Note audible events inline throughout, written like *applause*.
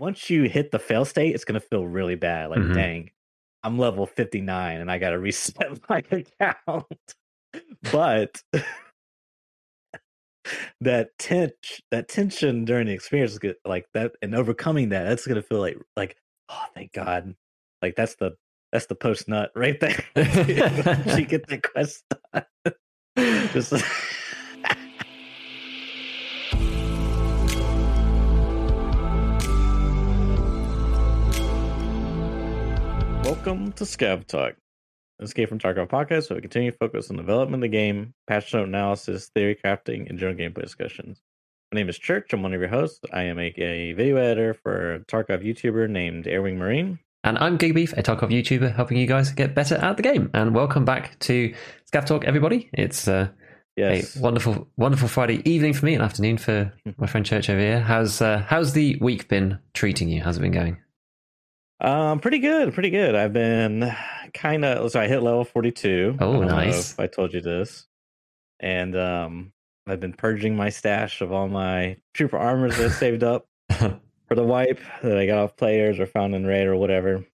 once you hit the fail state, it's gonna feel really bad. Like, Mhm. dang, I'm level 59 and I gotta *laughs* reset my account. but that tension, that tension during the experience is good. Like that, and overcoming that, that's gonna feel like like oh, thank God. Like that's the that's the post nut right there. *laughs* she get the quest done. *laughs* Just Welcome to Scav Talk. Escape from Tarkov podcast, where we continue to focus on development of the game, patch note analysis, theory crafting, and general gameplay discussions. My name is Church. I'm one of your hosts. I am a, a video editor for a Tarkov YouTuber named Airwing Marine. And I'm Gigabeef, a Tarkov YouTuber, helping you guys get better at the game. And welcome back to Scav Talk, everybody. It's uh, Yes. a wonderful, wonderful Friday evening for me, and afternoon for *laughs* my friend Church over here. How's uh, how's the week been treating you? How's it been going? Um, pretty good, pretty good. I've been kind of so I hit level forty two. Oh, nice. If I told you this, and um, I've been purging my stash of all my trooper armors that I *laughs* saved up for the wipe that I got off players or found in raid or whatever.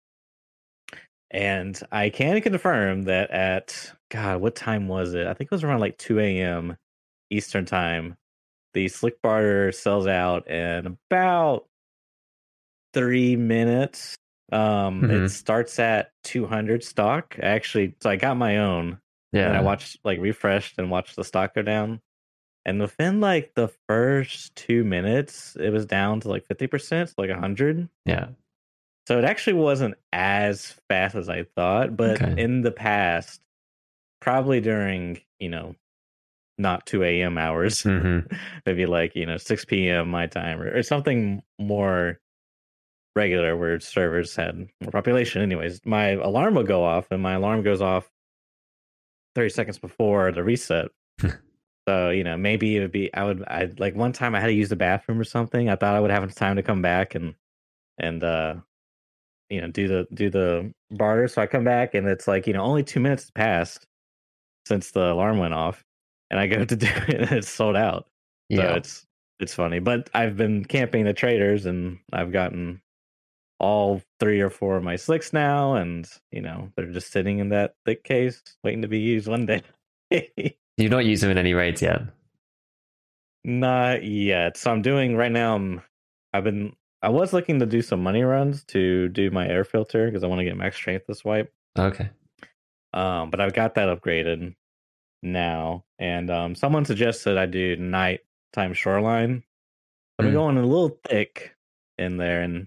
And I can confirm that at God, what time was it? I think it was around like two a.m. Eastern time. The slick barter sells out in about three minutes. Um, Mhm. it starts at two hundred stock. Actually, so I got my own, yeah, and I watched like refreshed and watched the stock go down. And within like the first two minutes, it was down to like fifty percent, like hundred. yeah, So it actually wasn't as fast as I thought, but Okay. in the past, probably during you know, not two a.m. hours, hmm *laughs* maybe like you know six p.m. my time or, or something more regular where servers had more population. Anyways, my alarm will go off, and my alarm goes off thirty seconds before the reset. *laughs* so you know maybe it would be I would I like one time I had to use the bathroom or something. I thought I would have enough time to come back and and uh you know do the do the barter. So I come back and it's like you know only two minutes passed since the alarm went off, and I go to *laughs* do it and it's sold out. So yeah. it's it's funny. But I've been camping the traders and I've gotten all three or four of my slicks now, and you know, they're just sitting in that thick case waiting to be used one *laughs* day. You've not used them in any raids yet. Not yet. So I'm doing right now I'm I've been I was looking to do some money runs to do my air filter because I want to get max strength this wipe. Okay. Um, but I've got that upgraded now. And um someone suggested I do nighttime shoreline. Been Mm. going a little thick in there, and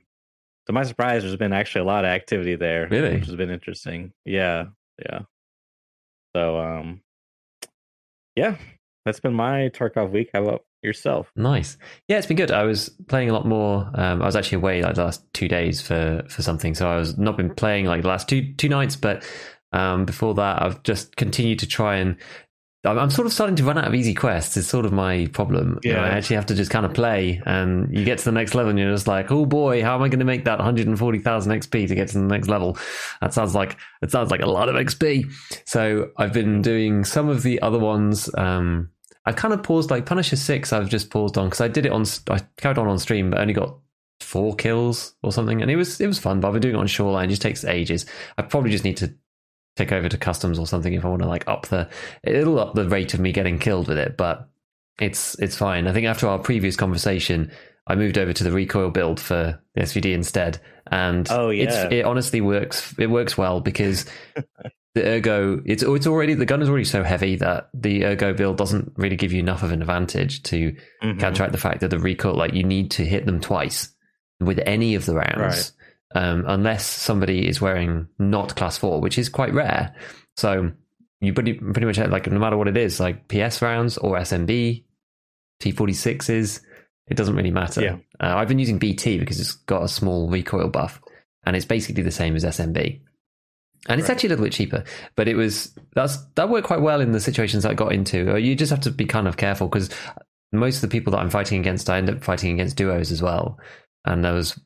to my surprise, there's been actually a lot of activity there, Really? which has been interesting. Yeah, yeah. So, um, yeah, that's been my Tarkov week. How about yourself? Nice. Yeah, it's been good. I was playing a lot more. Um, I was actually away like the last two days for for something, so I was not been playing like the last two two nights. But um, before that, I've just continued to try and. I'm, I'm sort of starting to run out of easy quests. It's sort of my problem. You know, Yeah. I actually have to just kind of play, and you get to the next level, and you're just like, "Oh boy, how am I going to make that 140,000 XP to get to the next level?" That sounds like it sounds like a lot of XP. So I've been doing some of the other ones. Um, I kind of paused like Punisher Six. I've just paused on because I did it on. I carried on on stream, but only got four kills or something, and it was it was fun. But I've been doing it on Shoreline. It just takes ages. I probably just need to take over to customs or something if I want to like up the. It'll up the rate of me getting killed with it, but it's it's fine. I think after our previous conversation. I moved over to the recoil build for the SVD instead, and Oh, it's, yeah. it honestly works. It works well because *laughs* the ergo it's it's already the gun is already so heavy that the ergo build doesn't really give you enough of an advantage to Mhm. counteract the fact that the recoil like you need to hit them twice with any of the rounds um, unless somebody is wearing not class four which is quite rare. So you pretty, pretty much have, like no matter what it is like ps rounds or SNB t46s it doesn't really matter. Yeah. uh, i've been using bt because it's got a small recoil buff and it's basically the same as SNB and it's actually a little bit cheaper, but it was that's that worked quite well in the situations I got into. Uh, You just have to be kind of careful because most of the people that I'm fighting against, I end up fighting against duos as well, and there was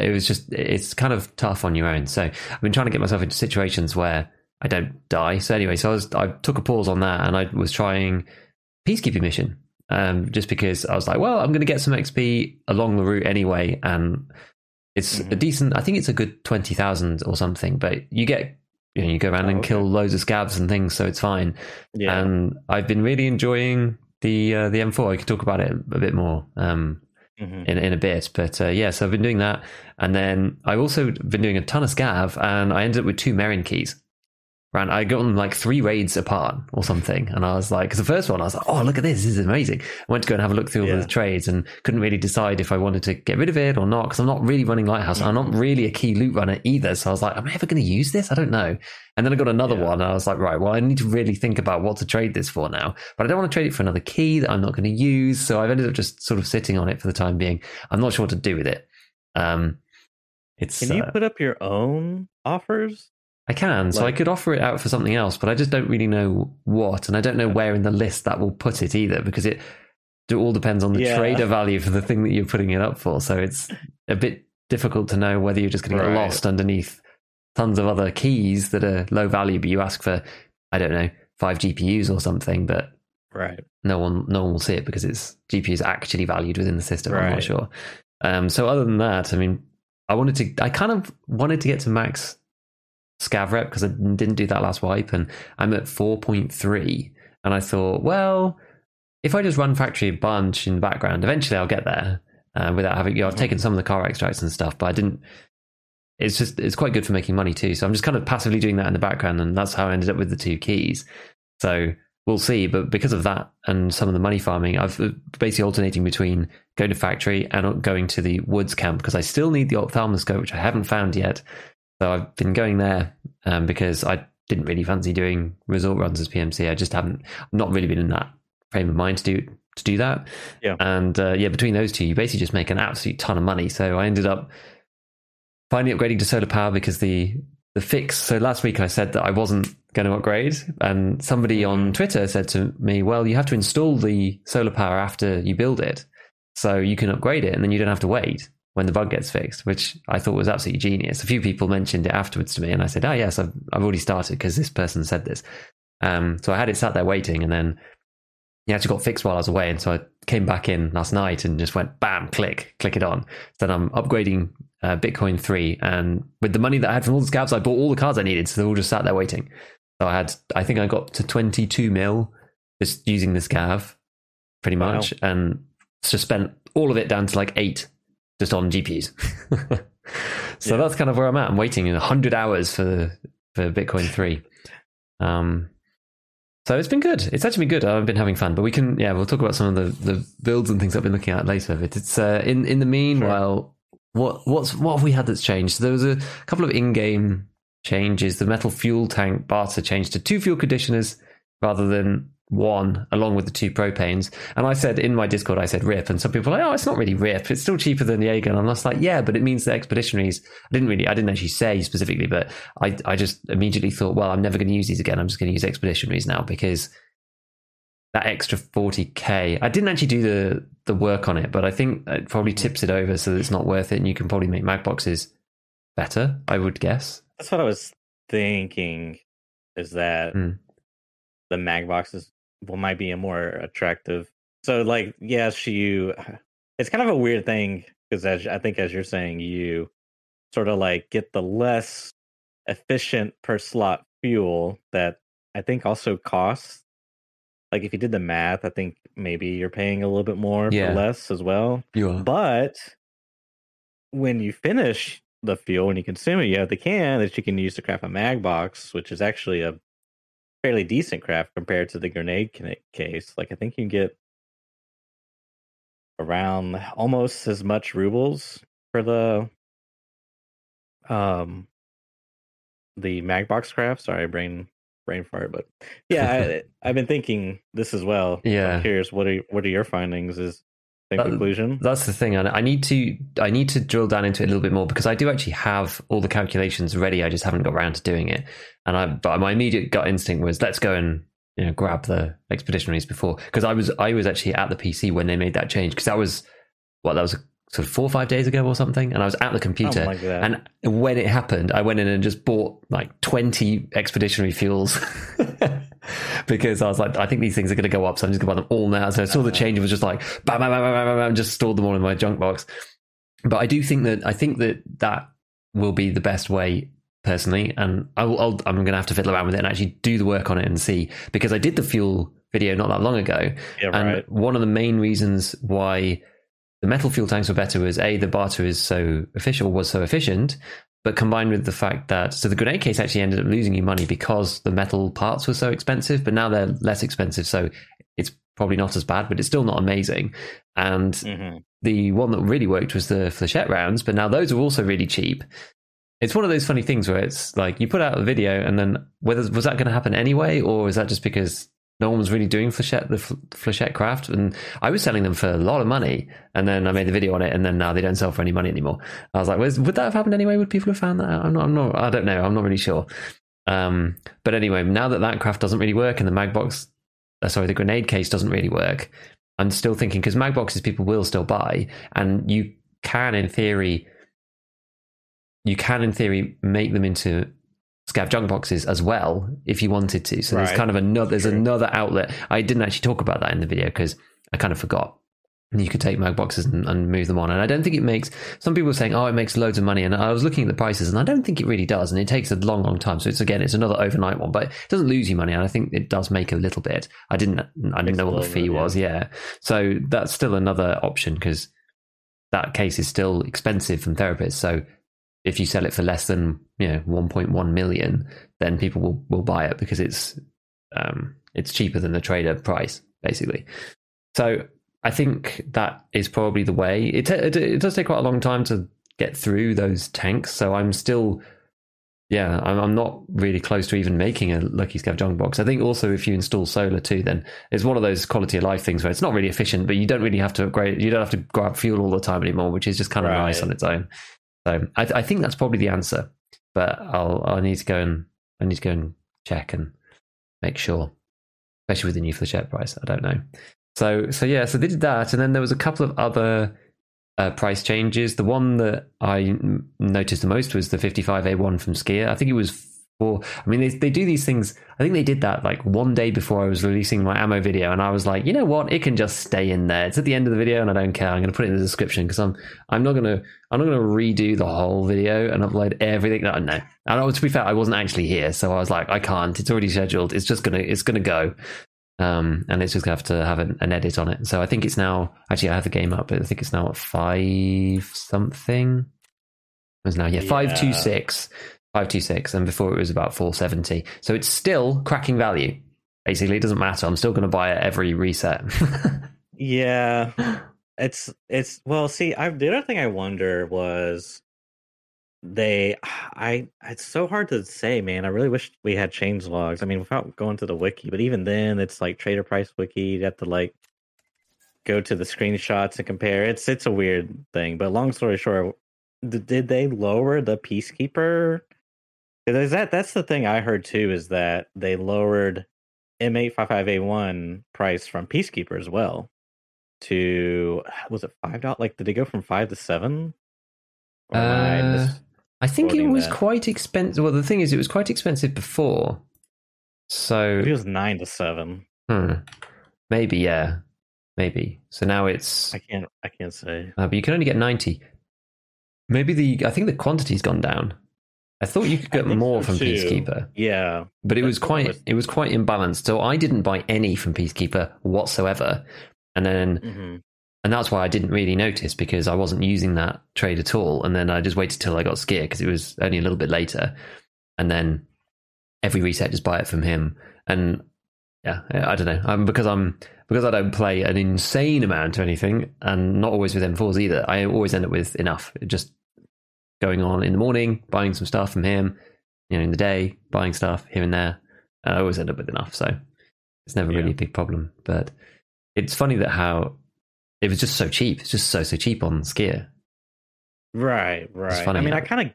it was just it's kind of tough on your own. So I've been trying to get myself into situations where I don't die. So anyway, so I was I took a pause on that and I was trying peacekeeping mission. Um, just because I was like, well, I'm going to get some XP along the route anyway, and It's a Mhm. decent. I think it's a good twenty thousand or something. But you get you know you go around Oh, and okay. kill loads of scavs and things, so it's fine. Yeah. And I've been really enjoying the uh, the M4. I could talk about it a bit more um, Mhm. in in a bit, but uh, yeah. So I've been doing that, and then I've also been doing a ton of scav, and I ended up with two Merin keys. Right, I got them like three raids apart or something, and I was like, because the first one I was like, oh look at this, this is amazing. I went to go and have a look through all Yeah. the trades and couldn't really decide if I wanted to get rid of it or not because I'm not really running Lighthouse. I'm not really a key loot runner either, so I was like, am I ever going to use this? I don't know. And then I got another Yeah. one, and I was like, right, well, I need to really think about what to trade this for now. But I don't want to trade it for another key that I'm not going to use, so I've ended up just sort of sitting on it for the time being. I'm not sure what to do with it. Um, it's Can you uh, put up your own offers? I can, so I could offer it out for something else, but I just don't really know what, and I don't know where in the list that will put it either, because it it all depends on the Yeah. trader value for the thing that you're putting it up for. So it's a bit difficult to know whether you're just going to get lost underneath tons of other keys that are low value, but you ask for I don't know five GPUs or something, but Right. no one no one will see it because it's GPUs actually valued within the system. I'm not sure. Um, so other than that, I mean, I wanted to. I kind of wanted to get to max scav rep because I didn't do that last wipe, and I'm at four point three, and I thought, well, if I just run factory a bunch in the background, eventually I'll get there uh, without having. You know, I've taken some of the car extracts and stuff, but I didn't. It's just it's quite good for making money too. So I'm just kind of passively doing that in the background, and that's how I ended up with the two keys. So we'll see. But because of that and some of the money farming, I've uh, basically alternating between going to factory and going to the woods camp because I still need the ophthalmoscope, which I haven't found yet. So I've been going there um, because I didn't really fancy doing resort runs as PMC. I just haven't not really been in that frame of mind to do to do that. Yeah. And uh, yeah, between those two, you basically just make an absolute ton of money. So I ended up finally upgrading to solar power because the the fix. So last week I said that I wasn't going to upgrade, and somebody on Twitter said to me, "Well, you have to install the solar power after you build it, so you can upgrade it, and then you don't have to wait." When the bug gets fixed, which I thought was absolutely genius. A few people mentioned it afterwards to me, and I said, "Oh yes, I've I've already started because this person said this." Um, so I had it sat there waiting, and then it actually got fixed while I was away, and so I came back in last night and just went bam, click, click it on. So then I'm upgrading uh, Bitcoin three, and with the money that I had from all the scavs, I bought all the cards I needed, so they're all just sat there waiting. So I had, I think I got to 22 mil just using the scav, pretty Wow. much, and just spent all of it down to like eight just on GPUs. *laughs* so Yeah. that's kind of where I'm at. I'm waiting in 100 hours for for Bitcoin three. Um, so it's been good. It's actually been good. I've been having fun. But we can, yeah, we'll talk about some of the, the builds and things I've been looking at later. But it's uh, in in the meanwhile, what what's what have we had that's changed? So there was a couple of in-game changes. The metal fuel tank barter changed to two fuel conditioners rather than one, along with the two propanes. And I said in my Discord, I said RIP, and some people were like, oh, it's not really RIP. It's still cheaper than the Jaeger. And I was like, yeah, but it means the expeditionaries. I didn't really, I didn't actually say specifically, but I, I just immediately thought, well, I'm never going to use these again. I'm just going to use expeditionaries now because that extra 40k. I didn't actually do the the work on it, but I think it probably tips it over so that it's not worth it, and you can probably make mag boxes better. I would guess. That's what I was thinking. Is that Hmm. the mag boxes will might be a more attractive. So like yes, you. It's kind of a weird thing because as I think as you're saying, you sort of like get the less efficient per slot fuel that I think also costs. Like if you did the math, I think maybe you're paying a little bit more Yeah. for less as well. You are. But when you finish the fuel and you consume it, you have the can that you can use to craft a mag box, which is actually a fairly decent craft compared to the grenade case. Like I think you can get around almost as much rubles for the um the mag box craft. Sorry, brain brain fart, but yeah, I, *laughs* I've been thinking this as well. Yeah. I'm curious. What are what are your findings? Is That- um, conclusion? That's the thing. I I need to I need to drill down into it a little bit more because I do actually have all the calculations ready. I just haven't got around to doing it. And I but my immediate gut instinct was let's go and you know grab the expeditionaries before because I was I was actually at the PC when they made that change because that was what that was sort of four or five days ago or something, and I was at the computer. That. And when it happened, I went in and just bought like 20 expeditionary fuels *laughs* because I was like, I think these things are going to go up. So I'm just going to buy them all now. So I saw the change and was just like, bam, bam, bam, bam, bam, bam, just stored them all in my junk box. but I do think that I think that that will be the best way personally, and I will, I'll, I'm going to have to fiddle around with it and actually do the work on it and see because I did the fuel video not that long ago, Yeah, and right. one of the main reasons why the metal fuel tanks were better was a the barter is so official was so efficient, but combined with the fact that so the grenade case actually ended up losing you money because the metal parts were so expensive, but now they're less expensive, so it's probably not as bad, but it's still not amazing. And hmm the one that really worked was the flechette rounds, but now those are also really cheap. It's one of those funny things where it's like you put out a video and then whether was that going to happen anyway, or is that just because no one was really doing flechette the fl- flechette craft? And I was selling them for a lot of money, and then I made the video on it, and then now they don't sell for any money anymore. I was like, was, would that have happened anyway? Would people have found that? I'm not. I'm not. I don't know. I'm not really sure. Um, but anyway, now that that craft doesn't really work, and the mag box, uh, sorry, the grenade case doesn't really work, I'm still thinking because mag boxes people will still buy, and you can, in theory, you can, in theory, make them into scav junk boxes as well if you wanted to. So there's kind of another there's True. another outlet. I didn't actually talk about that in the video because I kind of forgot. You could take mag boxes and, and move them on, and I don't think it makes. Some people are saying, "Oh, it makes loads of money," and I was looking at the prices, and I don't think it really does, and it takes a long, long time. So it's again, it's another overnight one, but it doesn't lose you money, and I think it does make a little bit. I didn't, I didn't know what the fee bit, yeah. was, yeah. So that's still another option because that case is still expensive from therapists. So if you sell it for less than you know 1.1 million, then people will, will buy it because it's um, it's cheaper than the trader price, basically. So I think that is probably the way. It, ta- it does take quite a long time to get through those tanks. So I'm still, yeah, I'm, I'm not really close to even making a Lucky Scav junk box. I think also if you install solar too, then it's one of those quality of life things where it's not really efficient, but you don't really have to upgrade. You don't have to grab fuel all the time anymore, which is just kind of Right. nice on its own. So I, I think that's probably the answer. But I'll I need to go and I need to go and check and make sure, especially with the new flechette price. I don't know. So so yeah, so they did that, and then there was a couple of other uh, price changes. The one that I noticed the most was the 55A1 from Skier. I think it was for. I mean, they they do these things. I think they did that like one day before I was releasing my ammo video, and I was like, you know what, it can just stay in there. It's at the end of the video, and I don't care. I'm going to put it in the description because I'm I'm not going to I'm not going to redo the whole video and upload everything. No, no. And to be fair, I wasn't actually here, so I was like, I can't. It's already scheduled. It's just gonna it's gonna go um, and it's just gonna have to have an, an edit on it. So I think it's now actually I have the game up, but I think it's now at five something. It's now yeah five two six, five two six, and before it was about four seventy. So it's still cracking value. Basically, it doesn't matter. I'm still going to buy it every reset. *laughs* Yeah, *laughs* it's it's well. See, I the other thing I wonder was they. I it's so hard to say, man. I really wish we had change logs. I mean, without going to the wiki, but even then, it's like trader price wiki. You have to like go to the screenshots and compare. It's it's a weird thing. But long story short, did they lower the peacekeeper? Is that that's the thing I heard too? Is that they lowered M855A1 price from Peacekeeper as well to was it five dollars? Like, did they go from five to seven? Am I Uh, I think it was that. quite expensive. Well, the thing is, it was quite expensive before. So it was nine to seven. hmm, maybe yeah, maybe. So now it's I can't. I can't say. Uh, but you can only get 90. Maybe the, I think the quantity's gone down. I thought you could get more so from too. Peacekeeper, Yeah, but it was quite, was- it was quite imbalanced. So I didn't buy any from Peacekeeper whatsoever. And then, hmm and that's why I didn't really notice because I wasn't using that trade at all. And then I just waited till I got Skier because it was only a little bit later. And then every reset, just buy it from him. And yeah, I don't know. Um, because I'm because I don't play an insane amount or anything, and not always with M4s either. I always end up with enough. Just going on in the morning, buying some stuff from him. You know, in the day, buying stuff here and there. And I always end up with enough, so it's never really a big problem. But it's funny that how it was just so cheap. It's just so so cheap on Skier. right, right. I mean, I kind of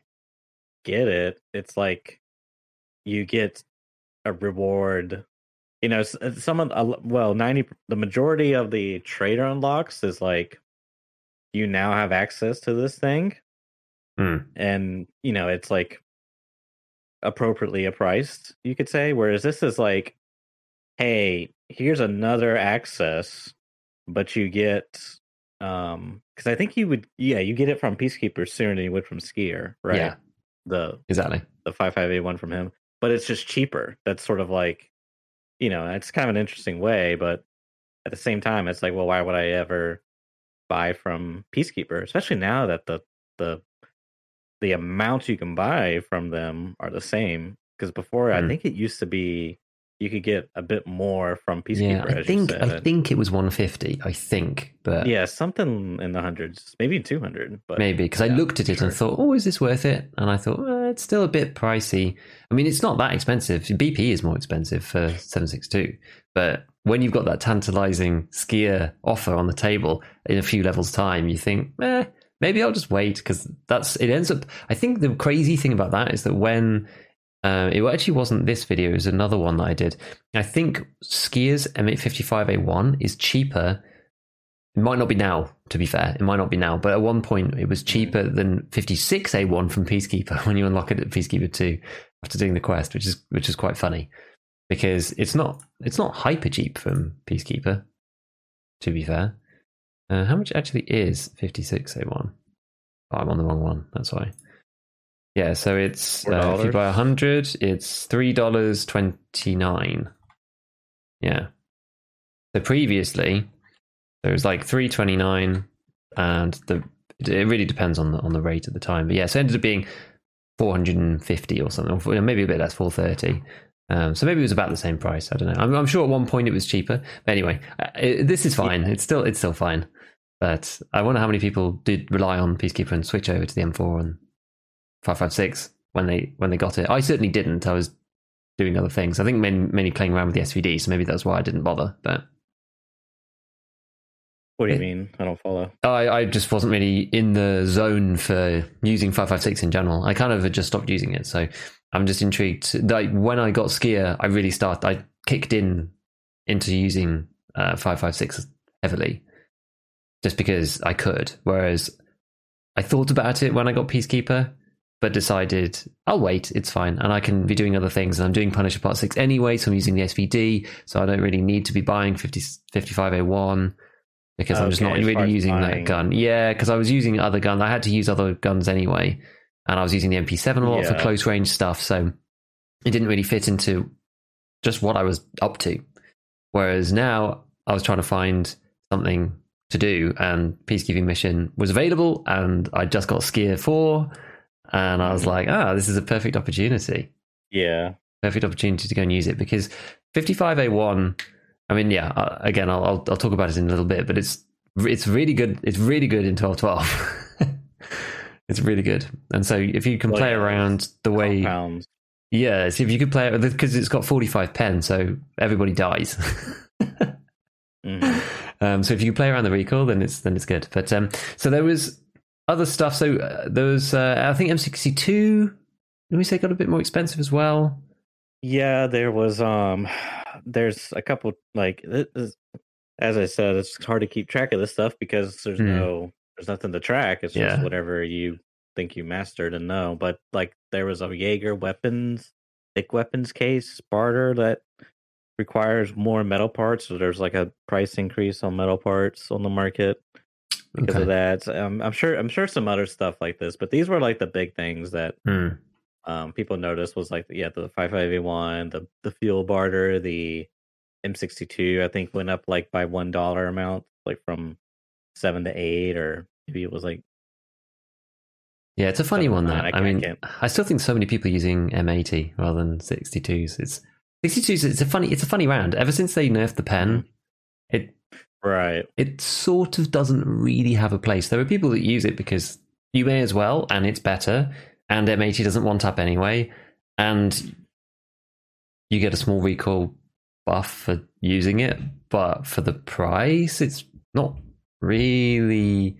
get it. It's like you get a reward. You know, uh, some of a- well, ninety the majority of the trader unlocks is like you now have access to this thing, Hmm. and you know it's like appropriately priced you could say whereas this is like hey here's another access but you get Um, because I think you would, yeah, you get it from Peacekeeper sooner than you would from Skier, right? Yeah. The Exactly. the five five eight one from him, but it's just cheaper. That's sort of like, you know, it's kind of an interesting way, but at the same time, it's like, well, why would I ever buy from Peacekeeper, especially now that the the the amounts you can buy from them are the same? Because before, I Hmm. think it used to be you could get a bit more from Yeah, Peacekeeper. I as think I think it was 150. I think, but yeah, something in the hundreds, maybe two hundred, but maybe because I looked at it and thought, oh, is this worth it? And I thought, well, it's still a bit pricey. I mean, it's not that expensive. BP is more expensive for 762, but when you've got that tantalizing skier offer on the table in a few levels time, you think, eh, maybe I'll just wait because that's it. Ends up. I think the crazy thing about that is that when uh, it actually wasn't this video, it was another one that I did. I think Skier's M855A1 is cheaper. It might not be now, to be fair. It might not be now, but at one point it was cheaper than 56A1 from Peacekeeper *laughs* when you unlock it at Peacekeeper 2 after doing the quest, which is which is quite funny because it's not it's not hyper cheap from Peacekeeper. To be fair, uh, how much actually is 56A1? Oh, I'm on the wrong one. That's why. Yeah, so it's uh, if you buy a hundred, it's three dollars twenty nine. Yeah. So previously, there was like three twenty nine, and the it really depends on the on the rate at the time. But yeah, so it ended up being four hundred and fifty or something, or maybe a bit less, four thirty. Um, so maybe it was about the same price. I don't know. I'm, I'm sure at one point it was cheaper. But anyway, uh, it, this is fine. It's still it's still fine. But I wonder how many people did rely on Peacekeeper and switch over to the M4 and 556 when they when they got it. I certainly didn't. I was doing other things. I think many, many playing around with the SVD, so maybe that's why I didn't bother. But What do you mean? I don't follow. I, I just wasn't really in the zone for using 556 in general. I kind of had just stopped using it. So I'm just intrigued. Like when I got Skier, I really started, I kicked in into using uh, 556 heavily just because I could. Whereas I thought about it when I got Peacekeeper, but decided I'll wait. It's fine, and I can be doing other things. And I'm doing Punisher Part Six anyway, so I'm using the SVD, so I don't really need to be buying 50, 55A1 because I'm just not really using that gun. Yeah, because I was using other guns. I had to use other guns anyway, and I was using the MP7 a lot for close range stuff. So it didn't really fit into just what I was up to. Whereas now I was trying to find something to do, and peacekeeping mission was available, and I just got Skier four, and I was Mhm. like, ah, this is a perfect opportunity, Yeah, perfect opportunity to go and use it because 55A1. I mean, yeah, uh, again, I'll, I'll I'll talk about it in a little bit, but it's it's really good. It's really good in 1212. *laughs* it's really good, and so if you can Well, play around the way compounds. yeah, see if you could play it because it's got 45 pen, so everybody dies. *laughs* Mhm. um, so if you play around the recoil, then it's then it's good. But um, so there was other stuff. So uh, there was, uh, I think M62. Let me say, got a bit more expensive as well. Yeah, there was um there's a couple like as I said, it's hard to keep track of this stuff because there's Hmm. no there's nothing to track. It's Yeah. just whatever you think you mastered and know. But like there was a Jaeger weapons, thick weapons case barter that requires more metal parts. So there's like a price increase on metal parts on the market because Okay. of that. Um, I'm sure I'm sure some other stuff like this, but these were like the big things that Hmm. um, people noticed was like yeah the 55A1, the the fuel barter, the M62 I think went up like by one dollar amount, like from seven to eight, or maybe it was like Yeah, it's a funny one. That I, I mean, can't- I still think so many people are using M80 rather than 62s. It's 62s. It's a funny. It's a funny round. Ever since they nerfed the pen, mm-hmm. it right, it sort of doesn't really have a place. There are people that use it because you may as well, and it's better, and M80 doesn't want up anyway, and you get a small recoil buff for using it, but for the price, it's not really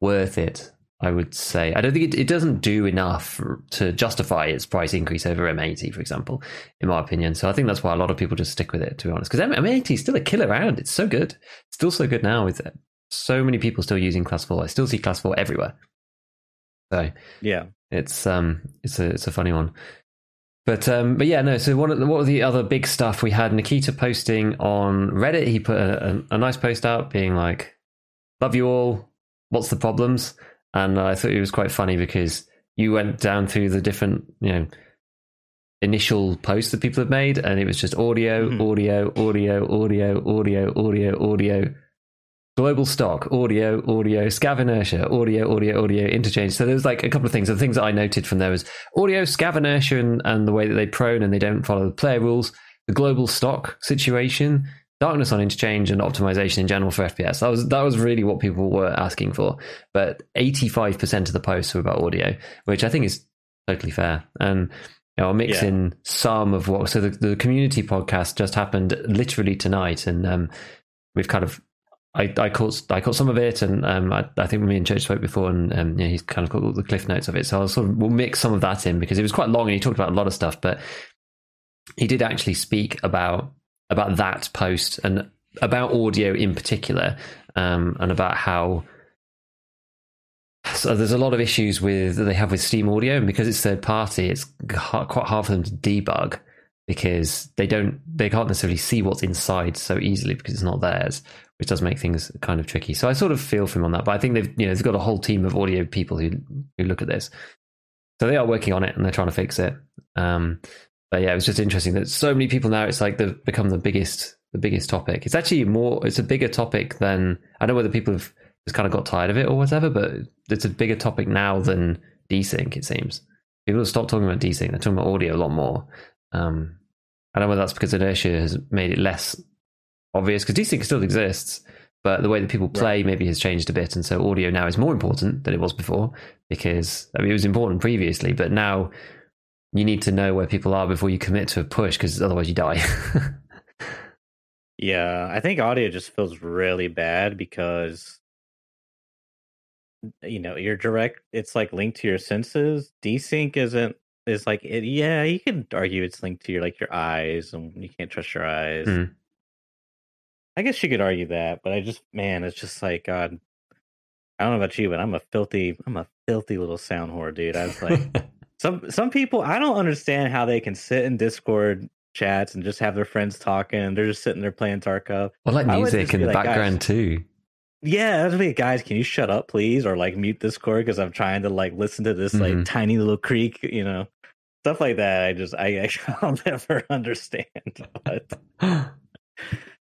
worth it. I would say I don't think it, it doesn't do enough to justify its price increase over M80, for example, in my opinion. So I think that's why a lot of people just stick with it, to be honest. Because M80 is still a killer round. It's so good, still so good now with so many people still using Class Four. I still see Class Four everywhere. So yeah, it's um it's a it's a funny one. But um but yeah no so one of the, what were the other big stuff we had Nikita posting on Reddit he put a, a, a nice post out being like love you all. What's the problems? And I thought it was quite funny because you went down through the different, you know, initial posts that people have made, and it was just audio, Mhm. audio, audio, audio, audio, audio, audio, global stock, audio, audio, scav inertia, audio, audio, audio, interchange. So there's like a couple of things. The things that I noted from there was audio, scav inertia, and, and the way that they prone and they don't follow the player rules, the global stock situation, darkness on interchange, and optimization in general for FPS. That was that was really what people were asking for. But 85% of the posts were about audio, which I think is totally fair. And you know, I'll mix Yeah. in some of what. So the, the community podcast just happened literally tonight, and um, we've kind of. I, I caught I caught some of it, and um, I, I think me and Church spoke before, and um, yeah, he's kind of got all the cliff notes of it. So I'll sort of we'll mix some of that in because it was quite long, and he talked about a lot of stuff, but he did actually speak about about that post and about audio in particular, um, and about how so there's a lot of issues with that they have with Steam Audio, and because it's third party, it's ha- quite hard for them to debug because they don't they can't necessarily see what's inside so easily because it's not theirs, which does make things kind of tricky. So I sort of feel for him on that, but I think they've you know they've got a whole team of audio people who who look at this, so they are working on it and they're trying to fix it. Um, but yeah, it was just interesting that so many people now it's like they've become the biggest the biggest topic. It's actually more it's a bigger topic than I don't know whether people have just kind of got tired of it or whatever, but it's a bigger topic now than desync. It seems people have stopped talking about desync; they're talking about audio a lot more. Um, I don't know whether that's because inertia has made it less obvious because desync still exists, but the way that people play maybe has changed a bit, and so audio now is more important than it was before because I mean it was important previously, but now you need to know where people are before you commit to a push because otherwise you die. *laughs* Yeah, I think audio just feels really bad because you know, you're direct it's like linked to your senses. Desync isn't is like it yeah, you can argue it's linked to your like your eyes and you can't trust your eyes. Hmm. I guess you could argue that, but I just man, it's just like God I don't know about you, but I'm a filthy I'm a filthy little sound whore, dude. I was like *laughs* some some people I don't understand how they can sit in Discord chats and just have their friends talking they're just sitting there playing Tarkov. I like music in the like, background too. Yeah, that'd be guys. Can you shut up, please, or like mute Discord because I'm trying to like listen to this like Mhm. tiny little creek, you know, stuff like that. I just I *laughs* I'll never *laughs* understand. But *laughs*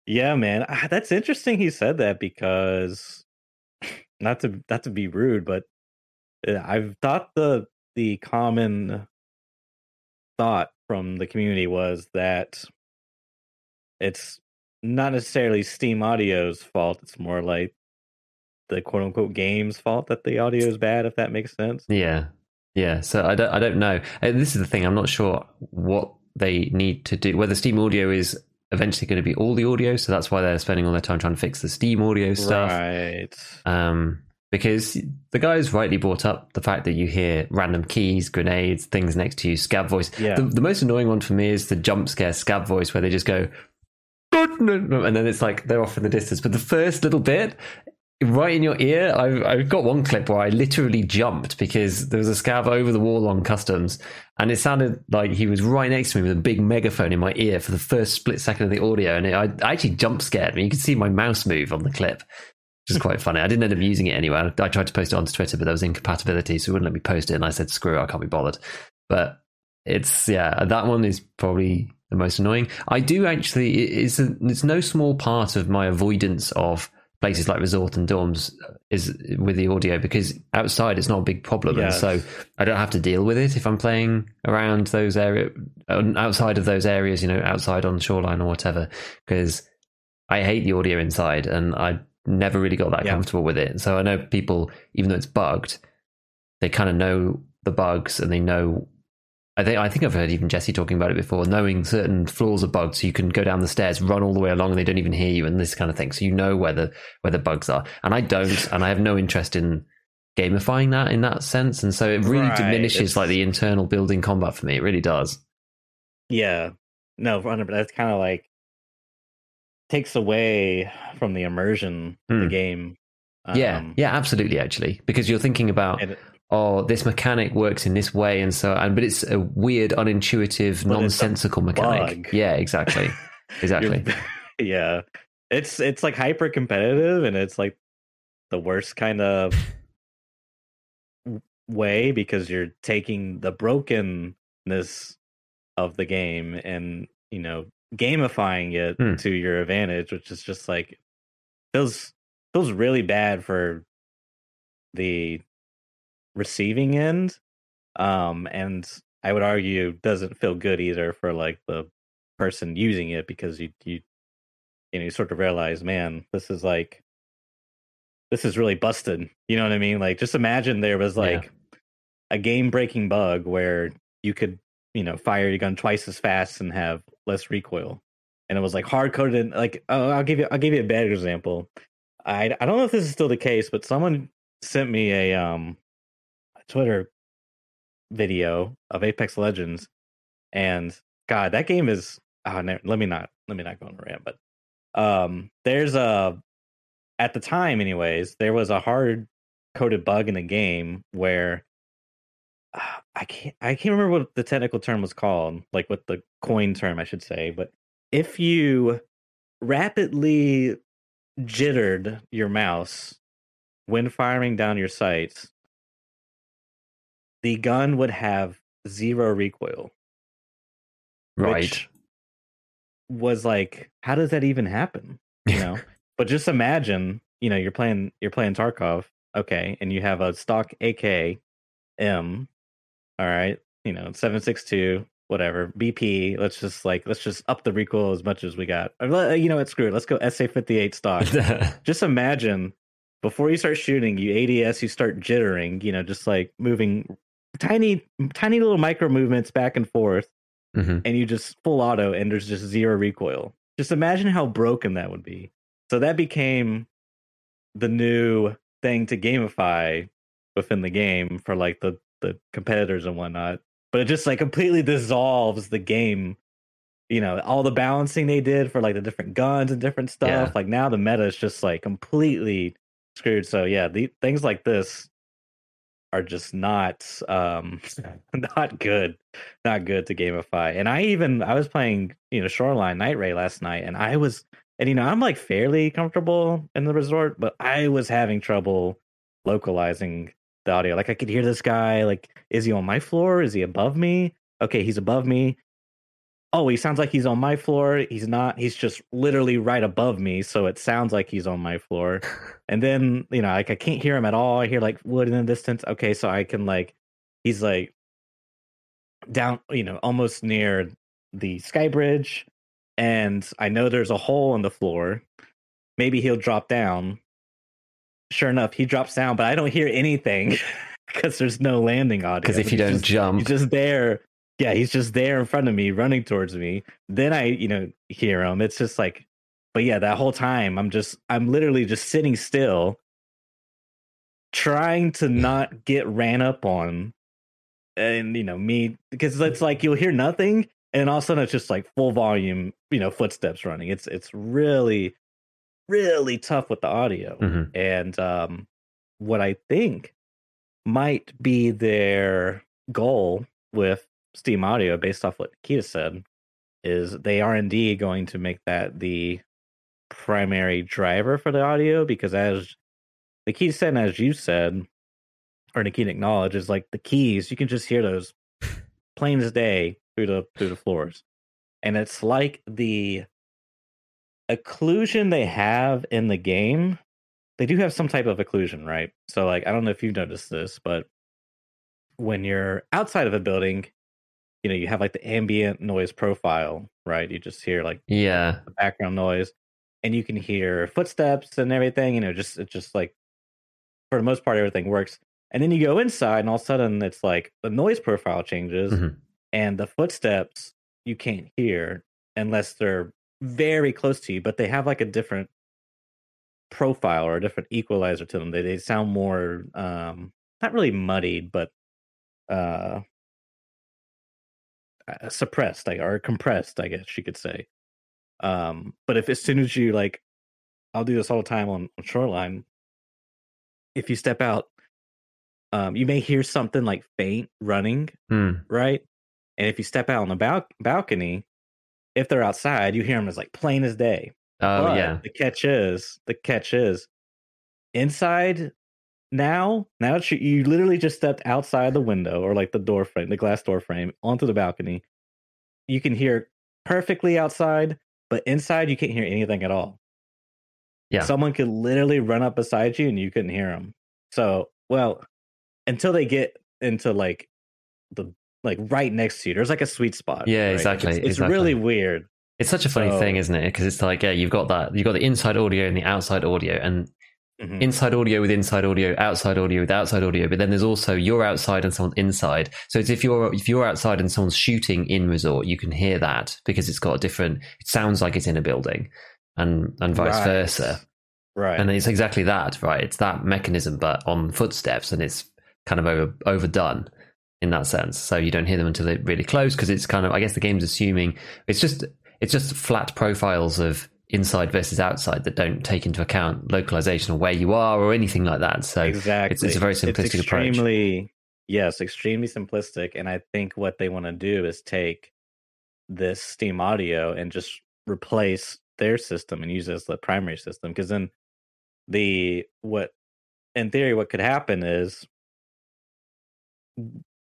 yeah, man, Ah, that's interesting. He said that because not to not to be rude, but uh, I've thought the the common thought from the community was that it's not necessarily Steam Audio's fault. It's more like the quote unquote game's fault that the audio is bad, if that makes sense. Yeah, yeah. So I don't, I don't know. And this is the thing. I'm not sure what they need to do. Whether Steam Audio is eventually going to be all the audio, so that's why they're spending all their time trying to fix the Steam Audio stuff. Right. Um, because the guys rightly brought up the fact that you hear random keys, grenades, things next to you, scav voice. Yeah. The, the most annoying one for me is the jump scare scav voice where they just go, and then it's like they're off in the distance. But the first little bit, right in your ear, I've, I've got one clip where I literally jumped because there was a scav over the wall on customs, and it sounded like he was right next to me with a big megaphone in my ear for the first split second of the audio, and it I, I actually jump scared me. You could see my mouse move on the clip which is quite funny. I didn't end up using it anyway. I, tried to post it onto Twitter, but there was incompatibility, so it wouldn't let me post it. And I said, "Screw it, I can't be bothered." But it's yeah, that one is probably the most annoying. I do actually. It's a, it's no small part of my avoidance of places like resort and dorms uh, is with the audio because outside it's not a big problem, and so I don't have to deal with it if I'm playing around those area outside of those areas. You know, outside on the shoreline or whatever, because I hate the audio inside, and I never really got that Yeah. comfortable with it. So I know people, even though it's bugged, they kind of know the bugs and they know. I think I think I've heard even Jesse talking about it before. Knowing certain floors are bugged, so you can go down the stairs, run all the way along, and they don't even hear you, and this kind of thing. So you know where the where the bugs are. And I don't, and I have no interest in gamifying that in that sense. And so it really Right, diminishes it's- like the internal building combat for me. It really does. Yeah. No, 100 but that's kind of like takes away from the immersion of the Hmm. game. yeah, Um, yeah, absolutely. Actually, because you're thinking about and- oh, this mechanic works in this way, and so, and but it's a weird, unintuitive, But it's a nonsensical mechanic. bug. Yeah, exactly, *laughs* exactly. *laughs* Yeah. It's it's like hyper competitive and it's like the worst kind of way because you're taking the brokenness of the game and you know gamifying it Hmm. to your advantage, which is just like feels feels really bad for the receiving end. Um, and I would argue doesn't feel good either for like the person using it because you you you know you sort of realize, man, this is like this is really busted. You know what I mean? Like just imagine there was Yeah. like a game breaking bug where you could, you know, fire your gun twice as fast and have less recoil. And it was like hard coded like oh I'll give you I'll give you a bad example. I I don't know if this is still the case, but someone sent me a um a Twitter video of Apex Legends and god that game is oh, let me not let me not go on a rant but um there's a at the time anyways there was a hard coded bug in the game where i can't i can't remember what the technical term was called like what the coin term i should say but if you rapidly jittered your mouse when firing down your sights the gun would have zero recoil Right. was like how does that even happen you know *laughs* but just imagine you know you're playing you're playing tarkov okay and you have a stock ak m all right you know 762 whatever bp let's just like let's just up the recoil as much as we got Or you know what screw it let's go sa58 stock *laughs* just imagine before you start shooting you ads you start jittering you know just like moving tiny tiny little micro movements back and forth Mhm. and you just full auto and there's just zero recoil. Just imagine how broken that would be. So that became the new thing to gamify within the game for like the the competitors and whatnot. But it just like completely dissolves the game. You know, all the balancing they did for like the different guns and different stuff. Yeah. Like now the meta is just like completely screwed. So yeah, the things like this are just not um *laughs* not good not good to gamify and i even i was playing you know shoreline night ray last night and i was and you know i'm like fairly comfortable in the resort but i was having trouble localizing the audio like i could hear this guy like is he on my floor? Is he above me? Okay he's above me. Oh he sounds like he's on my floor. He's not he's just literally right above me so it sounds like he's on my floor. *laughs* And then you know like i can't hear him at all. I hear like wood in the distance. Okay so i can like he's like down you know almost near the sky bridge and i know there's a hole in the floor. Maybe he'll drop down sure enough he drops down but i don't hear anything *laughs* because there's no landing audio. Because if you don't just- jump, he's just there. Yeah he's just there in front of me running towards me. Then i you know hear him. It's just like but yeah that whole time i'm just i'm literally just sitting still trying to not get ran up on. And you know me because it's like you'll hear nothing and all of a sudden it's just like full volume you know footsteps running. It's it's really really tough with the audio Mhm. and um what i think might be their goal with steam audio based off what Kita said is they are indeed going to make that the primary driver for the audio because as Nikita said and as you said or Nikita acknowledged is like the keys you can just hear those plain as day through the through the floors and it's like the occlusion they have in the game they do have some type of occlusion right? So like i don't know if you've noticed this but when you're outside of a building you know you have like the ambient noise profile right? You just hear like yeah, the background noise and you can hear footsteps and everything you know just it's just like for the most part everything works. And then you go inside and all of a sudden it's like the noise profile changes Mhm. and the footsteps you can't hear unless they're very close to you but they have like a different profile or a different equalizer to them. They, they sound more um not really muddied but uh suppressed like or compressed i guess you could say. Um but if as soon as you like i'll do this all the time on, on shoreline. If you step out um you may hear something like faint running Hmm. right? And if you step out on the bal- balcony if they're outside you hear them as like plain as day oh but yeah, the catch is the catch is inside now, now that you, you literally just stepped outside the window or like the door frame, the glass door frame onto the balcony, you can hear perfectly outside, but inside you can't hear anything at all. Yeah. Someone could literally run up beside you and you couldn't hear them. So, well, until they get into like the like right next to you, there's like a sweet spot. Yeah, right? exactly, It's, it's exactly. really weird. It's such a funny So- thing, isn't it? Because it's like, yeah, you've got that, you've got the inside audio and the outside audio, and Mhm. inside audio with inside audio, outside audio with outside audio. But then there's also you're outside and someone's inside. So it's if you're if you're outside and someone's shooting in resort, you can hear that because it's got a different. It sounds like it's in a building, and and vice Right. versa. Right. And it's exactly that, right? It's that mechanism, but on footsteps, and it's kind of over overdone in that sense. So you don't hear them until they're really close because it's kind of. I guess the game's assuming it's just it's just flat profiles of inside versus outside that don't take into account localization or where you are or anything like that. So exactly. it's a very simplistic approach. extremely, Yes, extremely simplistic. And I think what they want to do is take this Steam Audio and just replace their system and use it as the primary system. Because then the what in theory what could happen is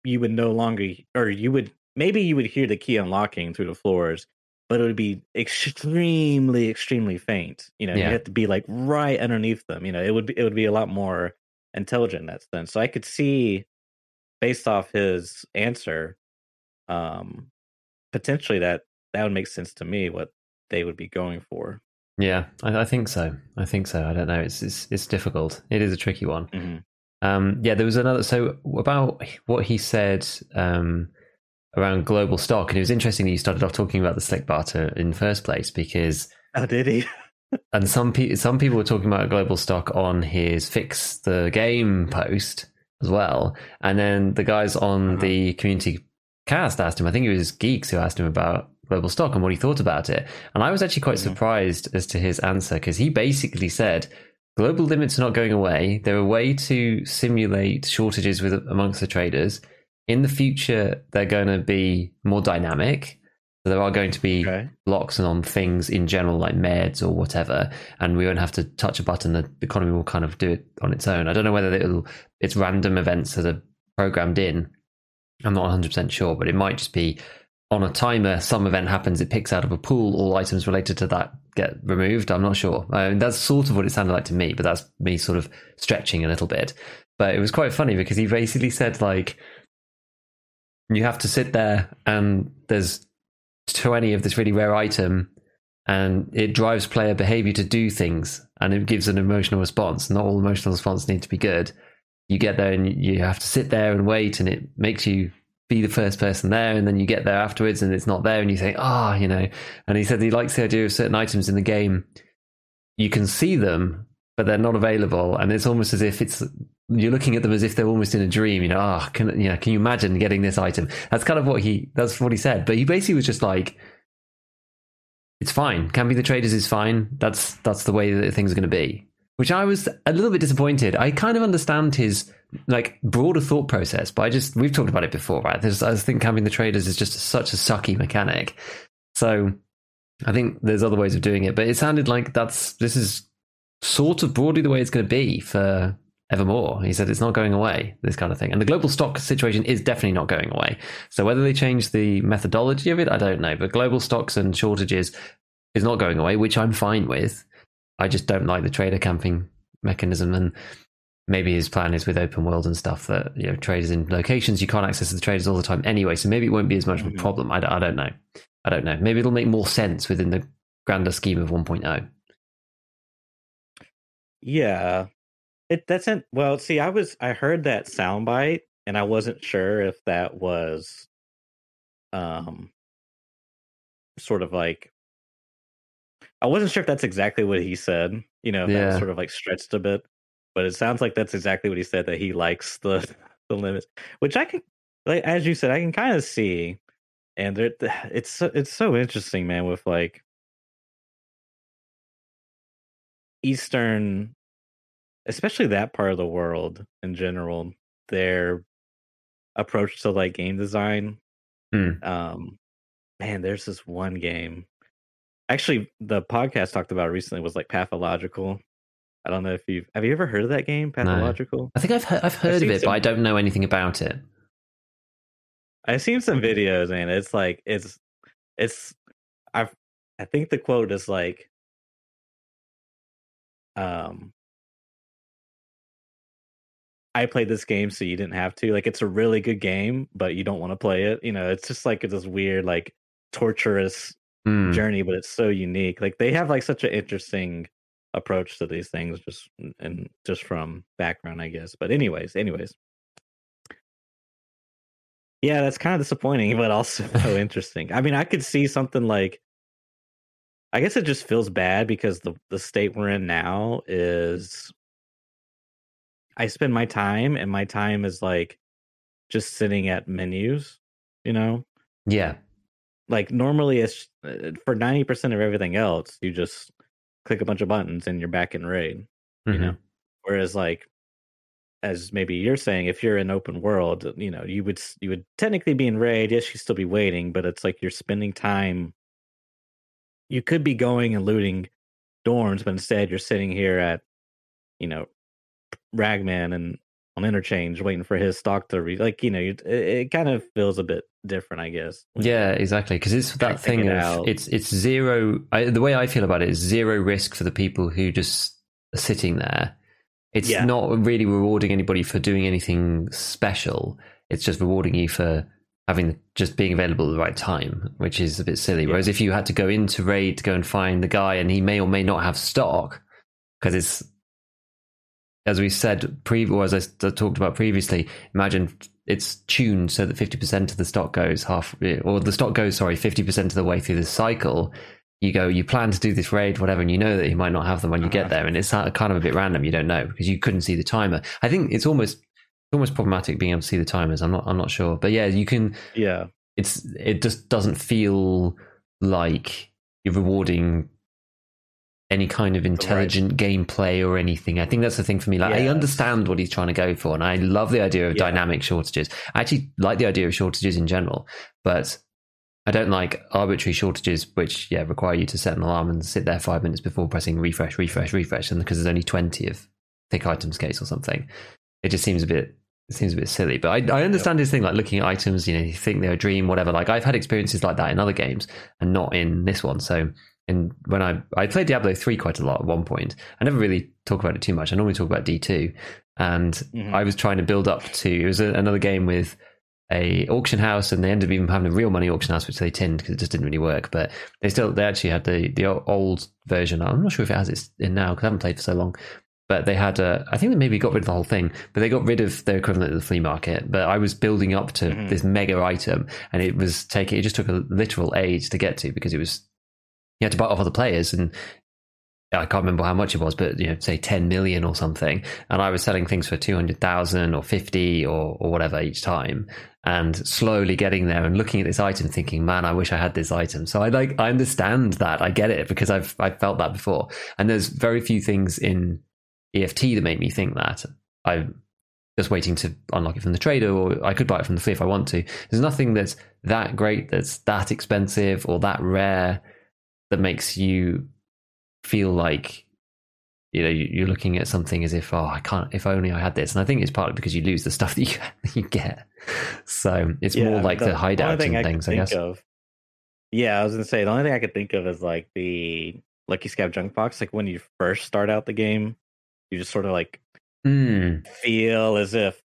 you would no longer or you would maybe you would hear the key unlocking through the floors but it would be extremely extremely faint you know Yeah. you have to be like right underneath them you know it would be it would be a lot more intelligent in that sense so i could see based off his answer um potentially that that would make sense to me what they would be going for yeah, I, I think so. I think so. I don't know. It's it's it's difficult. It is a tricky one. Mhm. Um, yeah, there was another. So about what he said um, around global stock, and it was interesting that you started off talking about the slick barter in the first place because, oh did he *laughs* and some people some people were talking about global stock on his fix the game post as well, and then the guys on Uh-huh. the community cast asked him. I think it was geeks who asked him about global stock and what he thought about it, and I was actually quite Mhm. surprised as to his answer because he basically said global limits are not going away. They're a way to simulate shortages with amongst the traders. In the future, they're going to be more dynamic. So there are going to be okay blocks and on things in general, like meds or whatever, and we won't have to touch a button. The economy will kind of do it on its own. I don't know whether it'll, it's random events that are programmed in. I'm not 100 percent sure, but it might just be on a timer. Some event happens, it picks out of a pool. All items related to that get removed. I'm not sure. I mean, that's sort of what it sounded like to me, but that's me sort of stretching a little bit. But it was quite funny because he basically said like, you have to sit there and there's 20 of this really rare item and it drives player behavior to do things and it gives an emotional response. Not all emotional responses need to be good. You get there and you have to sit there and wait and it makes you be the first person there and then you get there afterwards and it's not there and you think, ah, you know. And he said he likes the idea of certain items in the game. You can see them, but they're not available. And it's almost as if it's you're looking at them as if they're almost in a dream. You know, ah, can you know, can you imagine getting this item? That's kind of what he that's what he said. But he basically was just like, it's fine. Can be the traders is fine. That's that's the way that things are going to be. Which I was a little bit disappointed. I kind of understand his like broader thought process, but I just we've talked about it before, right? There's, I think camping the traders is just such a sucky mechanic. So I think there's other ways of doing it, but it sounded like that's this is sort of broadly the way it's going to be for evermore. He said it's not going away, this kind of thing. And the global stock situation is definitely not going away. So whether they change the methodology of it, I don't know. But global stocks and shortages is not going away, which I'm fine with. I just don't like the trader camping mechanism and maybe his plan is with open world and stuff that you know traders in locations you can't access the traders all the time anyway so maybe it won't be as much of a Mhm. problem I, don't- I don't know i don't know maybe it'll make more sense within the grander scheme of oh. 1.0 Yeah. It doesn't well, see, I was I heard that soundbite and I wasn't sure if that was um sort of like I wasn't sure if that's exactly what he said, you know, if that was sort of like stretched a bit. But it sounds like that's exactly what he said that he likes the *laughs* the limits, which I can like as you said, I can kind of see. And there, *sighs* it's so, it's so interesting, man, with like Eastern, especially that part of the world in general, their approach to like game design. Hmm. Um, man, there's this one game. Actually, the podcast talked about recently was like pathological. I don't know if you've have you ever heard of that game, Pathological? I think I've heard, I've heard seen of it, some- but I don't know anything about it. I've seen some videos and it's like it's it's I I think the quote is like um I played this game so you didn't have to. Like it's a really good game, but you don't want to play it. You know, it's just like it's this weird, like torturous Hmm. journey, but it's so unique. Like they have like such an interesting approach to these things, just and just from background, I guess. But anyways, anyways, yeah, that's kind of disappointing, *laughs* but also so *laughs* interesting. I mean, I could see something like. I guess it just feels bad because the the state we're in now is. I spend my time, and my time is like, just sitting at menus, you know Yeah. Like normally it's uh, for 90% of everything else you just click a bunch of buttons and you're back in raid you Mhm. know whereas like as maybe you're saying if you're in open world you know you would you would technically be in raid yes you'd still be waiting but it's like you're spending time you could be going and looting dorms but instead you're sitting here at you know ragman and on interchange waiting for his stock to re like you know it, it kind of feels a bit different i guess Yeah, exactly. Because it's that thing it of out. it's it's zero. I, the way I feel about it is zero risk for the people who just are sitting there. It's Yeah. not really rewarding anybody for doing anything special. It's just rewarding you for having just being available at the right time, which is a bit silly. Yeah. Whereas if you had to go into raid to go and find the guy, and he may or may not have stock, because it's as we said, pre- or as I talked about previously, imagine it's tuned so that 50% of the stock goes half, or the stock goes, sorry, 50% of the way through the cycle. You go, you plan to do this raid, whatever, and you know that you might not have them when you get Uh-huh. there. And it's kind of a bit random. You don't know because you couldn't see the timer. I think it's almost, it's almost problematic being able to see the timers. I'm not, I'm not sure. But yeah, you can, yeah it's, it just doesn't feel like you're rewarding any kind of intelligent gameplay or anything. I think that's the thing for me. Like I understand what he's trying to go for, and I love the idea of Yeah. dynamic shortages. I actually like the idea of shortages in general, but I don't like arbitrary shortages, which yeah require you to set an alarm and sit there five minutes before pressing refresh, refresh, refresh, and because there's only twenty of thick items case or something, it just seems a bit. It seems a bit silly, but I, I understand his thing, like looking at items, you know, you think they're a dream, whatever. Like I've had experiences like that in other games, and not in this one. So and when I I played Diablo three quite a lot at one point. I never really talk about it too much. I normally talk about D two, and Mhm. I was trying to build up to it was a, another game with a auction house, and they ended up even having a real money auction house, which they tinned because it just didn't really work. But they still they actually had the the old version. I'm not sure if it has it in now because I haven't played for so long. But they had, a, I think they maybe got rid of the whole thing, but they got rid of their equivalent of the flea market. But I was building up to Mhm. this mega item, and it was taking, it just took a literal age to get to because it was you had to buy off other players and I can't remember how much it was, but you know, say 10 million or something. And I was selling things for 200,000 or 50 or, or whatever each time and slowly getting there and looking at this item thinking, man, I wish I had this item. So I like, I understand that. I get it because I've, I've felt that before. And there's very few things in EFT that make me think that. I'm just waiting to unlock it from the trader or I could buy it from the flea if I want to. There's nothing that's that great, that's that expensive or that rare that makes you feel like you know you- you're looking at something as if oh I can't if only I had this and I think it's partly because you lose the stuff *laughs* that you you get so it's more like the, only hideouts thing and I things I think guess Of, yeah, I was gonna say the only thing I could think of is like the Lucky Scav junk box. Like when you first start out the game, you just sort of like Hmm. feel as if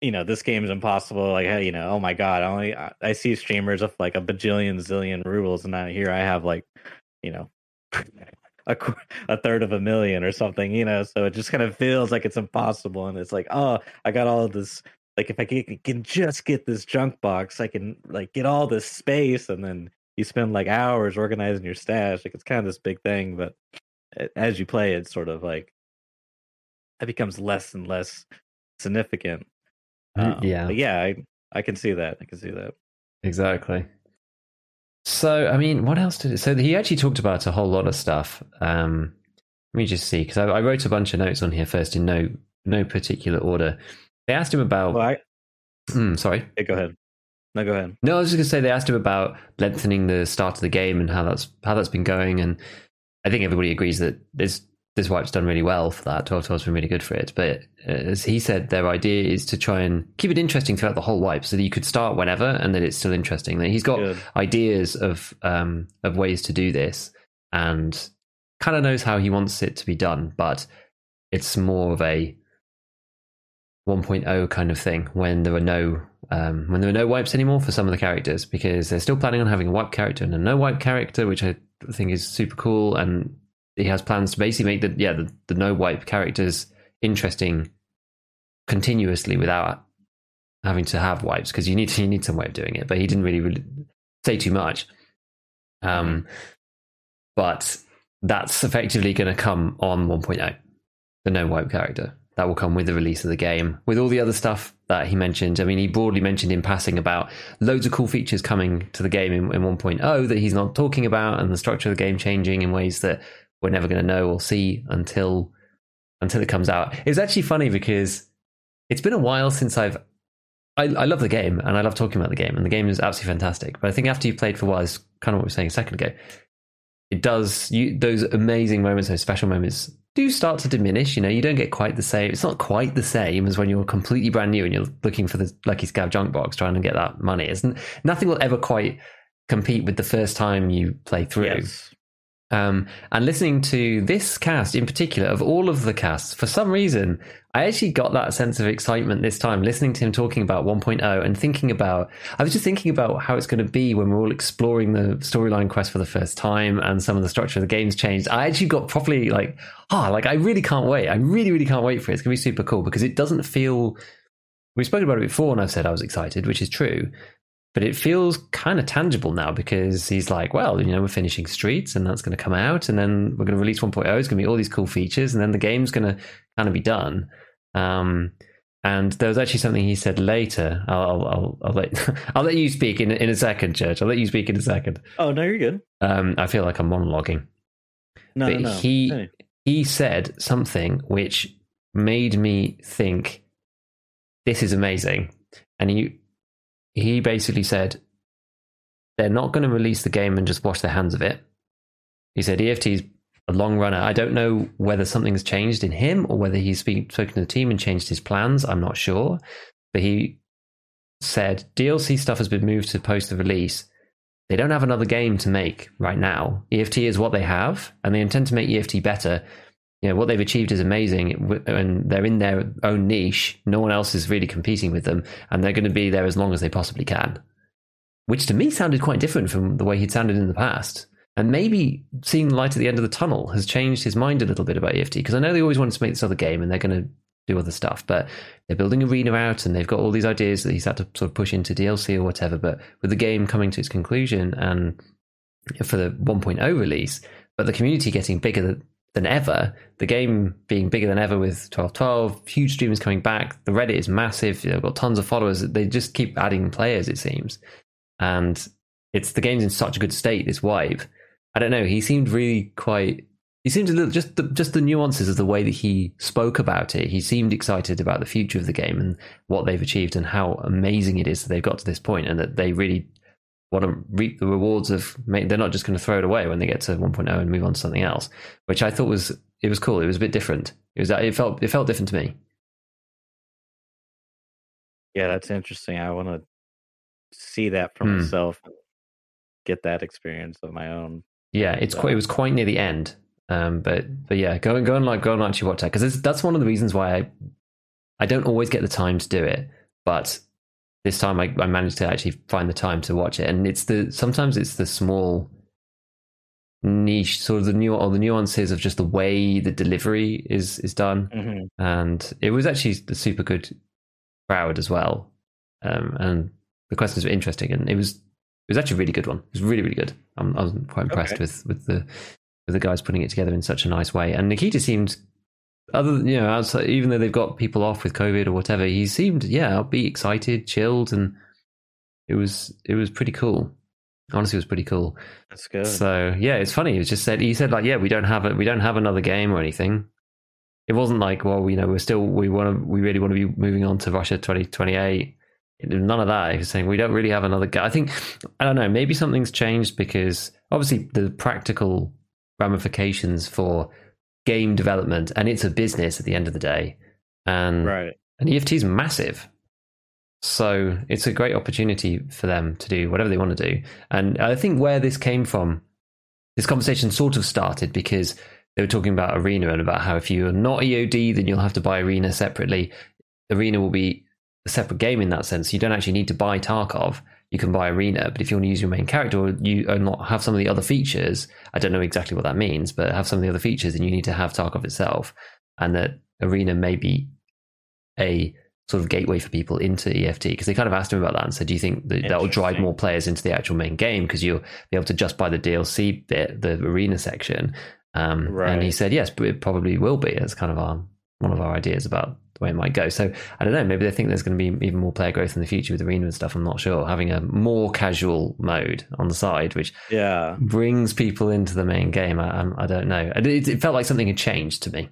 you know this game is impossible. Like hey, you know, oh my god, I only I, I see streamers of like a bajillion zillion rubles, and now here I have like you know. *laughs* A, a third of a million or something, you know, so it just kind of feels like it's impossible. And it's like, oh, I got all this like if I can, can just get this junk box, I can like get all this space, and then you spend like hours organizing your stash. Like it's kind of this big thing, but a- as you play, it's sort of like it becomes less and less significant. Mm, Um, yeah. yeah, I I can see that. I can see that. Exactly. So, I mean, what else did it? So, he actually talked about a whole lot of stuff. Um, let me just see, because I, I wrote a bunch of notes on here first in no no particular order. They asked him about. Well, I Hmm, sorry. yeah, go ahead. No, go ahead. No, I was just going to say they asked him about lengthening the start of the game and how that's how that's been going, and I think everybody agrees that there's this wipe's done really well for that. 1212's been really good for it. But uh, as he said, their idea is to try and keep it interesting throughout the whole wipe so that you could start whenever and that it's still interesting. That he's got Good. ideas of um, of ways to do this and kind of knows how he wants it to be done, but it's more of a 1.0 kind of thing when there are no um, when there are no wipes anymore for some of the characters because they're still planning on having a wipe character and a no wipe character, which I think is super cool. And he has plans to basically make the yeah the, the no wipe characters interesting continuously without having to have wipes because you need *laughs* you need some way of doing it. But he didn't really, really say too much. Um, but that's effectively going to come on 1.0, the no wipe character. That will come with the release of the game, with all the other stuff that he mentioned. I mean, he broadly mentioned in passing about loads of cool features coming to the game in, in 1.0 that he's not talking about, and the structure of the game changing in ways that we're never going to know or see until until it comes out. It's actually funny because it's been a while since I've. I, I love the game and I love talking about the game, and the game is absolutely fantastic. But I think after you've played for a while, it's kind of what we were saying a second ago. It does you those amazing moments, those special moments do start to diminish. You know, you don't get quite the same. It's not quite the same as when you're completely brand new and you're looking for the lucky scav junk box, trying to get that money. Isn't nothing will ever quite compete with the first time you play through. Yes. Um, and listening to this cast in particular, of all of the casts, for some reason, I actually got that sense of excitement this time, listening to him talking about 1.0 and thinking about, I was just thinking about how it's going to be when we're all exploring the storyline quest for the first time and some of the structure of the game's changed. I actually got properly like, ah, like I really can't wait. I really, really can't wait for it. It's going to be super cool because it doesn't feel, we've spoken about it before and I've said I was excited, which is true but it feels kind of tangible now because he's like, well, you know, we're finishing Streets and that's going to come out, and then we're going to release 1.0. It's going to be all these cool features, and then the game's going to kind of be done. Um, and there was actually something he said later. I'll, I'll, I'll, I'll let *laughs* I'll let you speak in in a second, Church. I'll let you speak in a second. Oh no, you're good. Um, I feel like I'm monologuing. No, But no, no. he- Hey. He said something which made me think this is amazing, and he he basically said they're not going to release the game and just wash their hands of it. He said EFT is a long runner. I don't know whether something's changed in him or whether he's spoken to the team and changed his plans. I'm not sure. But he said DLC stuff has been moved to post the release. They don't have another game to make right now. EFT is what they have, and they intend to make EFT better. You know, what they've achieved is amazing, and they're in their own niche. No one else is really competing with them, and they're going to be there as long as they possibly can. Which to me sounded quite different from the way he'd sounded in the past. And maybe seeing the light at the end of the tunnel has changed his mind a little bit about EFT, because I know they always wanted to make this other game and they're going to do other stuff, but they're building Arena out and they've got all these ideas that he's had to sort of push into DLC or whatever. But with the game coming to its conclusion and for the 1.0 release, but the community getting bigger than, ever, the game being bigger than ever with 1212, huge streamers coming back, the Reddit is massive, they've got tons of followers, they just keep adding players, it seems. And it's the game's in such a good state, this wipe. I don't know, he seemed really quite he seemed just the, just the nuances of the way that he spoke about it. He seemed excited about the future of the game and what they've achieved and how amazing it is that they've got to this point and that they really want to reap the rewards of. They're not just going to throw it away when they get to 1.0 and move on to something else, which I thought was it was cool. It was a bit different. It was that it felt it felt different to me. Yeah, that's interesting. I want to see that for Hmm. myself, get that experience of my own. Yeah, it's So- quite, it was quite near the end. Um, but but yeah, go and go and like go and actually watch that because that's one of the reasons why I I don't always get the time to do it, but this time I, I managed to actually find the time to watch it, and it's the sometimes it's the small niche sort of the new or the nuances of just the way the delivery is is done, Mhm. and it was actually a super good crowd as well, um, and the questions were interesting, and it was it was actually a really good one. It was really really good. I'm, I was quite impressed Okay. with with the with the guys putting it together in such a nice way. And Nikita seemed, other than, you know, outside, even though they've got people off with COVID or whatever, he seemed, yeah, upbeat, excited, chilled, and it was it was pretty cool. Honestly, it was pretty cool. That's good. So yeah, it's funny. It was just said he said like, yeah, we don't have it, we don't have another game or anything. It wasn't like, well, you know, we're still we want to, we really want to be moving on to Russia twenty twenty eight. None of that. He was saying we don't really have another game. I think I don't know. Maybe something's changed because obviously the practical ramifications for game development, and it's a business at the end of the day. And right. and EFT is massive. So it's a great opportunity for them to do whatever they want to do. And I think where this came from, this conversation sort of started because they were talking about Arena and about how if you're not EOD, then you'll have to buy Arena separately. Arena will be a separate game in that sense. You don't actually need to buy Tarkov. You can buy Arena, but if you want to use your main character or you or not have some of the other features, I don't know exactly what that means, but have some of the other features, then you need to have Tarkov itself. And that Arena may be a sort of gateway for people into EFT because they kind of asked him about that and said, "Do you think that that will drive more players into the actual main game because you'll be able to just buy the DLC bit, the arena section?" Um, right. And he said, "Yes, but it probably will be." That's kind of our one of our ideas about way it might go. So I don't know. Maybe they think there's going to be even more player growth in the future with arena and stuff. I'm not sure. Having a more casual mode on the side, which yeah brings people into the main game. I, I, I don't know. It, it felt like something had changed to me.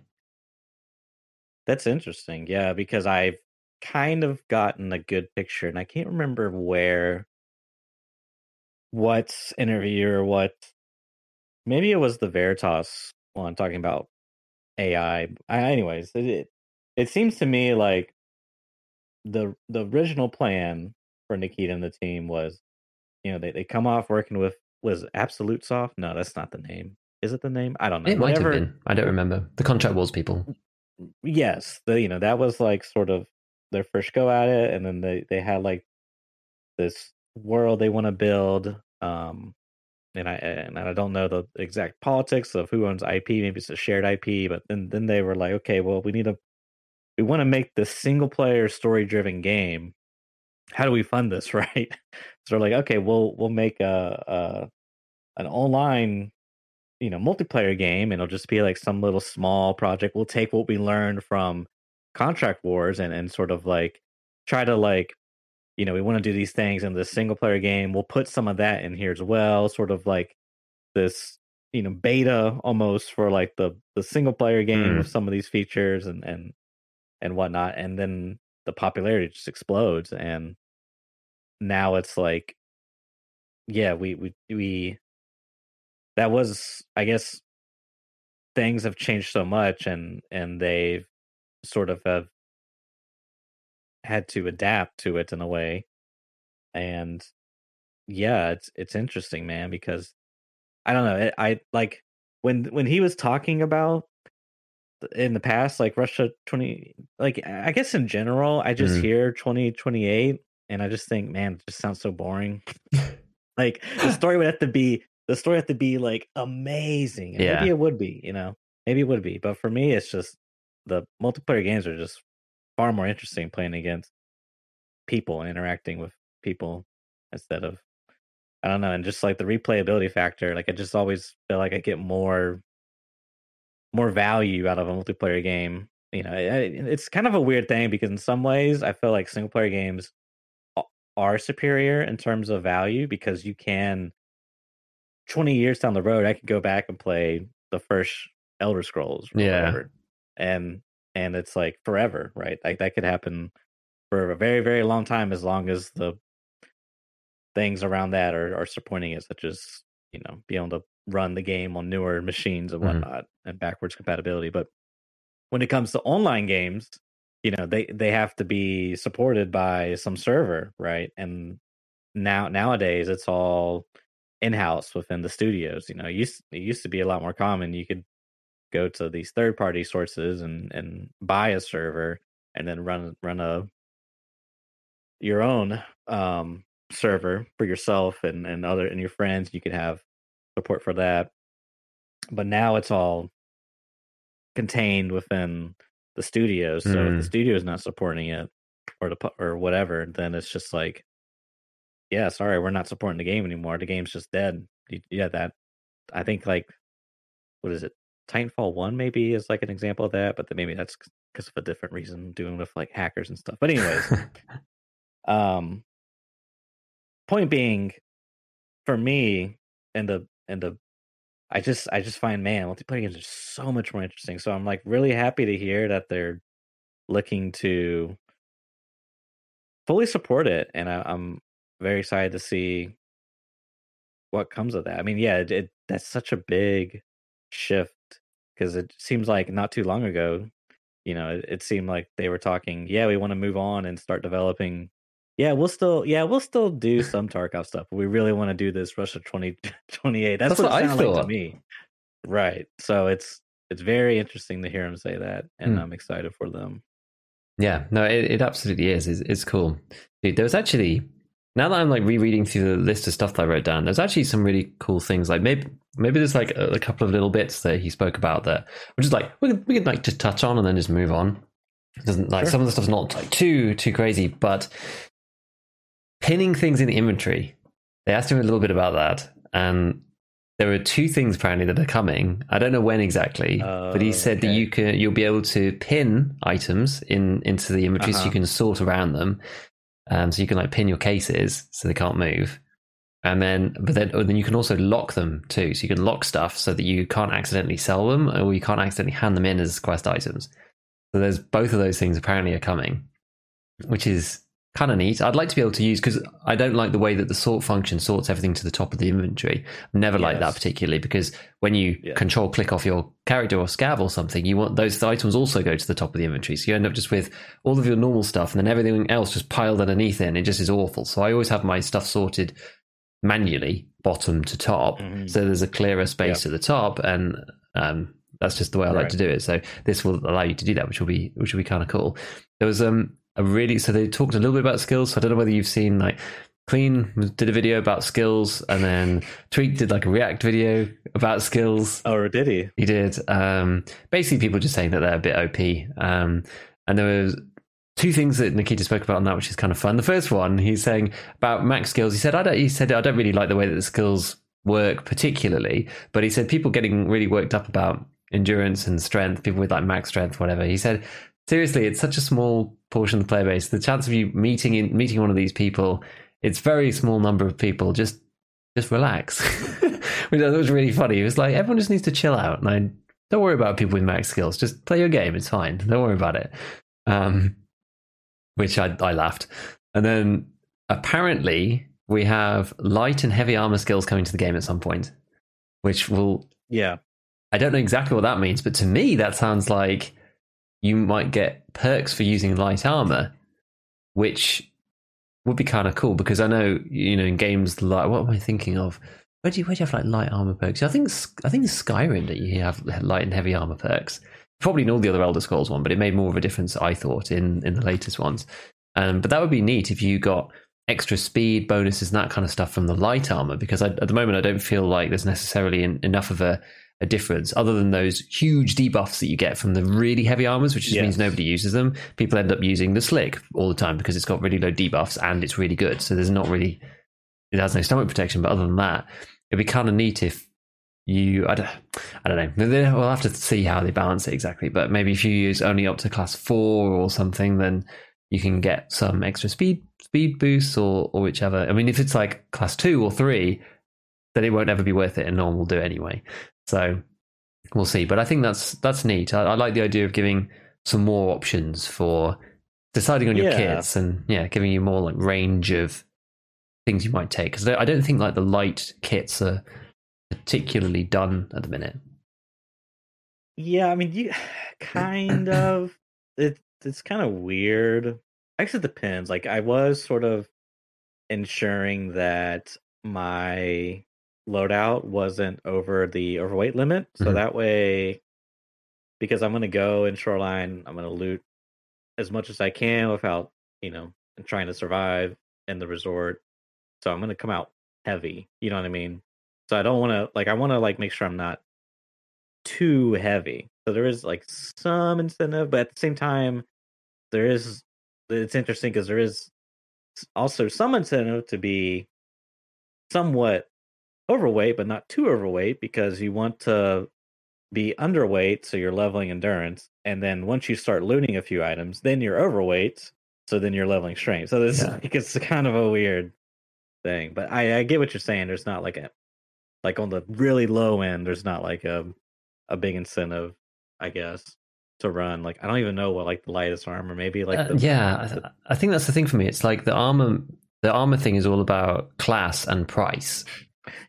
That's interesting. Yeah, because I've kind of gotten a good picture, and I can't remember where, what interview or what. Maybe it was the Veritas one talking about AI. I, anyways, it, it seems to me like the the original plan for Nikita and the team was, you know, they they come off working with was Absolute Soft. No, that's not the name. Is it the name? I don't know. It Whatever. might have been. I don't remember. The contract wars people. Yes, the you know that was like sort of their first go at it, and then they they had like this world they want to build. Um, and I and I don't know the exact politics of who owns IP. Maybe it's a shared IP, but then then they were like, okay, well, we need a we want to make this single player story driven game. How do we fund this, *laughs* right? so they're like, okay, we'll we'll make a, a an online you know multiplayer game and it'll just be like some little small project we'll take what we learned from contract wars and and sort of like try to like you know we want to do these things in the single player game we'll put some of that in here as well sort of like this you know beta almost for like the the single player game mm. with some of these features and and and whatnot and then the popularity just explodes and now it's like yeah we we we that was i guess things have changed so much and and they've sort of have had to adapt to it in a way and yeah it's it's interesting man because i don't know it, i like when when he was talking about in the past like russia 20 like i guess in general i just mm. hear 2028 and i just think man it just sounds so boring *laughs* like the story would have to be the story have to be like amazing. And yeah. Maybe it would be, you know, maybe it would be. But for me, it's just the multiplayer games are just far more interesting playing against people interacting with people instead of I don't know, and just like the replayability factor, like I just always feel like I get more more value out of a multiplayer game. You know, it's kind of a weird thing because in some ways I feel like single player games are superior in terms of value because you can 20 years down the road, I could go back and play the first Elder Scrolls. yeah. Whatever. And and it's like forever, right? Like that could happen for a very, very long time as long as the things around that are, are supporting it, such as, you know, being able to run the game on newer machines and mm-hmm. whatnot mm-hmm. and backwards compatibility. But when it comes to online games, you know, they, they have to be supported by some server, right? And now nowadays it's all in house within the studios. You know, it used it used to be a lot more common. You could go to these third party sources and and buy a server and then run run a your own um server for yourself and and other and your friends. You could have support for that. But now it's all contained within the studio. So mm. if the mm. studio is not supporting it or the or whatever, then it's just like yeah, sorry, we're not supporting the game anymore. The game's just dead. Yeah, that I think like what is it? Titanfall one maybe is like an example of that, but then maybe that's because of a different reason, doing with like hackers and stuff. But anyways, *laughs* um, point being, for me, and the and the, I just I just find man multiplayer games are so much more interesting. So I'm like really happy to hear that they're looking to fully support it, and I, I'm very excited to see what comes of that. I mean, yeah, it, it, that's such a big shift because it seems like not too long ago, you know, it, it seemed like they were talking. Yeah, we want to move on and start developing. Yeah, we'll still yeah we'll still do some Tarkov stuff. But we really want to do this Russia twenty *laughs* twenty eight. That's, That's what, what I sounded like to me. Right. So it's it's very interesting to hear him say that, and Hmm. I'm excited for them. Yeah, no, it, it absolutely is. It's, it's cool. Dude, there was actually now that I'm like rereading through the list of stuff that I wrote down, there's actually some really cool things. Like maybe maybe there's like a, a couple of little bits that he spoke about that which is like we could, we could like just touch on and then just move on. It doesn't like Sure. some of the stuff's not like too too crazy, but pinning things in the inventory. They asked him a little bit about that, and there are two things apparently that are coming. I don't know when exactly, but he Oh, said that you can you'll be able to pin items in into the inventory, so you Uh-huh. can sort around them. Um, so you can like pin your cases so they can't move, and then but then oh, then you can also lock them too. So you can lock stuff so that you can't accidentally sell them or you can't accidentally hand them in as quest items. So there's both of those things apparently are coming, which is kind of neat. I'd like to be able to use because I don't like the way that the sort function sorts everything to the top of the inventory. Never liked that particularly because when you Yeah. control click off your character or scav or something, you want those items also go to the top of the inventory. So you end up just with all of your normal stuff and then everything else just piled underneath it and it just is awful. So I always have my stuff sorted manually, bottom to top. Mhm. So there's a clearer space at the top and um, that's just the way I like to do it. So this will allow you to do that, which will be which will be kind of cool. There was um a really so they talked a little bit about skills. So I don't know whether you've seen like Klean did a video about skills, and then Tweak did like a React video about skills. Oh, or did he? He did. Um, basically, people just saying that they're a bit OP. Um, and there was two things that Nikita spoke about on that, which is kind of fun. The first one, he's saying about max skills. He said, "I don't." He said, "I don't really like the way that the skills work particularly," but he said people getting really worked up about endurance and strength, people with like max strength, whatever. He said, seriously, it's such a small portion of the player base. The chance of you meeting in meeting one of these people, it's very small number of people. Just just relax. *laughs* Which I thought was really funny. It was like everyone just needs to chill out and I don't worry about people with max skills. Just play your game. It's fine. Don't worry about it. Um, which I, I laughed. And then apparently we have light and heavy armor skills coming to the game at some point, which will Yeah. I don't know exactly what that means, but to me, that sounds like you might get perks for using light armor, which would be kind of cool because I know you know in games like what am I thinking of? Where do you where do you have like light armor perks? I think I think Skyrim that you have light and heavy armor perks. Probably in all the other Elder Scrolls one, but it made more of a difference I thought in in the latest ones. Um, but that would be neat if you got extra speed bonuses and that kind of stuff from the light armor because I, at the moment I don't feel like there's necessarily en- enough of a a difference other than those huge debuffs that you get from the really heavy armors, which just means nobody uses them. People end up using the slick all the time because it's got really low debuffs and it's really good. So there's not really, it has no stomach protection. But other than that, it'd be kind of neat if you, I don't, I don't know. We'll have to see how they balance it exactly. But maybe if you use only up to class four or something, then you can get some extra speed speed boosts or or whichever. I mean, if it's like class two or three, then it won't ever be worth it, and no one will do it anyway. So we'll see. But I think that's that's neat. I, I like the idea of giving some more options for deciding on your Yeah. kits and yeah, giving you more like range of things you might take. Because I don't think like the light kits are particularly done at the minute. Yeah, I mean, you *sighs* kind of. It it's kind of weird. I guess it depends. Like, I was sort of ensuring that my loadout wasn't over the overweight limit, so Mhm. that way, because I'm gonna go in shoreline, I'm gonna loot as much as I can without, you know, trying to survive in the resort. So I'm gonna come out heavy. You know what I mean? So I don't want to like. I want to like make sure I'm not too heavy. So there is like some incentive, but at the same time, there is. It's interesting because there is also some incentive to be somewhat overweight, but not too overweight because you want to be underweight, so you're leveling endurance, and then once you start looting a few items, then you're overweight, so then you're leveling strength. So this Yeah. *laughs* it's kind of a weird thing, but I, I get what you're saying. There's not like a like on the really low end. There's not like a a big incentive, I guess, to run. Like I don't even know what like the lightest armor, maybe like Uh, yeah, I, th- I think that's the thing for me. It's like the armor, the armor thing is all about class and price.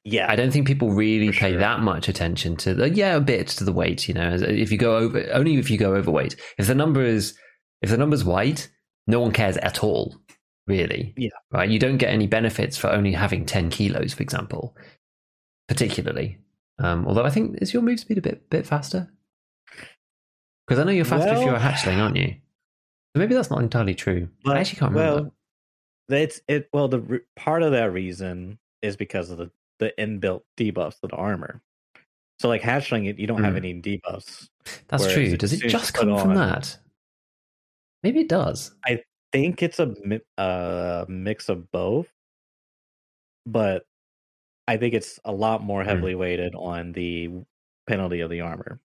Yeah, I don't think people really pay sure. that much attention to the yeah a bit to the weight. You know, if you go over only if you go overweight. If the number is if the number's white, no one cares at all, really. Yeah. right. You don't get any benefits for only having ten kilos, for example, particularly. Um, although I think is your move speed a bit bit faster because I know you're faster if you're a hatchling, aren't you? So maybe that's not entirely true. But, I actually can't remember. Well, it's it. Well, the re- part of that reason is because of the the inbuilt debuffs to the armor. So, like hatchling, it, you don't have Hmm. any debuffs. that's true. Does it soon as you just come from on- that? Maybe it does. I think it's a mi- uh, mix of both, but I think it's a lot more Hmm. heavily weighted on the penalty of the armor.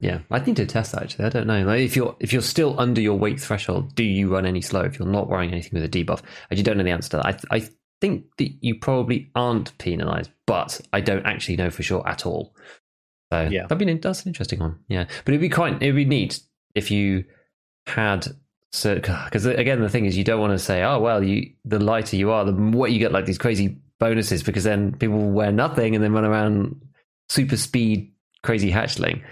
Yeah, I need to test that actually. I don't know. Like if you're if you're still under your weight threshold, do you run any slow? If you're not wearing anything with a debuff, I actually don't know the answer to that. I I think that you probably aren't penalised, but I don't actually know for sure at all. So Yeah. that'd be an- that's an interesting one. Yeah, but it'd be quite it'd be neat if you had so because again the thing is you don't want to say oh well you the lighter you are the more you get like these crazy bonuses because then people wear nothing and then run around super speed crazy hatchling.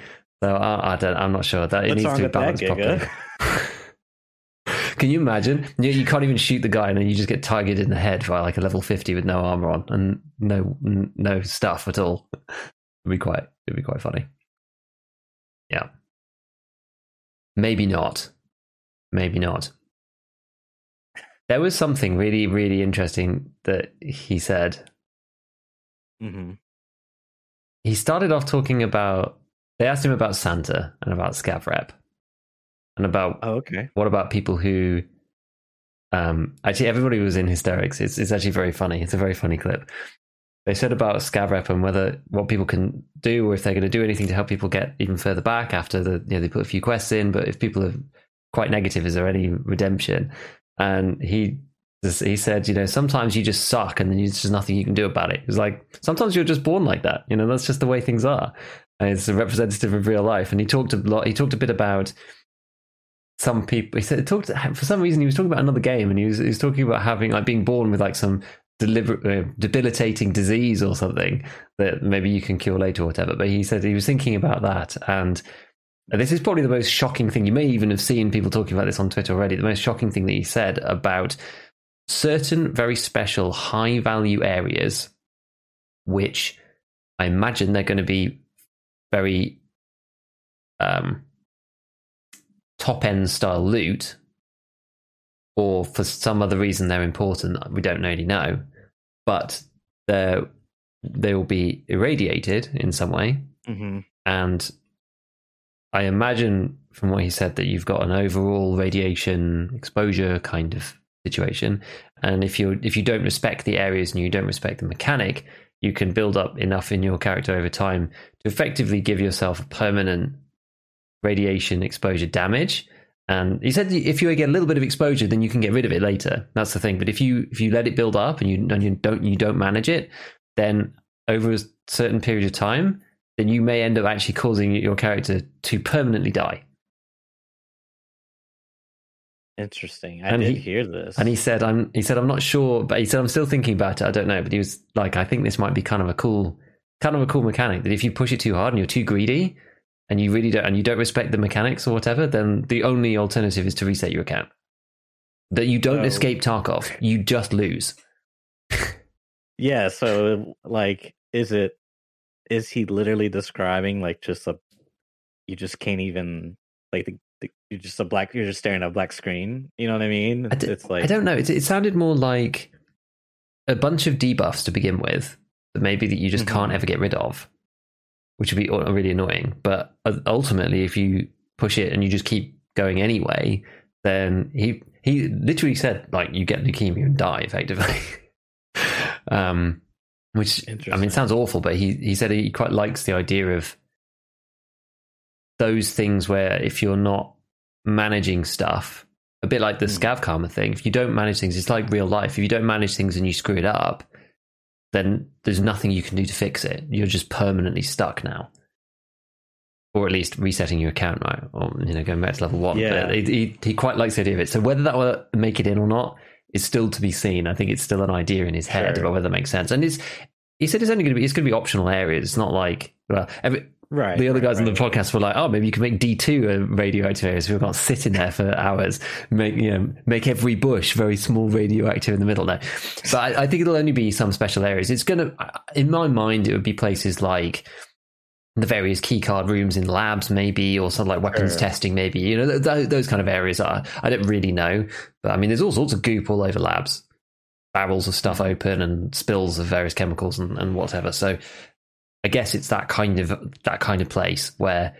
So I, I don't. I'm not sure that it What's needs to be balanced properly. *laughs* *laughs* Can you imagine? You, you can't even shoot the guy, and then you just get targeted in the head by like a level 50 with no armor on and no n- no stuff at all. It'd be quite. It'd be quite funny. Yeah. Maybe not. Maybe not. There was something really, really interesting that he said hmm he started off talking about they asked him about Santa and about scav rep and about Oh, okay. what about people who um actually everybody was in hysterics it's, it's actually very funny it's a very funny clip they said about scav rep and whether what people can do or if they're going to do anything to help people get even further back after the you know they put a few quests in but if people are quite negative is there any redemption and he he said, you know, sometimes you just suck and then there's just nothing you can do about it. It's like sometimes you're just born like that. You know, that's just the way things are. And it's a representative of real life. And he talked a lot. He talked a bit about some people. He said, talked for some reason he was talking about another game, and he was he was talking about having like being born with like some deliberate, uh, debilitating disease or something that maybe you can cure later or whatever. But he said he was thinking about that and. This is probably the most shocking thing. You may even have seen people talking about this on Twitter already. The most shocking thing that he said about certain very special high value areas, which I imagine they're going to be very um, top end style loot, or for some other reason they're important. We don't really know, but they they will be irradiated in some way, hmm and I imagine from what he said that you've got an overall radiation exposure kind of situation. And if you if you don't respect the areas and you don't respect the mechanic, you can build up enough in your character over time to effectively give yourself a permanent radiation exposure damage. And he said if you get a little bit of exposure, then you can get rid of it later. That's the thing. But if you if you let it build up and you and you don't you don't manage it, then over a certain period of time, then you may end up actually causing your character to permanently die. Interesting. I And did he- hear this. And he said, "I'm." He said, "I'm not sure," but he said, "I'm still thinking about it. I don't know." But he was like, "I think this might be kind of a cool, kind of a cool mechanic. That if you push it too hard and you're too greedy, and you really don't, and you don't respect the mechanics or whatever, then the only alternative is to reset your account. That you don't Oh. escape Tarkov, you just lose. *laughs* yeah. So, like, is it? Is he literally describing like just a? You just can't even like the. the you're just a black. You're just staring at a black screen. You know what I mean? I d- it's like I don't know. It, it sounded more like a bunch of debuffs to begin with, that maybe that you just Mhm. can't ever get rid of, which would be really annoying. But ultimately, if you push it and you just keep going anyway, then he he literally said like you get leukemia and die effectively. *laughs* um, which I mean, sounds awful, but he he said he quite likes the idea of those things where if you're not managing stuff, a bit like the Hmm. scav karma thing, if you don't manage things, it's like real life. If you don't manage things and you screw it up, then there's nothing you can do to fix it. You're just permanently stuck now. Or at least resetting your account, right? Or you know, going back to level one. Yeah. But he, he, he quite likes the idea of it. So whether that will make it in or not is still to be seen. I think it's still an idea in his head Sure. about whether it makes sense. And it's he said it's only going to be it's going to be optional areas. It's not like well, every, right. the other right, guys on the podcast were like, "Oh, maybe you can make D two a radioactive area, so we're not sitting there for hours. Make you know, make every bush very small radioactive in the middle." there." but I, I think it'll only be some special areas. It's gonna, in my mind, it would be places like the various keycard rooms in labs, maybe, or something like weapons Sure. testing, maybe. You know, th- th- those kind of areas are. I don't really know, but I mean, there's all sorts of goop all over labs, barrels of stuff open, and spills of various chemicals and, and whatever. So, I guess it's that kind of that kind of place where,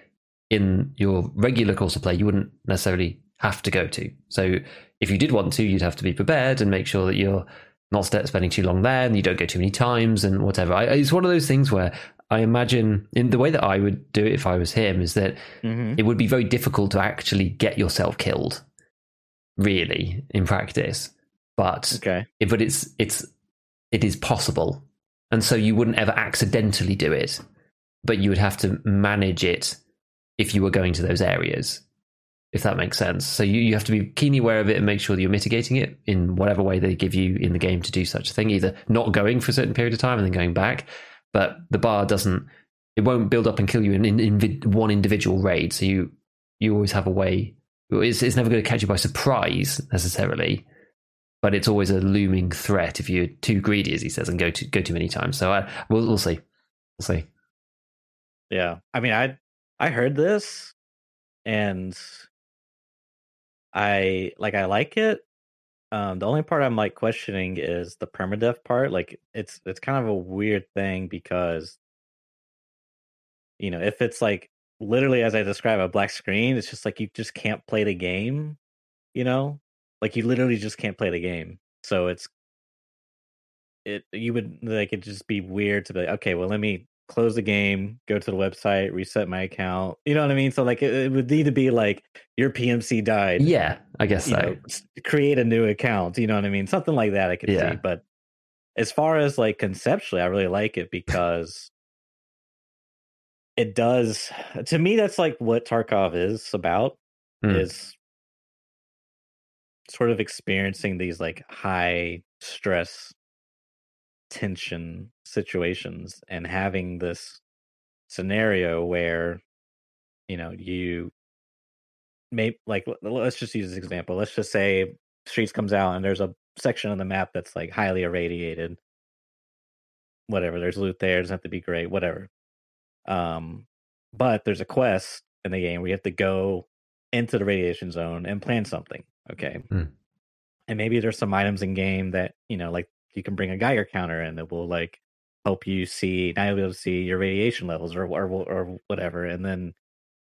in your regular course of play, you wouldn't necessarily have to go to. So, if you did want to, you'd have to be prepared and make sure that you're not spending too long there and you don't go too many times and whatever. I, it's one of those things where I imagine in the way that I would do it if I was him is that Mhm. it would be very difficult to actually get yourself killed, really, in practice. But Okay. it- but it's it's it is possible, and so you wouldn't ever accidentally do it, but you would have to manage it if you were going to those areas, if that makes sense. So you, you have to be keenly aware of it and make sure that you're mitigating it in whatever way they give you in the game to do such a thing, either not going for a certain period of time and then going back, but the bar doesn't it won't build up and kill you in, in, in one individual raid. So you you always have a way. It's, it's never going to catch you by surprise necessarily, but it's always a looming threat if you're too greedy, as he says, and go to go too many times. So I, we'll, we'll see. We'll see. Yeah. I mean, I I heard this and I like I like it. Um the only part I'm like questioning is the permadeath part. Like it's it's kind of a weird thing because you know, if it's like literally as I describe a black screen, it's just like you just can't play the game, you know? Like you literally just can't play the game. So it's it you would like it just be weird to be like, okay, well let me close the game, go to the website, reset my account. You know what I mean? So like it, it would need to be like your PMC died. Yeah, I guess so. know, create a new account. You know what I mean? Something like that I could Yeah. see. But as far as like conceptually, I really like it because it does to me that's like what Tarkov is about Hmm. is sort of experiencing these like high stress tension situations and having this scenario where you know you may like let's just use this example. Let's just say streets comes out and there's a section of the map that's like highly irradiated. Whatever there's loot there doesn't have to be great whatever. Um but there's a quest in the game where you have to go into the radiation zone and plan something okay. Hmm. and maybe there's some items in game that you know like you can bring a geiger counter in that will like help you see now you'll be able to see your radiation levels or or or whatever. And then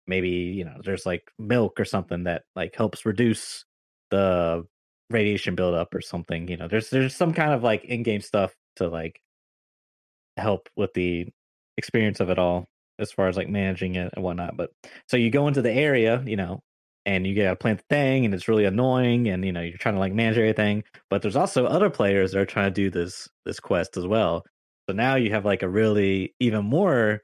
maybe you know there's like milk or something that like helps reduce the radiation buildup or something you know. There's there's some kind of like in-game stuff to like help with the experience of it all as far as like managing it and whatnot. But so you go into the area you know and you gotta plant the thing and it's really annoying and you know you're trying to like manage everything but there's also other players that are trying to do this this quest as well so now you have like a really even more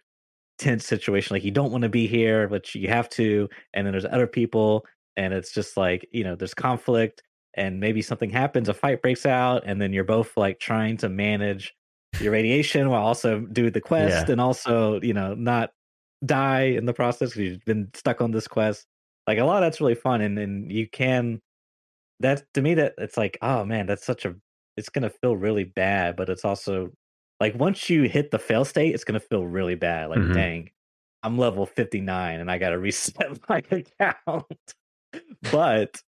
tense situation like you don't want to be here but you have to and then there's other people and it's just like you know there's conflict and maybe something happens a fight breaks out and then you're both like trying to manage your radiation while also do the quest Yeah. and also you know not die in the process because you've been stuck on this quest like a lot of that's really fun and and you can that to me that it's like oh man that's such a it's gonna feel really bad but it's also like once you hit the fail state it's gonna feel really bad like Mhm. dang i'm level 59 and i gotta *laughs* reset my account but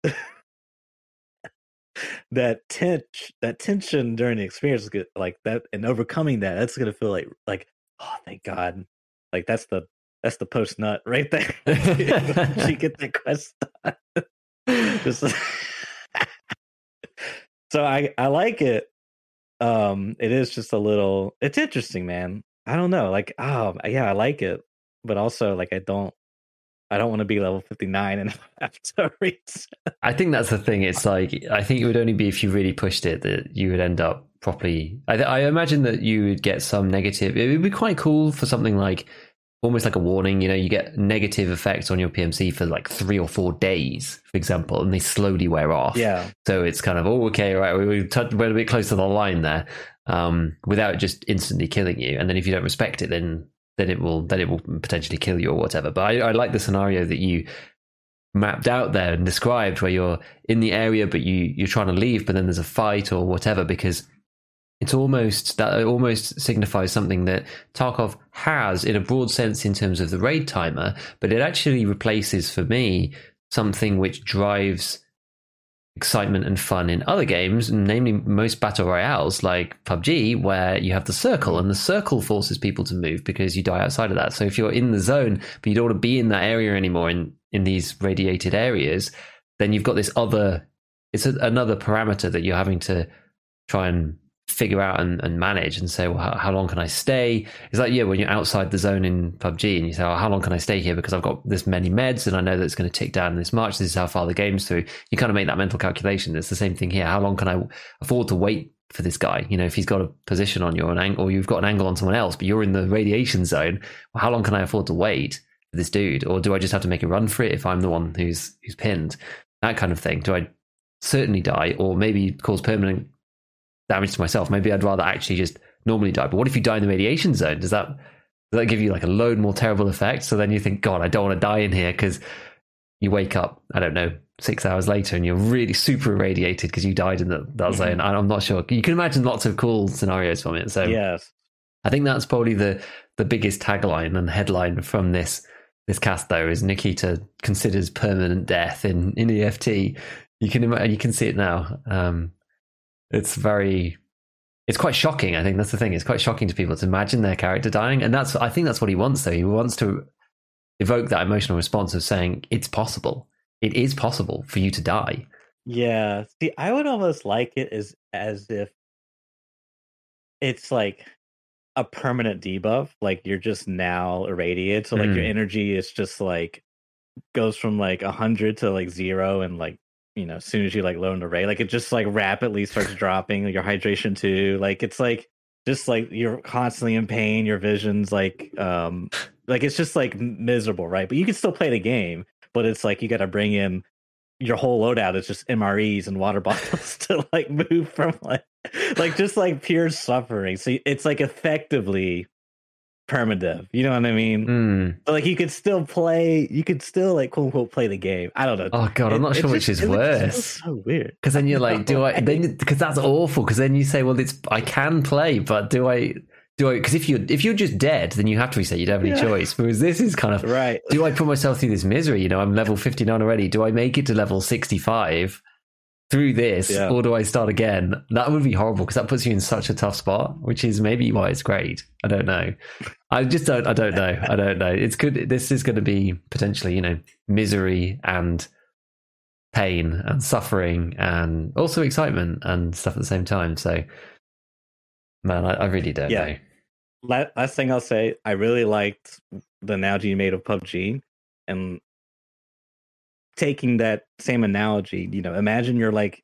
that tension that tension during the experience is good like that and overcoming that that's gonna feel like like oh thank god like that's the that's the post nut right there *laughs* she get the quest. *laughs* Just- *laughs* so I I like it. Um, it is just a little. It's interesting, man. I don't know. Like, oh yeah, I like it, but also like I don't. I don't want to be level fifty nine and have to read. I think that's the thing. It's like I think it would only be if you really pushed it that you would end up properly. I, I imagine that you would get some negative. It would be quite cool for something like almost like a warning. You know, you get negative effects on your PMC for like three or four days, for example, and they slowly wear off. Yeah. So it's kind of oh, okay, right, we, we touch, we're a bit close to the line there, um, without just instantly killing you. And then if you don't respect it, then then it will then it will potentially kill you or whatever. But I, I like the scenario that you mapped out there and described where you're in the area but you you're trying to leave but then there's a fight or whatever because it's almost that it almost signifies something that Tarkov has in a broad sense in terms of the raid timer, but it actually replaces for me something which drives excitement and fun in other games, namely most battle royales like PUBG, where you have the circle and the circle forces people to move because you die outside of that. So if you're in the zone, but you don't want to be in that area anymore in, in these radiated areas, then you've got this other, it's a, another parameter that you're having to try and figure out and, and manage and say, well, how, how, long can I stay? It's like, yeah, when you're outside the zone in PUBG and you say, oh, how long can I stay here? Because I've got this many meds and I know that it's going to tick down this much. This is how far the game's through. You kind of make that mental calculation. It's the same thing here. How long can I afford to wait for this guy? You know, if he's got a position on you or an or you've got an angle on someone else, but you're in the radiation zone, well, how long can I afford to wait for this dude? Or do I just have to make a run for it if I'm the one who's, who's pinned? That kind of thing. Do I certainly die or maybe cause permanent damage to myself. Maybe I'd rather actually just normally die. But what if you die in the radiation zone? Does that does that give you like a load more terrible effect? So then you think, God, I don't want to die in here because you wake up, I don't know, six hours later and you're really super irradiated because you died in the, that mm-hmm. zone. I'm not sure. You can imagine lots of cool scenarios from it. So yes, I think that's probably the the biggest tagline and headline from this this cast though is Nikita considers permanent death in in EFT. You can you can see it now. Um, it's very it's quite shocking. I think that's the thing. It's quite shocking to people to imagine their character dying, and that's I think that's what he wants. Though he wants to evoke that emotional response of saying it's possible. It is possible for you to die. Yeah. See, I would almost like it as as if it's like a permanent debuff. Like you're just now irradiated, so like mm. your energy is just like goes from like a hundred to like zero and like you know, as soon as you like load an array, like it just like rapidly starts *sighs* dropping your hydration too. Like it's like just like you're constantly in pain, your vision's like um like it's just like miserable, right? But you can still play the game, but it's like you gotta bring in your whole loadout is just MREs and water *laughs* bottles to like move from like like just like pure suffering. So it's like effectively permadeath. You know what I mean? Mm. But like you could still play, you could still like quote unquote play the game. I don't know. Oh god, I'm not it, sure which just, is worse. so weird. Because then you're like, do I? Then because that's awful. Because then you say, well, it's I can play, but do I? Do I? Because if you if you're just dead, then you have to reset. You don't have any yeah. choice. Whereas this is kind of right. Do I put myself through this misery? You know, I'm level 59 already. Do I make it to level 65? Through this yeah. or do I start again? That would be horrible because that puts you in such a tough spot, which is maybe why it's great. I don't know. I just don't. I don't know. I don't know. It's good. This is going to be potentially, you know, misery and pain and suffering and also excitement and stuff at the same time. So, man, I, I really don't yeah. know. Last thing I'll say, I really liked the analogy you made of PUBG, and taking that same analogy, you know, imagine you're like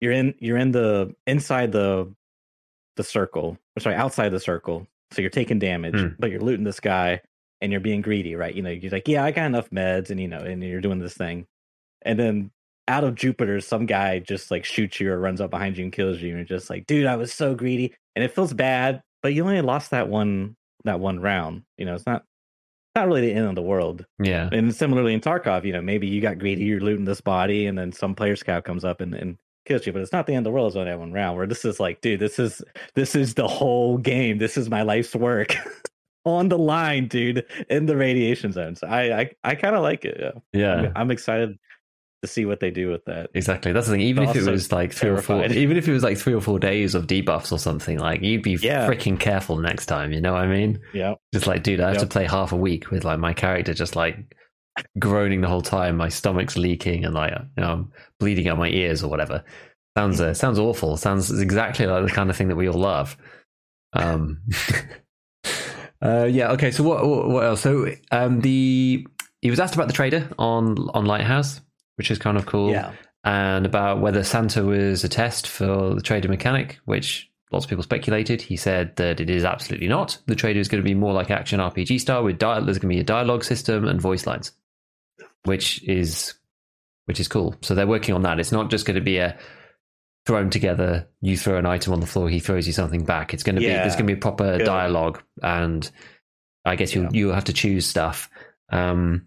you're in you're in the inside the the circle, or sorry, outside the circle. So you're taking damage, mm. but you're looting this guy and you're being greedy, right? You know, you're like, yeah, I got enough meds, and you know, and you're doing this thing, and then out of Jupiter, some guy just like shoots you or runs up behind you and kills you, and you're just like, dude, I was so greedy, and it feels bad, but you only lost that one that one round. You know, it's not not really the end of the world. Yeah. And similarly in Tarkov, you know, maybe you got greedy, you're looting this body, and then some player scav comes up and, and kills you, but it's not the end of the world. It's only one round. Where this is like, dude, this is this is the whole game. This is my life's work. *laughs* on the line, dude, in the radiation zone. So I I, I kind of like it. Yeah, yeah. I'm, I'm, excited to see what they do with that. Exactly. That's the thing. Even if it was like three terrified. or four, even if it was like three or four days of debuffs or something, like you'd be yeah. freaking careful next time. You know what I mean? Yeah. Just like, dude, I have yep. to play half a week with like my character just like groaning the whole time. My stomach's leaking and like you know I'm bleeding out my ears or whatever. Sounds uh, sounds awful. Sounds exactly like the kind of thing that we all love. Um. *laughs* uh, yeah. Okay. So what? What else? So um, the he was asked about the trader on on Lighthouse which is kind of cool. Yeah. And about whether Santa was a test for the trader mechanic, which lots of people speculated. He said that it is absolutely not. The trader is going to be more like action RPG style with there's going to be a dialogue system and voice lines, which is which is cool. So they're working on that. It's not just going to be a thrown together. You throw an item on the floor, he throws you something back. It's going to be there's going to be a proper Good. dialogue, and I guess you Yeah. you have to choose stuff. Um,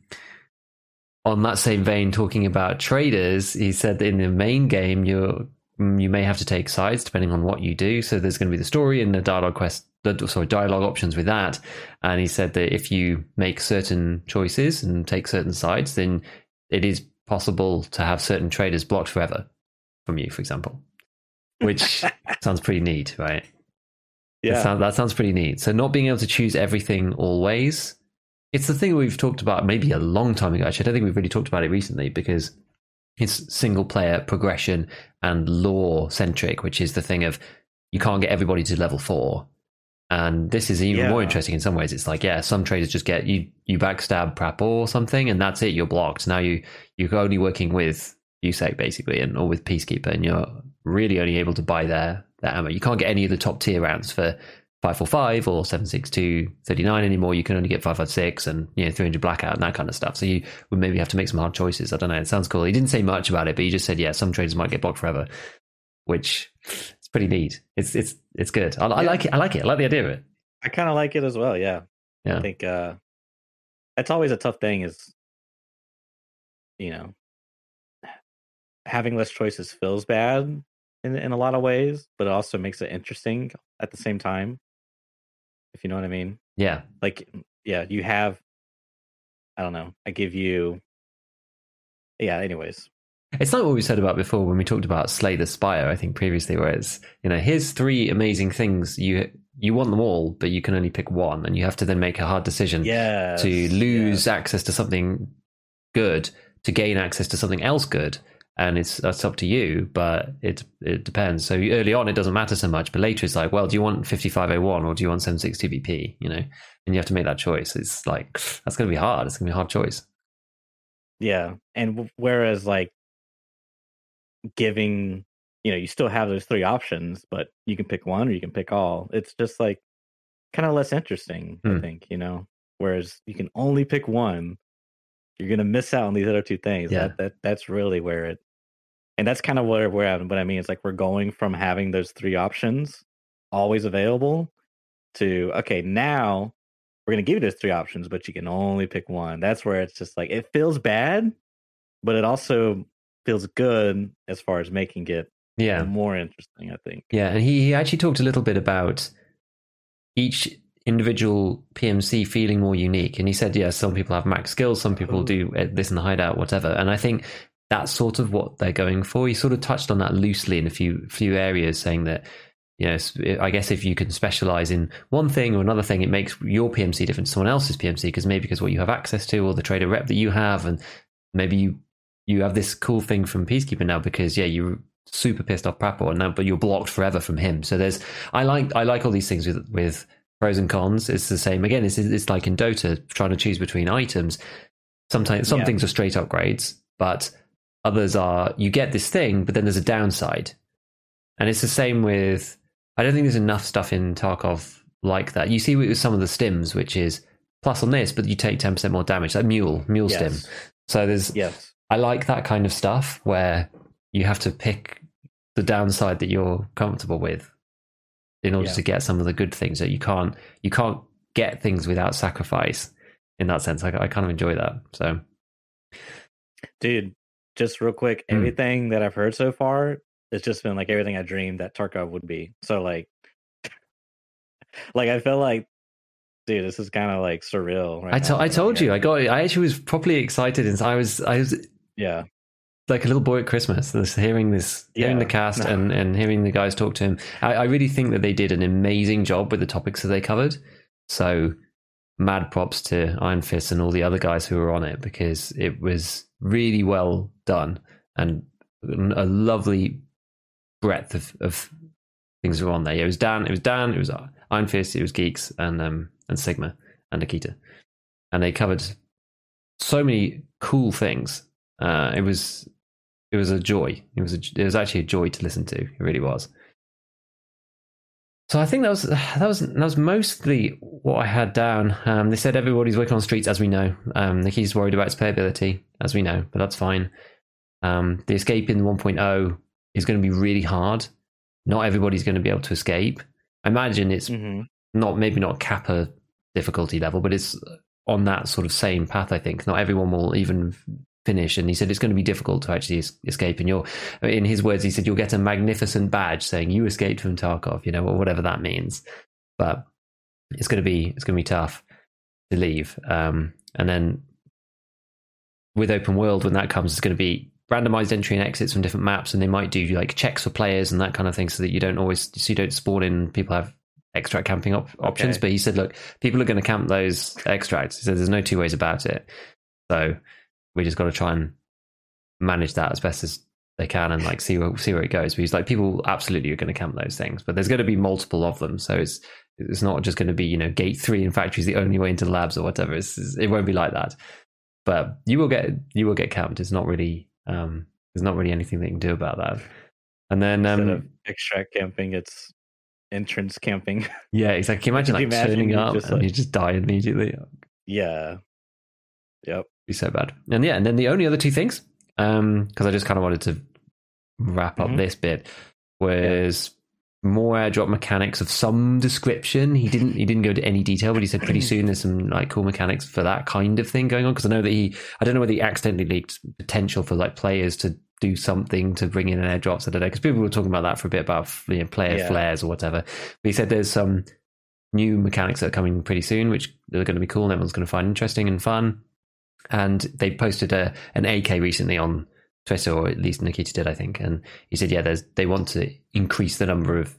on that same vein, talking about traders, he said that in the main game you mm, you may have to take sides depending on what you do. So there's going to be the story and the dialogue quest, the, sorry, dialogue options with that. And he said that if you make certain choices and take certain sides, then it is possible to have certain traders blocked forever from you, for example. Which *laughs* sounds pretty neat, right? That, Yeah. sounds, that sounds pretty neat. So not being able to choose everything always, it's the thing we've talked about maybe a long time ago. Actually, I don't think we've really talked about it recently because it's single player progression and lore centric, which is the thing of you can't get everybody to level four. And this is even more interesting in some ways. It's like, yeah, some traders just get you you backstab Prap or something, and that's it. You're blocked. Now you you're only working with USEC basically, and or with Peacekeeper, and you're really only able to buy their their ammo. You can't get any of the top tier rounds for 545 or 762 39 anymore. You can only get 556 and you know 300 blackout and that kind of stuff. So you would maybe have to make some hard choices. I don't know. It sounds cool. He didn't say much about it, but he just said, yeah, some traders might get blocked forever, which it's pretty neat. It's it's it's good. I, I like it. I like it. I like the idea of it. I kind of like it as well. Yeah. Yeah. I think uh, that's always a tough thing. Is you know having less choices feels bad in in a lot of ways, but it also makes it interesting at the same time. If you know what I mean. Yeah. Like, yeah, you have. I don't know. I give you. Yeah. Anyways. It's like what we said about before when we talked about Slay the Spire, I think previously, where it's, you know, here's three amazing things. You you want them all, but you can only pick one, and you have to then make a hard decision Yeah. to lose access to something good to gain access to something else good. And it's that's up to you, but it it depends. So early on, it doesn't matter so much, but later it's like, well, do you want 5501 or do you want 762 BP? You know, and you have to make that choice. It's like that's going to be hard. It's going to be a hard choice. Yeah. And whereas like giving, you know, you still have those three options, but you can pick one or you can pick all. It's just like kind of less interesting, Hmm. I think, you know. Whereas you can only pick one, you're gonna miss out on these other two things. Yeah. That that that's really where it and that's kind of where we're at. What I mean is like we're going from having those three options always available to okay, now we're gonna give you those three options, but you can only pick one. That's where it's just like it feels bad, but it also feels good as far as making it Yeah. more interesting. I think. Yeah, and he, he actually talked a little bit about each individual PMC feeling more unique. And he said, yeah, some people have max skills, some people do uh, this in the hideout, whatever. And I think that's sort of what they're going for. You sort of touched on that loosely in a few few areas, saying that. You know, I guess if you can specialize in one thing or another thing, it makes your PMC different to someone else's PMC because maybe because what you have access to or the trader rep that you have, and maybe you you have this cool thing from Peacekeeper now because yeah, you're super pissed off Prapor and now, but you're blocked forever from him. So there's I like I like all these things with with pros and cons. It's the same again. It's it's like in Dota trying to choose between items. Sometimes some Yeah. things are straight upgrades, but others are you get this thing, but then there's a downside. And it's the same with I don't think there's enough stuff in Tarkov like that. You see it with some of the stims, which is plus on this, but you take ten percent more damage. Like mule, mule stim. So there's Yes. I like that kind of stuff where you have to pick the downside that you're comfortable with in order Yeah. to get some of the good things that you can't you can't get things without sacrifice in that sense I, I kind of enjoy that so Dude, just real quick, Hmm. everything that I've heard so far, it's just been like everything I dreamed that Tarkov would be. So like *laughs* like I feel like dude, this is kind of like surreal right I, to- I told you I got I actually was properly excited and I was I was Yeah. like a little boy at Christmas this, hearing this hearing the cast No. *laughs* and, and hearing the guys talk to him I, I really think that they did an amazing job with the topics that they covered so mad props to Iron Fist and all the other guys who were on it because it was really well done and a lovely breadth of, of things were on there. It was Dan, it was Dan, it was Iron Fist, it was Geeks, and um, and Sigma and Nikita, and they covered so many cool things. Uh, it was it was a joy. It was a, it was actually a joy to listen to. It really was. So I think that was that was that was mostly what I had down. Um, they said everybody's working on streets, as we know. Um, Nikki's worried about its playability, as we know, but that's fine. Um, the escape in 1.0 is going to be really hard. Not everybody's going to be able to escape. I imagine it's Mhm. not maybe not Kappa difficulty level, but it's on that sort of same path. I think not everyone will even finish, and he said it's going to be difficult to actually es- escape. And you're, in his words, he said you'll get a magnificent badge saying you escaped from Tarkov, you know, or whatever that means. But it's going to be it's going to be tough to leave. Um, and then with open world, when that comes, it's going to be randomized entry and exits from different maps, and they might do like checks for players and that kind of thing, so that you don't always so you don't spawn in. People have extract camping op- options, Okay. but he said, look, people are going to camp those extracts. He said there's no two ways about it. So we just got to try and manage that as best as they can and like see where see where it goes. He's like, people absolutely are going to camp those things, but there's going to be multiple of them. So it's it's not just going to be you know gate three in factory is the only way into the labs or whatever. It's, it won't be like that. But you will get you will get camped. It's not really um, there's not really anything they can do about that. And then Instead um, of extract camping, it's entrance camping. *laughs* yeah, exactly. Can you *laughs* imagine you like imagine turning up just, and like- you just die immediately? yeah. Yep. Be so bad. And yeah, and then the only other two things, um, because I just kind of wanted to wrap up Mhm. this bit, was more airdrop mechanics of some description. He didn't he didn't go into any detail, but he said pretty *clears throat* soon there's some like cool mechanics for that kind of thing going on. Because I know that he I don't know whether he accidentally leaked potential for like players to do something to bring in an airdrops. I don't know because people were talking about that for a bit about you know, player Yeah. flares or whatever. But he said there's some new mechanics that are coming pretty soon, which are going to be cool and everyone's going to find interesting and fun and they posted a an AK recently on Twitter, or at least Nikita did, I think. And he said, yeah, there's they want to increase the number of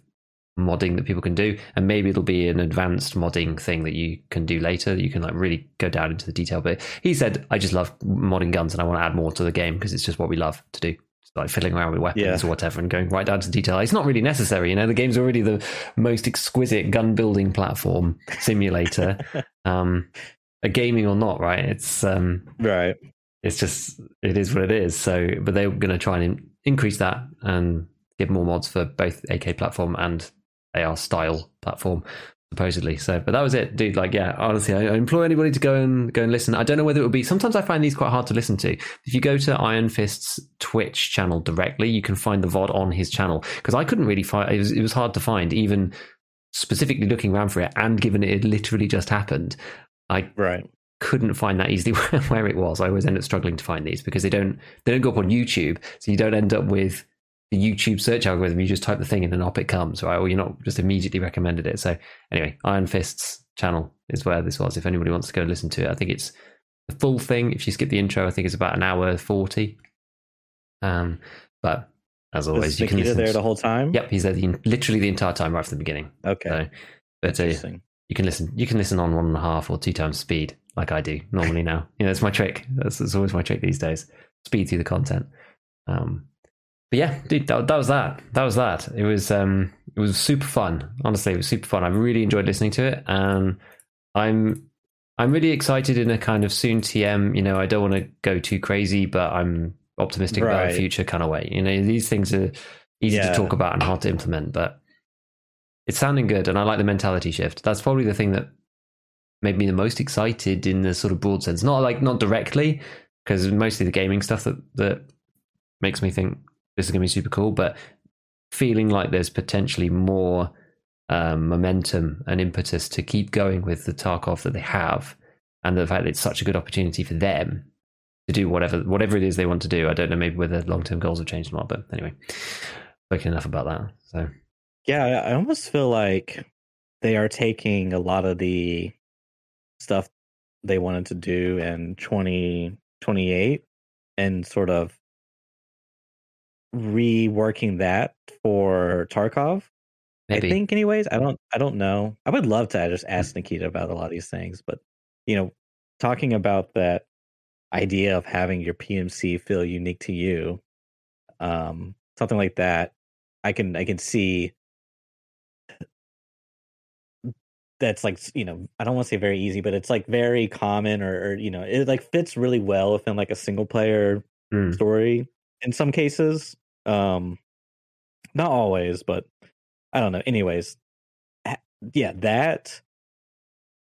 modding that people can do, and maybe it'll be an advanced modding thing that you can do later. That you can like really go down into the detail. But he said, I just love modding guns, and I want to add more to the game because it's just what we love to do like fiddling around with weapons Yeah. or whatever, and going right down to the detail. It's not really necessary, you know. The game's already the most exquisite gun building platform simulator. *laughs* um, a gaming or not, right? It's um, Right. it's just it is what it is. So, but they're going to try and in- increase that and give more mods for both AK platform and AR style platform, supposedly. So, but that was it, dude. Like, yeah, honestly, I, I implore anybody to go and go and listen. I don't know whether it would be. Sometimes I find these quite hard to listen to. If you go to Iron Fist's Twitch channel directly, you can find the VOD on his channel because I couldn't really find. It was, it was hard to find even specifically looking around for it and given it had literally just happened i Right. couldn't find that easily *laughs* where it was. I always end up struggling to find these because they don't they don't go up on YouTube, so you don't end up with the YouTube search algorithm. You just type the thing in and up it comes, right? Or you're not just immediately recommended it. So anyway, Iron Fist's channel is where this was. If anybody wants to go listen to it, I think it's the full thing. If you skip the intro, I think it's about an hour forty. Um, but as always, you can listen. there to- the whole time? Yep, he's there the, literally the entire time right from the beginning. Okay. So, but uh, Interesting. You can listen you can listen on one and a half or two times speed like i do normally now. You know that's my trick. That's, that's always my trick these days. Speed through the content. Um but yeah dude that, that was that. That was that. It was um it was super fun. Honestly it was super fun. I really enjoyed listening to it. And i'm i'm really excited in a kind of soon tm you know i don't want to go too crazy but i'm optimistic about the future kind of way. You know these things are easy Yeah. to talk about and hard to implement but it's sounding good and i like the mentality shift. That's probably the thing that made me the most excited in the sort of broad sense. Not like not directly because mostly the gaming stuff that that makes me think this is going to be super cool but feeling like there's potentially more um, momentum and impetus to keep going with the tarkov that they have and the fact that it's such a good opportunity for them to do whatever whatever it is they want to do. I don't know maybe whether long-term goals have changed or not but anyway spoken enough about that so Yeah, I almost feel like they are taking a lot of the stuff they wanted to do in 2028 and sort of reworking that for Tarkov. maybe I think anyways, I don't I don't know. I would love to just ask Nikita about a lot of these things, but you know, talking about that idea of having your PMC feel unique to you, um, something like that, I can I can see that's like you know I don't want to say very easy, but it's like very common or, or you know it like fits really well within like a single player Hmm. story in some cases. Um, not always, but I don't know. Anyways, yeah, that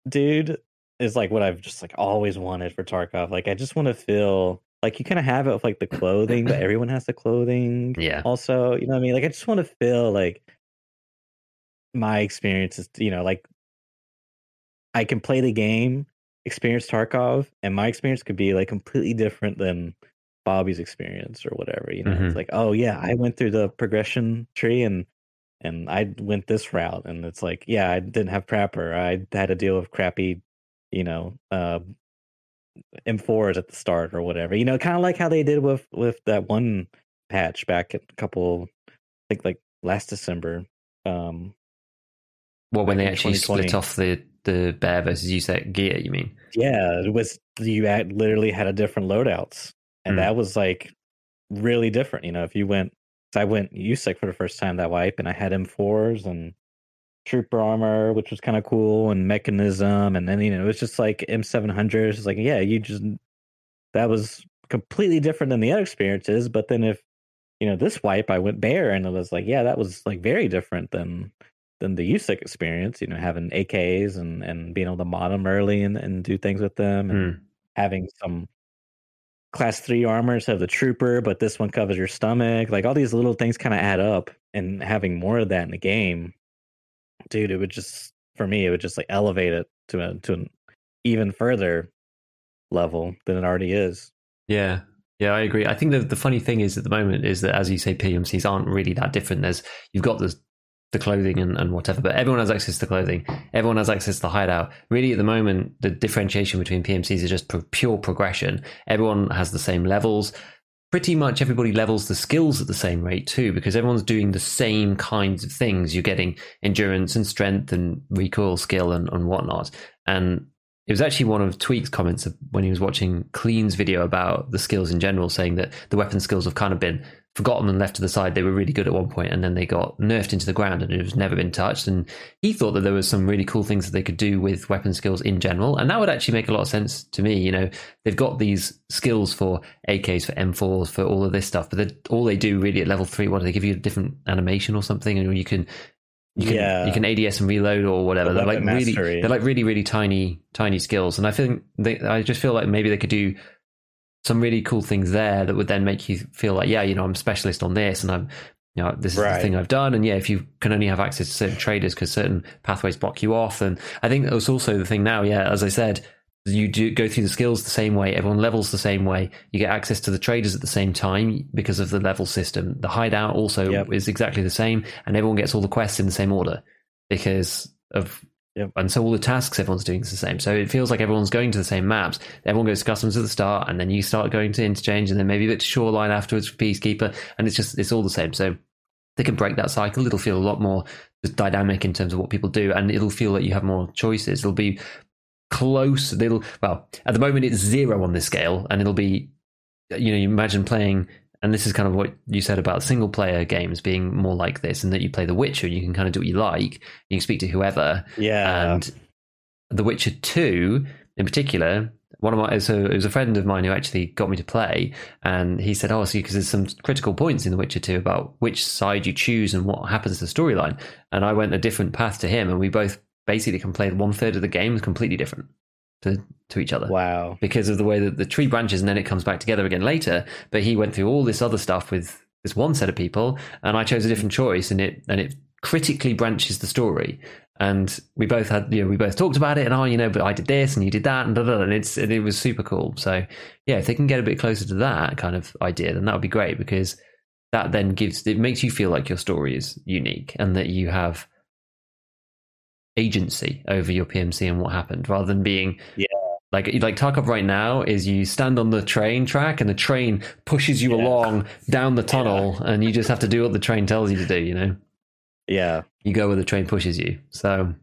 dude is like what I've just like always wanted for Tarkov. Like I just want to feel like you kind of have it with like the clothing, but *coughs* everyone has the clothing. Yeah. Also, you know what I mean? Like I just want to feel like my experience is, you know, like I can play the game, experience Tarkov, and my experience could be like completely different than Bobby's experience or whatever. You know, Mhm. it's like, oh yeah, I went through the progression tree and and I went this route, and it's like, yeah, I didn't have Prapor. I had to deal with crappy, you know, uh, M4s at the start or whatever. You know, kind of like how they did with with that one patch back a couple, I think like last December. Um, Well, when they actually split off the the bear versus USEC gear, you mean? Yeah, it was you had literally had a different loadouts, and Hmm. that was like really different. You know, if you went, I went USEC for the first time that wipe, and I had M4s and trooper armor, which was kind of cool, and mechanism, and then you know it was just like M700s. It's like yeah, you just that was completely different than the other experiences. But then if you know this wipe, I went bear, and it was like yeah, that was like very different than than the USEC experience. You know, having AKs and and being able to mod them early and and do things with them, and Hmm. having some class three armors have the trooper, but this one covers your stomach. Like all these little things kind of add up, and having more of that in the game, dude, it would just for me, it would just like elevate it to a to an even further level than it already is. Yeah. Yeah, I agree. I think the the funny thing is at the moment is that as you say, PMCs aren't really that different. There's you've got the the clothing and, and whatever, but everyone has access to clothing. Everyone has access to the hideout. Really, at the moment, the differentiation between PMCs is just pro- pure progression. Everyone has the same levels. Pretty much everybody levels the skills at the same rate too, because everyone's doing the same kinds of things. You're getting endurance and strength and recoil skill and, and whatnot. And it was actually one of Tweak's comments when he was watching Klean's video about the skills in general, saying that the weapon skills have kind of been forgotten and left to the side. They were really good at one point, and then they got nerfed into the ground, and it was never been touched. And he thought that there was some really cool things that they could do with weapon skills in general, and that would actually make a lot of sense to me. You know, they've got these skills for AKs, for M4s, for all of this stuff, but all they do really at level three, what do they give you a different animation or something, and you can. You can, Yeah. you can ADS and reload or whatever. The They're like weapon really, they're like really, really tiny, tiny skills. And I think they, I just feel like maybe they could do some really cool things there that would then make you feel like, yeah, you know, I'm a specialist on this, and I'm, you know, this is Right. the thing I've done. And yeah, if you can only have access to certain traders because certain pathways block you off, and I think that's also the thing now. Yeah, as I said, you do go through the skills the same way. Everyone levels the same way. You get access to the traders at the same time because of the level system. The hideout also Yep. is exactly the same, and everyone gets all the quests in the same order because of Yep. and so all the tasks everyone's doing is the same. So it feels like everyone's going to the same maps. Everyone goes to customs at the start, and then you start going to interchange, and then maybe a bit to shoreline afterwards for peacekeeper, and it's just it's all the same. So they can break that cycle. It'll feel a lot more dynamic in terms of what people do, and it'll feel that you have more choices. It'll be close. It'll well at the moment it's zero on this scale, and it'll be you know you imagine playing. And this is kind of what you said about single player games being more like this, and that you play The Witcher, and you can kind of do what you like. You can speak to whoever, Yeah, and The Witcher Two, in particular, one of my so it was a friend of mine who actually got me to play, and he said, "Oh, see, because there's some critical points in The Witcher Two about which side you choose and what happens to the storyline." And I went a different path to him, and we both basically can play one third of the game completely different to to each other wow. because of the way that the tree branches and then it comes back together again later. But he went through all this other stuff with this one set of people, and I chose a different choice, and it and it critically branches the story. And we both had, you know, we both talked about it, and oh, you know, but I did this and you did that, and da, da, da, and it's and it was super cool. So yeah, if they can get a bit closer to that kind of idea, then that would be great because that then gives it makes you feel like your story is unique and that you have agency over your PMC and what happened, rather than being like like Tarkov right now is you stand on the train track and the train pushes you Yeah. along down the tunnel and you just have to do what the train tells you to do. You know, Yeah, you go where the train pushes you. So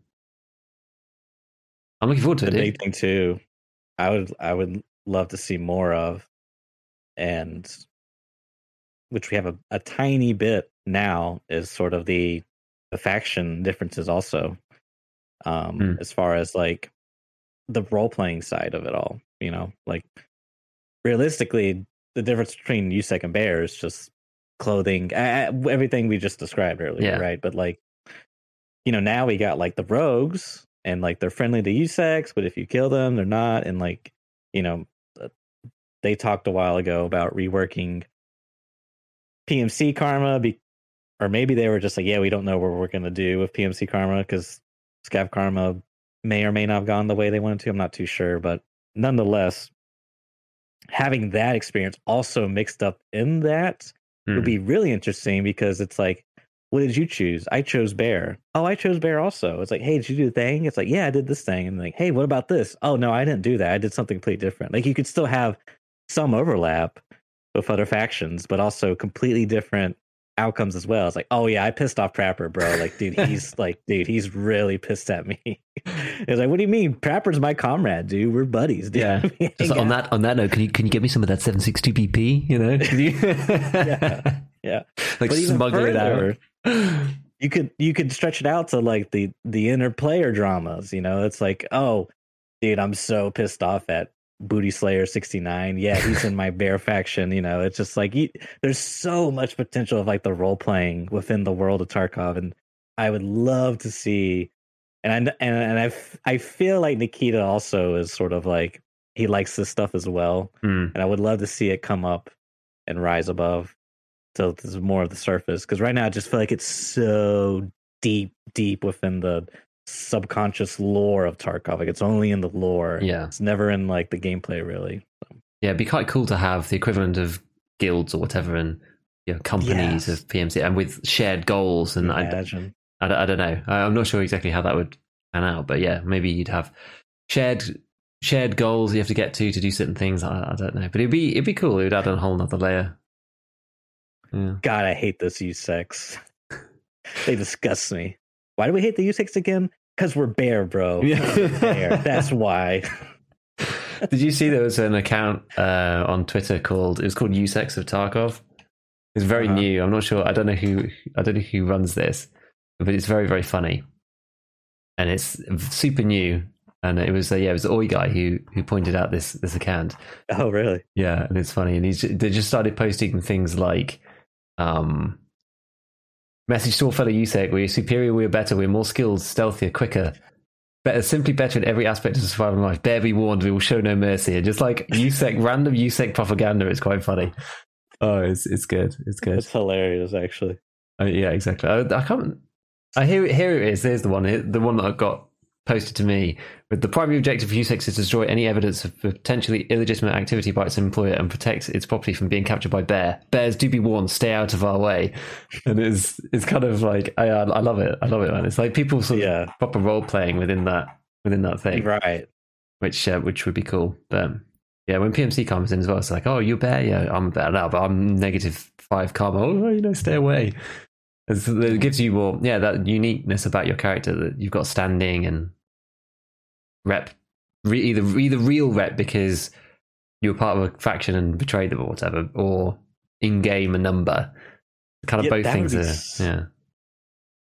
I'm looking forward to the it. dude. big thing too. I would I would love to see more of, and which we have a, a tiny bit now is sort of the the faction differences also, um, Hmm. as far as like the role playing side of it all. You know, like realistically, the difference between USEC and Bear is just clothing, uh, everything we just described earlier, Yeah. right? But like you know, now we got like the rogues and like they're friendly to USEC, but if you kill them, they're not. And like, you know, uh, they talked a while ago about reworking PMC karma, be, or maybe they were just like, yeah, we don't know what we're going to do with PMC karma because Scav karma may or may not have gone the way they wanted to. I'm not too sure, but nonetheless, having that experience also mixed up in that would Hmm. be really interesting because it's like, what did you choose? I chose bear. Oh, I chose bear also. It's like, hey, did you do the thing? It's like, yeah, I did this thing. And like, hey, what about this? Oh no, I didn't do that. I did something completely different. Like you could still have some overlap with other factions, but also completely different outcomes as well. It's like, oh yeah, I pissed off Prapor, bro. Like, dude, *laughs* he's like, dude, he's really pissed at me. *laughs* it's like, what do you mean? Prapor's my comrade, dude. We're buddies, dude. Yeah. *laughs* Just on that on that note, can you can you get me some of that seven six two BP? You know, Yeah. Yeah. like But smuggle it out. *gasps* you could you could stretch it out to like the the inner player dramas you know it's like oh dude i'm so pissed off at booty slayer 69 yeah he's in my *laughs* bear faction you know it's just like you, there's so much potential of like the role playing within the world of tarkov and i would love to see and i and, and i f- i feel like nikita also is sort of like he likes this stuff as well Hmm. and I would love to see it come up and rise above till there's more of the surface. Because right now, I just feel like it's so deep, deep within the subconscious lore of Tarkov. Like it's only in the lore. Yeah. it's never in like the gameplay, really. Yeah, it'd be quite cool to have the equivalent of guilds or whatever and you know, companies Yes. of PMC and with shared goals. And I, Imagine. I, don't- I don't know. I, I'm not sure exactly how that would pan out, but yeah, maybe you'd have shared shared goals you have to get to to do certain things. I, I don't know, but it'd be it'd be cool. It would add a whole nother layer. Yeah. God, I hate this USEC. *laughs* they disgust me. Why do we hate the USEC again? Because we're bear, bro. *laughs* Yeah. bear. That's why. *laughs* Did you see there was an account uh, on Twitter called it was called Usex of Tarkov? It's very Uh-huh. new. I'm not sure. I don't know who I don't know who runs this, but it's very very funny, and it's super new. And it was uh, yeah, it was the Oi guy who who pointed out this this account. Oh, really? Yeah, and it's funny, and he's they just started posting things like, um, message to all fellow USEC: we're superior, we're better, we're more skilled, stealthier, quicker, better, simply better in every aspect of survival and life. Bear be warned, we will show no mercy. And just like USEC, *laughs* random USEC propaganda, it's quite funny. Oh, it's it's good, it's good. It's hilarious, actually. Uh, yeah, exactly. I, I can't. I hear it. Here it is. There's the one. The one that I got posted to me. With the primary objective of USEX is to destroy any evidence of potentially illegitimate activity by its employer and protect its property from being captured by bear. Bears do be warned. Stay out of our way. And it's it's kind of like I I love it. I love it, man. It's like people sort of Yeah, proper role playing within that within that thing, right. which uh, which would be cool. But yeah, when PMC comes in as well, it's like, oh, you're bear. Yeah, I'm a bear now, but I'm negative five karma. Oh, you know, stay away. It's, it gives you more, yeah, that uniqueness about your character that you've got standing and rep, re, either either real rep because you were part of a faction and betrayed them or whatever, or in game a number. Kind of Yeah, both things are, s- yeah,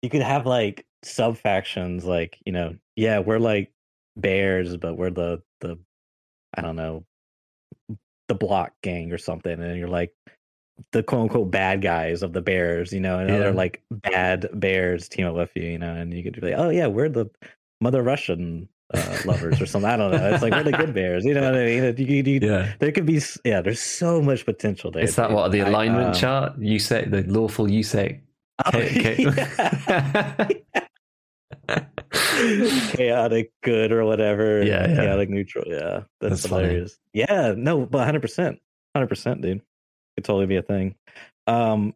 you could have like sub factions like you know yeah we're like bears but we're the the i don't know the block gang or something and you're like the quote unquote bad guys of the bears you know and Yeah. other like bad bears team up with you you know and you could be like oh yeah we're the mother russian uh, lovers or something i don't know it's like we're good bears you know what i mean you, you, yeah. there could be yeah there's so much potential there Is that what the I- alignment um, chart? You say the lawful you say oh, *laughs* yeah. *laughs* chaotic good or whatever. Yeah, yeah. Chaotic neutral. Yeah. That's, That's funny. hilarious. Yeah. No, but 100%. 100%, dude. Could totally be a thing. Um,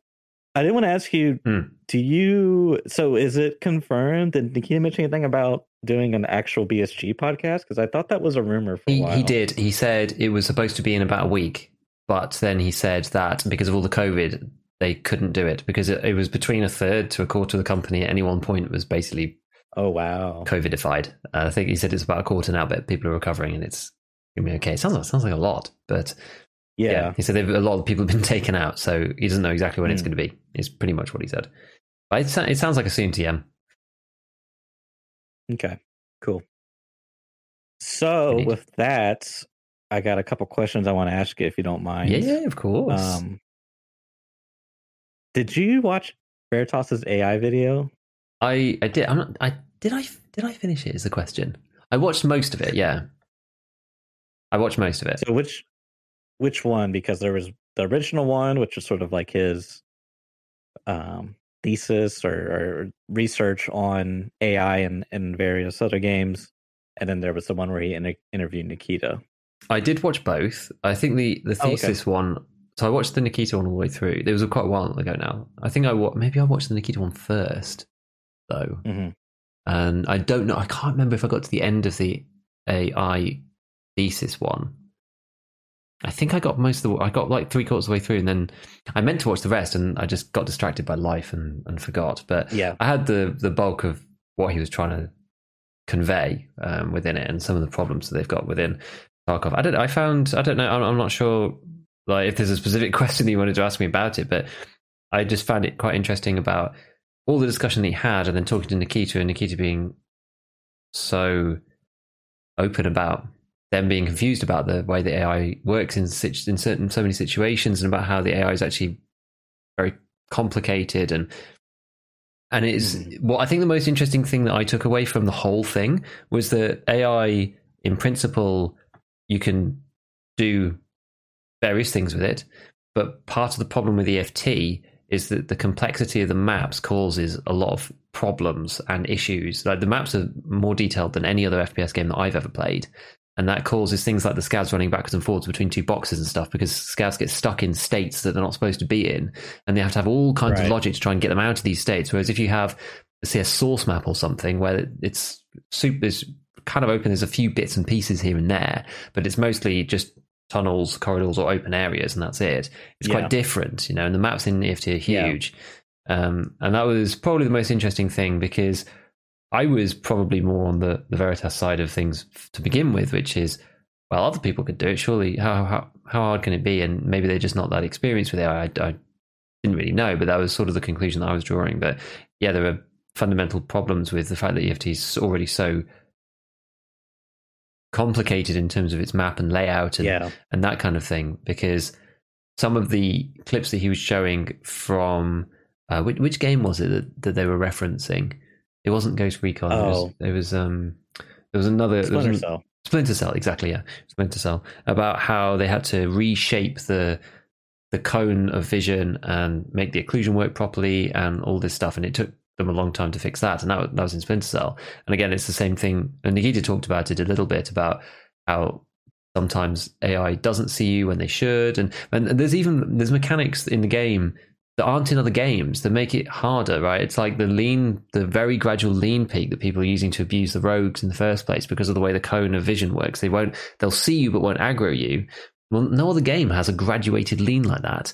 I did want to ask you Hmm. do you, so is it confirmed? Did Nikita mention anything about doing an actual BSG podcast? Because I thought that was a rumor for a He, he did. He said it was supposed to be in about a week, but then he said that because of all the COVID, they couldn't do it because it, it was between a third to a quarter of the company at any one point was basically Oh, wow. COVIDified. Uh, I think he said it's about a quarter now, but people are recovering and it's gonna be okay. It sounds like, sounds like a lot, but yeah, Yeah. he said a lot of people have been *laughs* taken out, so he doesn't know exactly when it's Hmm. going to be. It's pretty much what he said. But it, it sounds like a soon TM. Okay. Cool. So, Indeed. with that, I got a couple questions I want to ask you if you don't mind. Yeah, yeah, of course. Um, did you watch Veritas's AI video? I I did. I'm not. I did. I did. I finish it? Is the question. I watched most of it. Yeah, I watched most of it. So which which one? Because there was the original one, which was sort of like his um, thesis or, or research on AI and, and various other games, and then there was the one where he in- interviewed Nikita. I did watch both. I think the the Oh, okay. thesis one. So I watched the Nikita one all the way through. It was quite a while ago now. I think I wa- maybe I watched the Nikita one first, though, Mhm. and I don't know. I can't remember if I got to the end of the AI thesis one. I think I got most of the. I got like three quarters of the way through, and then I meant to watch the rest, and I just got distracted by life and, and forgot. But Yeah, I had the the bulk of what he was trying to convey um, within it, and some of the problems that they've got within Tarkov. I don't. I found. I don't know. I'm, I'm not sure. Like, if there's a specific *laughs* question that you wanted to ask me about it, but I just found it quite interesting about all the discussion that he had, and then talking to Nikita, and Nikita being so open about them being confused about the way the AI works in situ- in certain so many situations, and about how the AI is actually very complicated and and it's Mhm. what I think the most interesting thing that I took away from the whole thing was that AI, in principle, you can do various things with it, but part of the problem with EFT is that the complexity of the maps causes a lot of problems and issues. Like the maps are more detailed than any other FPS game that I've ever played. And that causes things like the scavs running backwards and forwards between two boxes and stuff because scavs get stuck in states that they're not supposed to be in. And they have to have all kinds of logic to try and get them out of these states. Whereas if you have, say, a source map or something where it's super, it's kind of open, there's a few bits and pieces here and there, but it's mostly just tunnels, corridors, or open areas, and that's it. It's Yeah. quite different, you know, and the maps in EFT are Yeah. huge. Um, and that was probably the most interesting thing because I was probably more on the, the Veritas side of things to begin with, which is, well, other people could do it. Surely, how, how, how hard can it be? And maybe they're just not that experienced with AI. I, I didn't really know, but that was sort of the conclusion that I was drawing. But yeah, there are fundamental problems with the fact that EFT is already so complicated in terms of its map and layout and, yeah, and that kind of thing because some of the clips that he was showing from uh, which, which game was it that, that they were referencing it wasn't ghost recon it was, Oh. it was um there was another there was Splinter an- Cell. Splinter Cell, exactly, yeah. Splinter Cell. About how they had to reshape the the cone of vision and make the occlusion work properly and all this stuff. And it took them a long time to fix that. And that, was- that was in Splinter Cell. And again, it's the same thing. And Nikita talked about it a little bit about how sometimes AI doesn't see you when they should. And, and there's even there's mechanics in the game that aren't in other games that make it harder, right? It's like the lean, the very gradual lean peak that people are using to abuse the rogues in the first place because of the way the cone of vision works. They won't, they'll see you but won't aggro you. Well, no other game has a graduated lean like that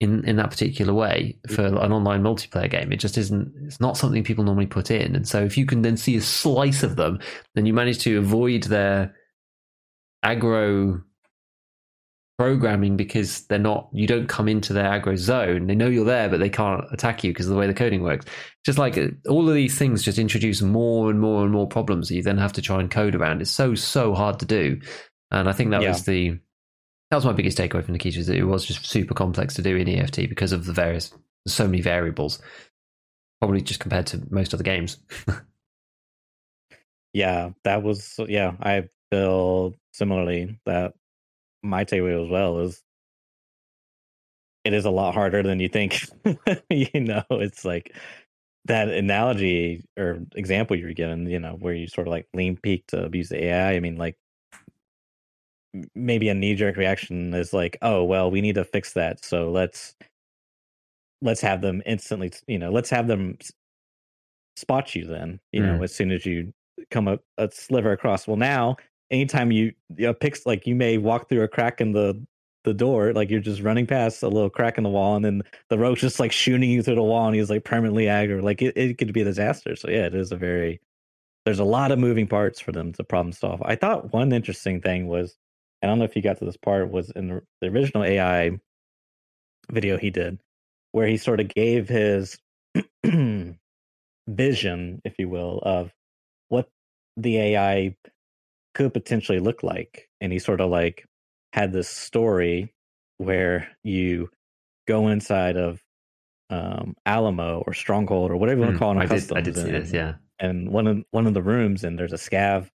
in, in that particular way for an online multiplayer game. It just isn't, it's not something people normally put in. And so if you can then see a slice of them, then you manage to avoid their aggro programming because they're not you don't come into their aggro zone they know you're there but they can't attack you because of the way the coding works just like uh, all of these things just introduce more and more and more problems that you then have to try and code around it's so so hard to do and i think that Yeah. was the that was my biggest takeaway from Nikita is that it was just super complex to do in eft because of the various so many variables probably just compared to most other games *laughs* Yeah, that was yeah. I feel similarly that my takeaway as well is it is a lot harder than you think. *laughs* you know, it's like that analogy or example you were given. You know, where you sort of like lean peak to abuse the AI. I mean, like maybe a knee jerk reaction is like, oh well, we need to fix that. So let's let's have them instantly. You know, let's have them spot you then. You know, mm. as soon as you come a, a sliver across. Well, now anytime you you know, picks like you may walk through a crack in the the door, like you're just running past a little crack in the wall, and then the rogue's just like shooting you through the wall, and he's like permanently aggro. Like it, it could be a disaster. So yeah, it is a very there's a lot of moving parts for them to problem solve. I thought one interesting thing was I don't know if you got to this part was in the, the original AI video he did, where he sort of gave his *clears throat* vision, if you will, of what the AI could potentially look like. And he sort of like had this story where you go inside of um, Alamo or Stronghold or whatever you want to Mm, call it. I did. I did see and, this. Yeah. and one of one of the rooms, and there's a scav,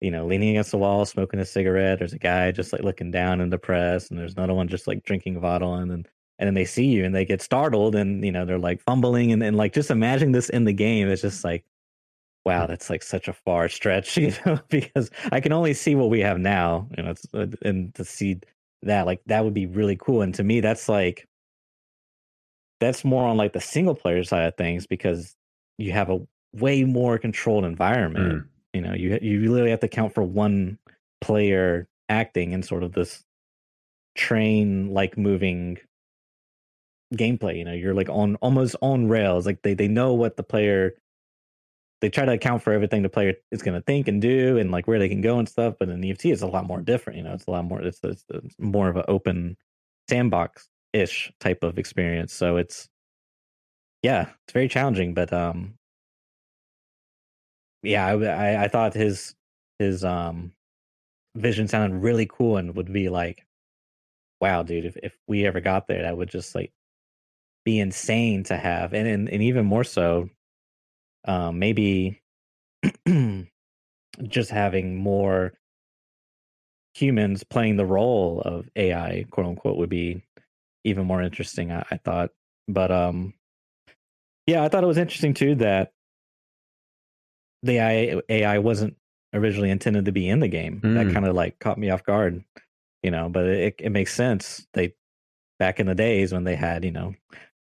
you know, leaning against the wall, smoking a cigarette. There's a guy just like looking down and depressed, and there's another one just like drinking vodka, and then and then they see you and they get startled, and you know they're like fumbling, and, and like just imagine this in the game. It's just like, wow, that's like such a far stretch, *laughs* you know, because I can only see what we have now, you know, uh, and to see that like that would be really cool. And to me, that's like that's more on like the single player side of things because you have a way more controlled environment. Mm. You know, you you literally have to count for one player acting in sort of this train like moving gameplay. You know, you're like on almost on rails. Like they they know what the player they try to account for everything the player is going to think and do and like where they can go and stuff. But in the EFT, it's a lot more different. You know, it's a lot more. It's, it's, it's more of an open sandbox ish type of experience. So it's yeah, it's very challenging. But um, yeah, I I, I thought his his um vision sounded really cool and would be like, wow, dude, if if we ever got there, that would just like be insane to have, and and, and even more so, um, maybe *clears throat* just having more humans playing the role of AI, quote unquote, would be even more interesting. I, I thought, but um, yeah, I thought it was interesting too that the AI, AI wasn't originally intended to be in the game. That Mm. kind of like caught me off guard, you know. But it it makes sense. They back in the days when they had you know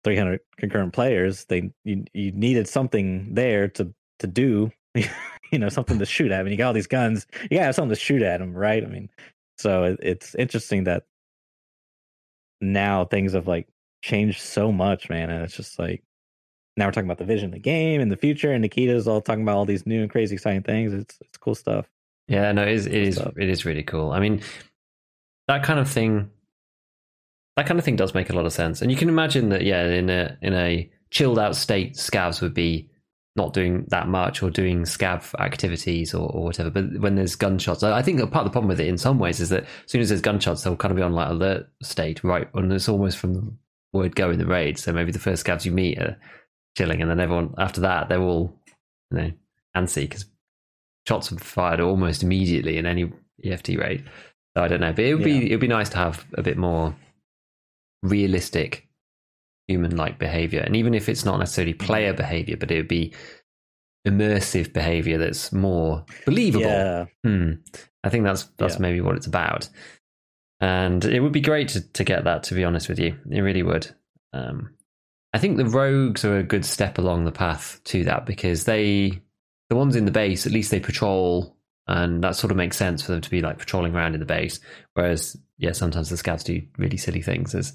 300 concurrent players, they you, you needed something there to to do, *laughs* you know, something to shoot at. I mean, you got all these guns, you gotta have something to shoot at them, right? I mean, so it, it's interesting that now things have like changed so much, man, and it's just like now we're talking about the vision of the game and the future, and Nikita's all talking about all these new and crazy exciting things. It's it's cool stuff. Yeah, no, it is. It is. It is really cool. I mean, that kind of thing. That kind of thing does make a lot of sense, and you can imagine that. Yeah, in a in a chilled out state, scavs would be not doing that much or doing scav activities or, or whatever. But when there's gunshots, I think part of the problem with it in some ways is that as soon as there's gunshots, they'll kind of be on like alert state, right? And it's almost from the word go in the raid. So maybe the first scavs you meet are chilling, and then everyone after that they're all you know antsy because shots are fired almost immediately in any EFT raid. So I don't know, but it would Yeah. be it would be nice to have a bit more realistic human-like behavior, and even if it's not necessarily player behavior, but it would be immersive behavior that's more believable. Yeah, Hmm. I think that's that's Yeah. maybe what it's about, and it would be great to, to get that. To be honest with you, it really would. Um, I think the rogues are a good step along the path to that because they, the ones in the base, at least they patrol, and that sort of makes sense for them to be like patrolling around in the base. Whereas, yeah, sometimes the scavs do really silly things, as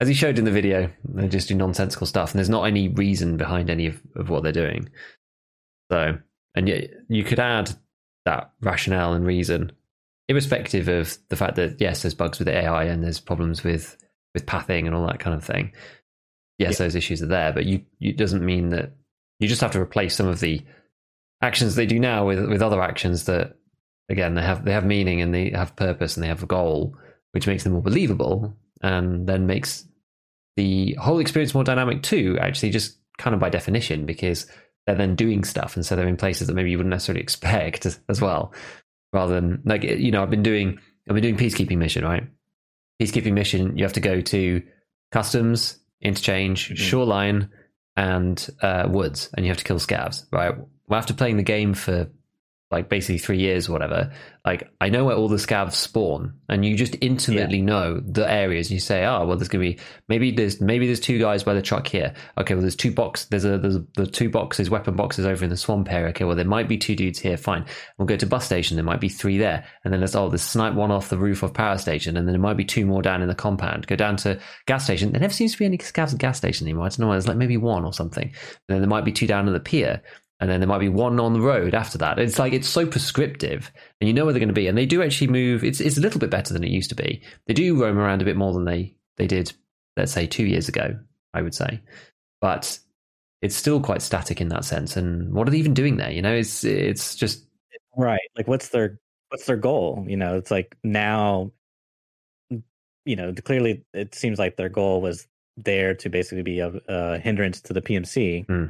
as he showed in the video. They just do nonsensical stuff, and there's not any reason behind any of, of what they're doing. So, and yet you could add that rationale and reason, irrespective of the fact that yes, there's bugs with the AI and there's problems with with pathing and all that kind of thing. Yes, Yeah. those issues are there, but you it doesn't mean that you just have to replace some of the actions they do now with with other actions that again they have they have meaning and they have purpose and they have a goal, which makes them more believable and then makes the whole experience more dynamic too. Actually, just kind of by definition, because they're then doing stuff, and so they're in places that maybe you wouldn't necessarily expect *laughs* as, well. Rather than like you know, I've been doing I've been doing peacekeeping mission, right? Peacekeeping mission, you have to go to customs, interchange, Mhm. shoreline, and uh, woods, and you have to kill scavs, right? Well, after playing the game for like basically three years or whatever, like I know where all the scavs spawn, and you just intimately know the areas. You say, oh well, there's gonna be maybe there's maybe there's two guys by the truck here. Okay, well there's two box there's a there's the two boxes weapon boxes over in the swamp area. Okay, well there might be two dudes here. Fine, we'll go to bus station. There might be three there, and then there's oh there's snipe one off the roof of power station, and then there might be two more down in the compound. Go down to gas station. There never seems to be any scavs at gas station anymore. I don't know. why. There's like maybe one or something. And then there might be two down at the pier and then there might be one on the road after that. It's like it's so prescriptive, and you know where they're going to be. And they do actually move. It's it's a little bit better than it used to be. They do roam around a bit more than they they did, let's say, two years ago. I would say, but it's still quite static in that sense. And what are they even doing there? You know, it's it's just right. Like, what's their what's their goal? You know, it's like now, you know, clearly it seems like their goal was there to basically be a, a hindrance to the PMC Hmm.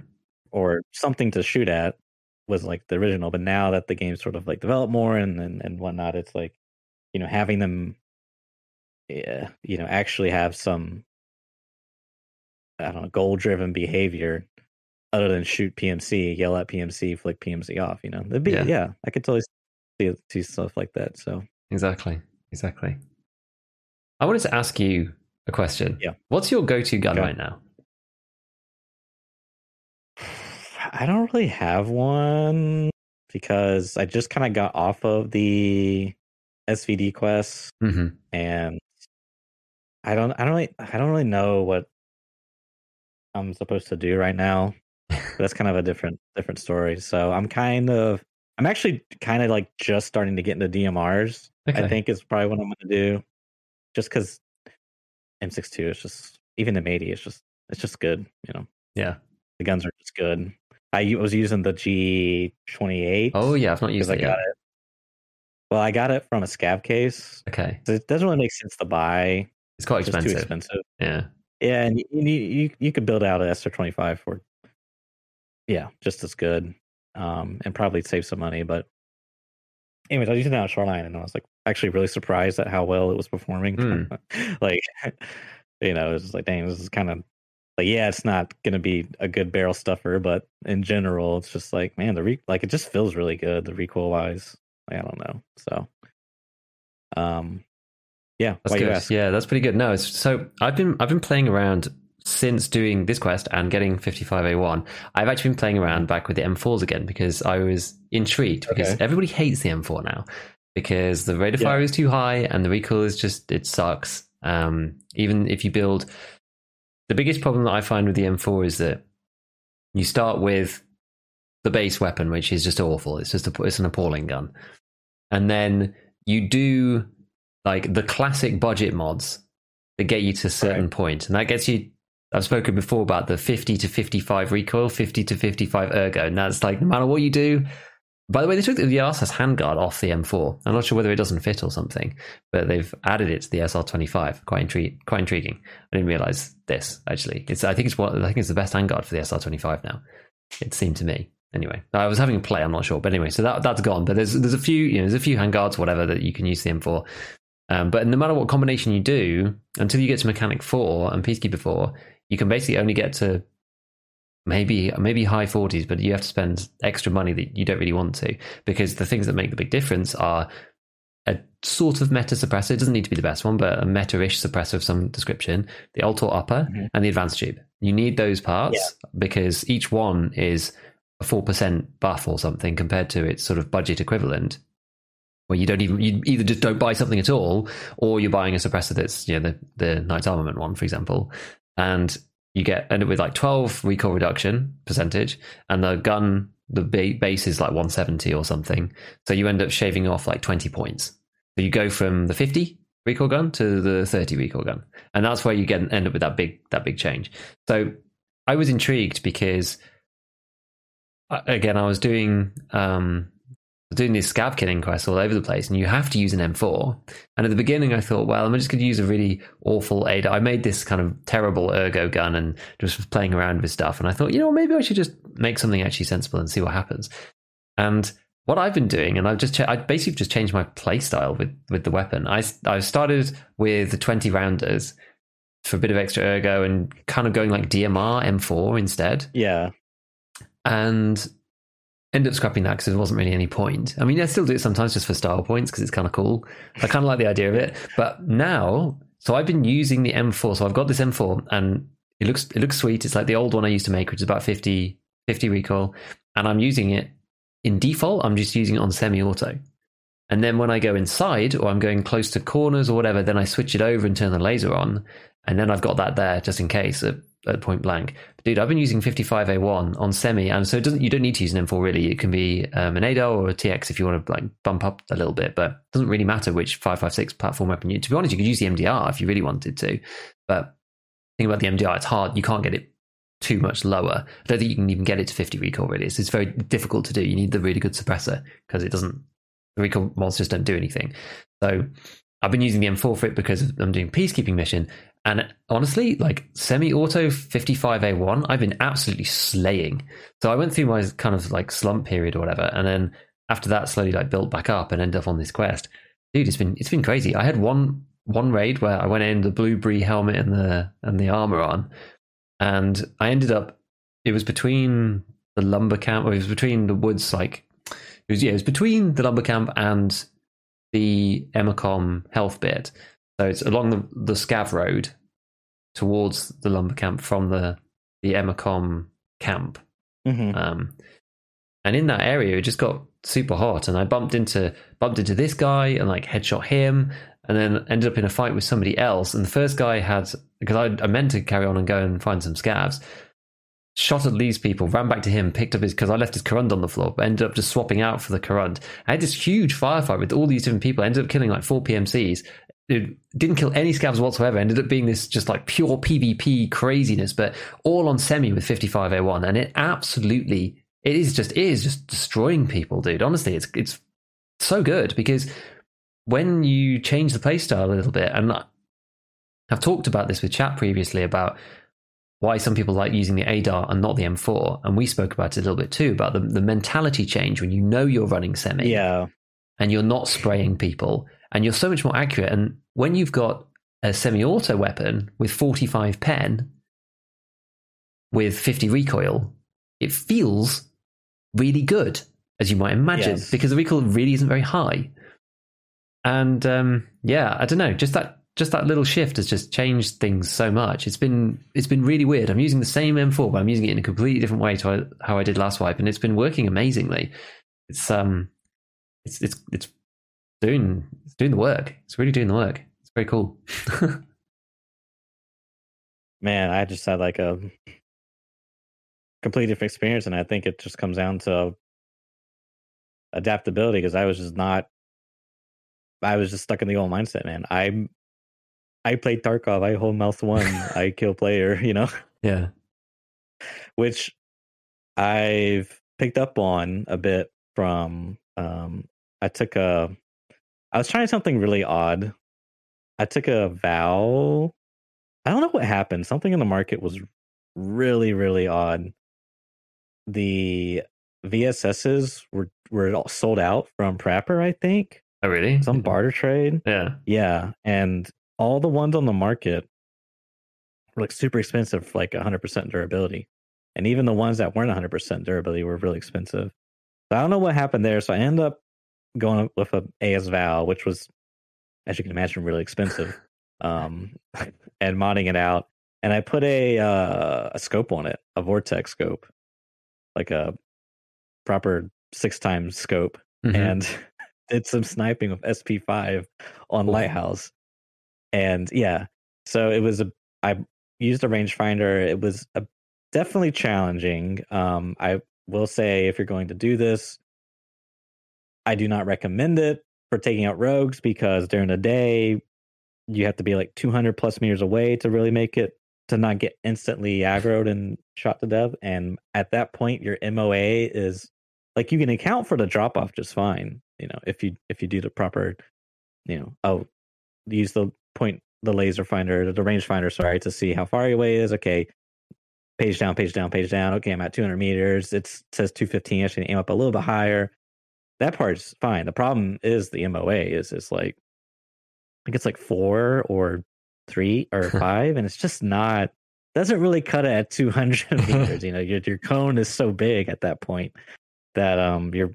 Or something to shoot at was like the original. But now that the game's sort of like developed more and and, and whatnot, it's like you know having them, yeah, you know, actually have some I don't know goal driven behavior other than shoot PMC, yell at PMC, flick PMC off. You know, That'd be, Yeah. yeah. I could totally see see stuff like that. So Exactly. Exactly. I wanted to ask you a question. Yeah. What's your go-to gun Okay. right now? I don't really have one because I just kind of got off of the SVD quest hmm and I don't I don't really I don't really know what I'm supposed to do right now. That's kind of a different different story. So I'm kind of I'm actually kind of like just starting to get into DMRs. Okay. I think is probably what I'm going to do, just because M62 is just even the M80 is just it's just good. You know, Yeah. the guns are just good. I was using the G28. Oh yeah, I've not used because I it yet. got it. Well, I got it from a scav case. Okay. So it doesn't really make sense to buy. It's quite It's expensive. too expensive. Yeah. Yeah, and you you, you could build out an SR25 for yeah, just as good, um, and probably save some money. But anyways, I was using that on Shoreline, and I was like actually really surprised at how well it was performing. Hmm. *laughs* like, *laughs* you know, it was just like, dang, this is kind of like yeah, it's not gonna be a good barrel stuffer, but in general, it's just like man, the re- like it just feels really good, the recoil wise. Like, I don't know, so um, yeah, That's good. Yeah, that's pretty good. No, it's, so I've been I've been playing around since doing this quest and getting 55A1. I've actually been playing around back with the M4s again because I was intrigued because Okay. everybody hates the M4 now because the rate of Yeah. fire is too high and the recoil is just it sucks. Um, even if you build, the biggest problem that I find with the M4 is that you start with the base weapon, which is just awful. It's just a, it's an appalling gun, and then you do like the classic budget mods that get you to a certain Right. point, and that gets you. I've spoken before about the 50 to 55 recoil, 50 to 55 ergo, and that's like no matter what you do. By the way, they took the RSS handguard off the M4. I'm not sure whether it doesn't fit or something, but they've added it to the SR25. Quite intri- quite intriguing. I didn't realize this actually. It's I think it's what I think it's the best handguard for the SR25 now. It seemed to me. Anyway, I was having a play. I'm not sure, but anyway, so that that's gone. But there's there's a few you know there's a few handguards whatever that you can use the M4. Um, but no matter what combination you do, until you get to Mechanic Four and Peacekeeper Four, you can basically only get to maybe maybe high 40s, but you have to spend extra money that you don't really want to because the things that make the big difference are a sort of meta suppressor. It doesn't need to be the best one, but a meta-ish suppressor of some description. The alt or upper Mhm. and the advanced tube. You need those parts because each one is a four percent buff or something compared to its sort of budget equivalent. Where you don't even you either just don't buy something at all, or you're buying a suppressor that's you know the the Knight's Armament one, for example, and you get end up with like 12 recoil reduction percentage, and the gun the base is like 170 or something. So you end up shaving off like 20 points. So you go from the 50 recoil gun to the 30 recoil gun, and that's where you get end up with that big that big change. So I was intrigued because uh, again I was doing um, doing these scav killing quests all over the place, and you have to use an M4. And at the beginning, I thought, well, I'm just going to use a really awful ADA. I made this kind of terrible ergo gun and just was playing around with stuff. And I thought, you know, maybe I should just make something actually sensible and see what happens. And what I've been doing, and I've just cha- I basically just changed my play style with with the weapon. I I started with the 20 rounders for a bit of extra ergo and kind of going like DMR M4 instead Yeah, and ended up scrapping that because there wasn't really any point. I mean, I still do it sometimes just for style points because it's kind of cool. I kind of like the idea of it. But now, so I've been using the M4. So I've got this M4 and it looks it looks sweet. It's like the old one I used to make, which is about 50, 50 recoil. And I'm using it in default. I'm just using it on semi-auto. And then when I go inside or I'm going close to corners or whatever, then I switch it over and turn the laser on. And then I've got that there just in case at point blank. Dude, I've been using 55A1 on semi, and so it doesn't. You don't need to use an M4 really. It can be um, an ADO or a TX if you want to like bump up a little bit. But it doesn't really matter which 556 platform weapon you. To be honest, you could use the MDR if you really wanted to. But think about the MDR, it's hard. You can't get it too much lower. I don't think you can even get it to 50 recoil. Really, it's, it's very difficult to do. You need the really good suppressor because it doesn't. The recoil monsters don't do anything. So I've been using the M4 for it because I'm doing peacekeeping mission, And honestly, like semi-auto 55A1, I've been absolutely slaying. So I went through my kind of like slump period or whatever, and then after that, slowly like built back up and ended up on this quest. Dude, it's been it's been crazy. I had one one raid where I went in the blueberry helmet and the and the armor on, and I ended up. It was between the lumber camp, or it was between the woods. Like it was yeah, it was between the lumber camp and the Emercom health bit. So it's along the the Scav road towards the lumber camp from the the Emercom camp. Mhm. Um, and in that area, it just got super hot, and I bumped into bumped into this guy and like headshot him, and then ended up in a fight with somebody else. And the first guy had because I, I meant to carry on and go and find some scavs. Shot at these people, ran back to him, picked up his because I left his Korund on the floor, but ended up just swapping out for the Korund. I had this huge firefight with all these different people. I ended up killing like four PMCs. It didn't kill any scavs whatsoever. Ended up being this just like pure PvP craziness, but all on semi with 55A1, and it absolutely it is just it is just destroying people, dude. Honestly, it's it's so good because when you change the playstyle a little bit, and I've talked about this with chat previously about why some people like using the ADAR and not the M4, and we spoke about it a little bit too about the, the mentality change when you know you're running semi Yeah. and you're not spraying people and you're so much more accurate. And when you've got a semi-auto weapon with 45 pen with 50 recoil, it feels really good, as you might imagine, Yes. because the recoil really isn't very high. And um, yeah, I don't know, just that just that little shift has just changed things so much. It's been it's been really weird. I'm using the same M4, but I'm using it in a completely different way to how I did last wipe, and it's been working amazingly. It's um, it's it's it's doing it's doing the work. It's really doing the work. It's very cool. *laughs* Man, I just had like a completely different experience, and I think it just comes down to adaptability because I was just not. I was just stuck in the old mindset, man. I I played Tarkov. I hold mouse one. *laughs* I kill player. You know, yeah, which I've picked up on a bit from. Um, I took a. I was trying something really odd. I took a vow. I don't know what happened. Something in the market was really, really odd. The VSSs were were all sold out from Prapor, I think. oh really? Some mm-hmm. barter trade. Yeah, Yeah, and all the ones on the market were like super expensive like 100% durability. And even the ones that weren't 100% durability were really expensive. So I don't know what happened there. So I end up going with a AS Val, which was, as you can imagine, really expensive. *laughs* um, and modding it out. And I put a uh, a scope on it, a vortex scope, like a proper six times scope Mhm. and *laughs* did some sniping with SP5 on Ooh. Lighthouse. And yeah, so it was a I used a rangefinder. It was a, definitely challenging. Um, I will say if you're going to do this, I do not recommend it for taking out rogues because during the day you have to be like 200 plus meters away to really make it to not get instantly aggroed and shot to death. And at that point, your MOA is like you can account for the drop off just fine. You know, if you if you do the proper, you know, oh, use the point the laser finder, the range finder, sorry, to see how far away is. Okay, page down, page down, page down. Okay, I'm at 200 meters. It's, it says 215. I should aim up a little bit higher. That part's fine. The problem is the MOA is is like I think it's like four or three or *laughs* five, and it's just not doesn't really cut it at 200 *laughs* *laughs* meters. You know, your your cone is so big at that point that um you're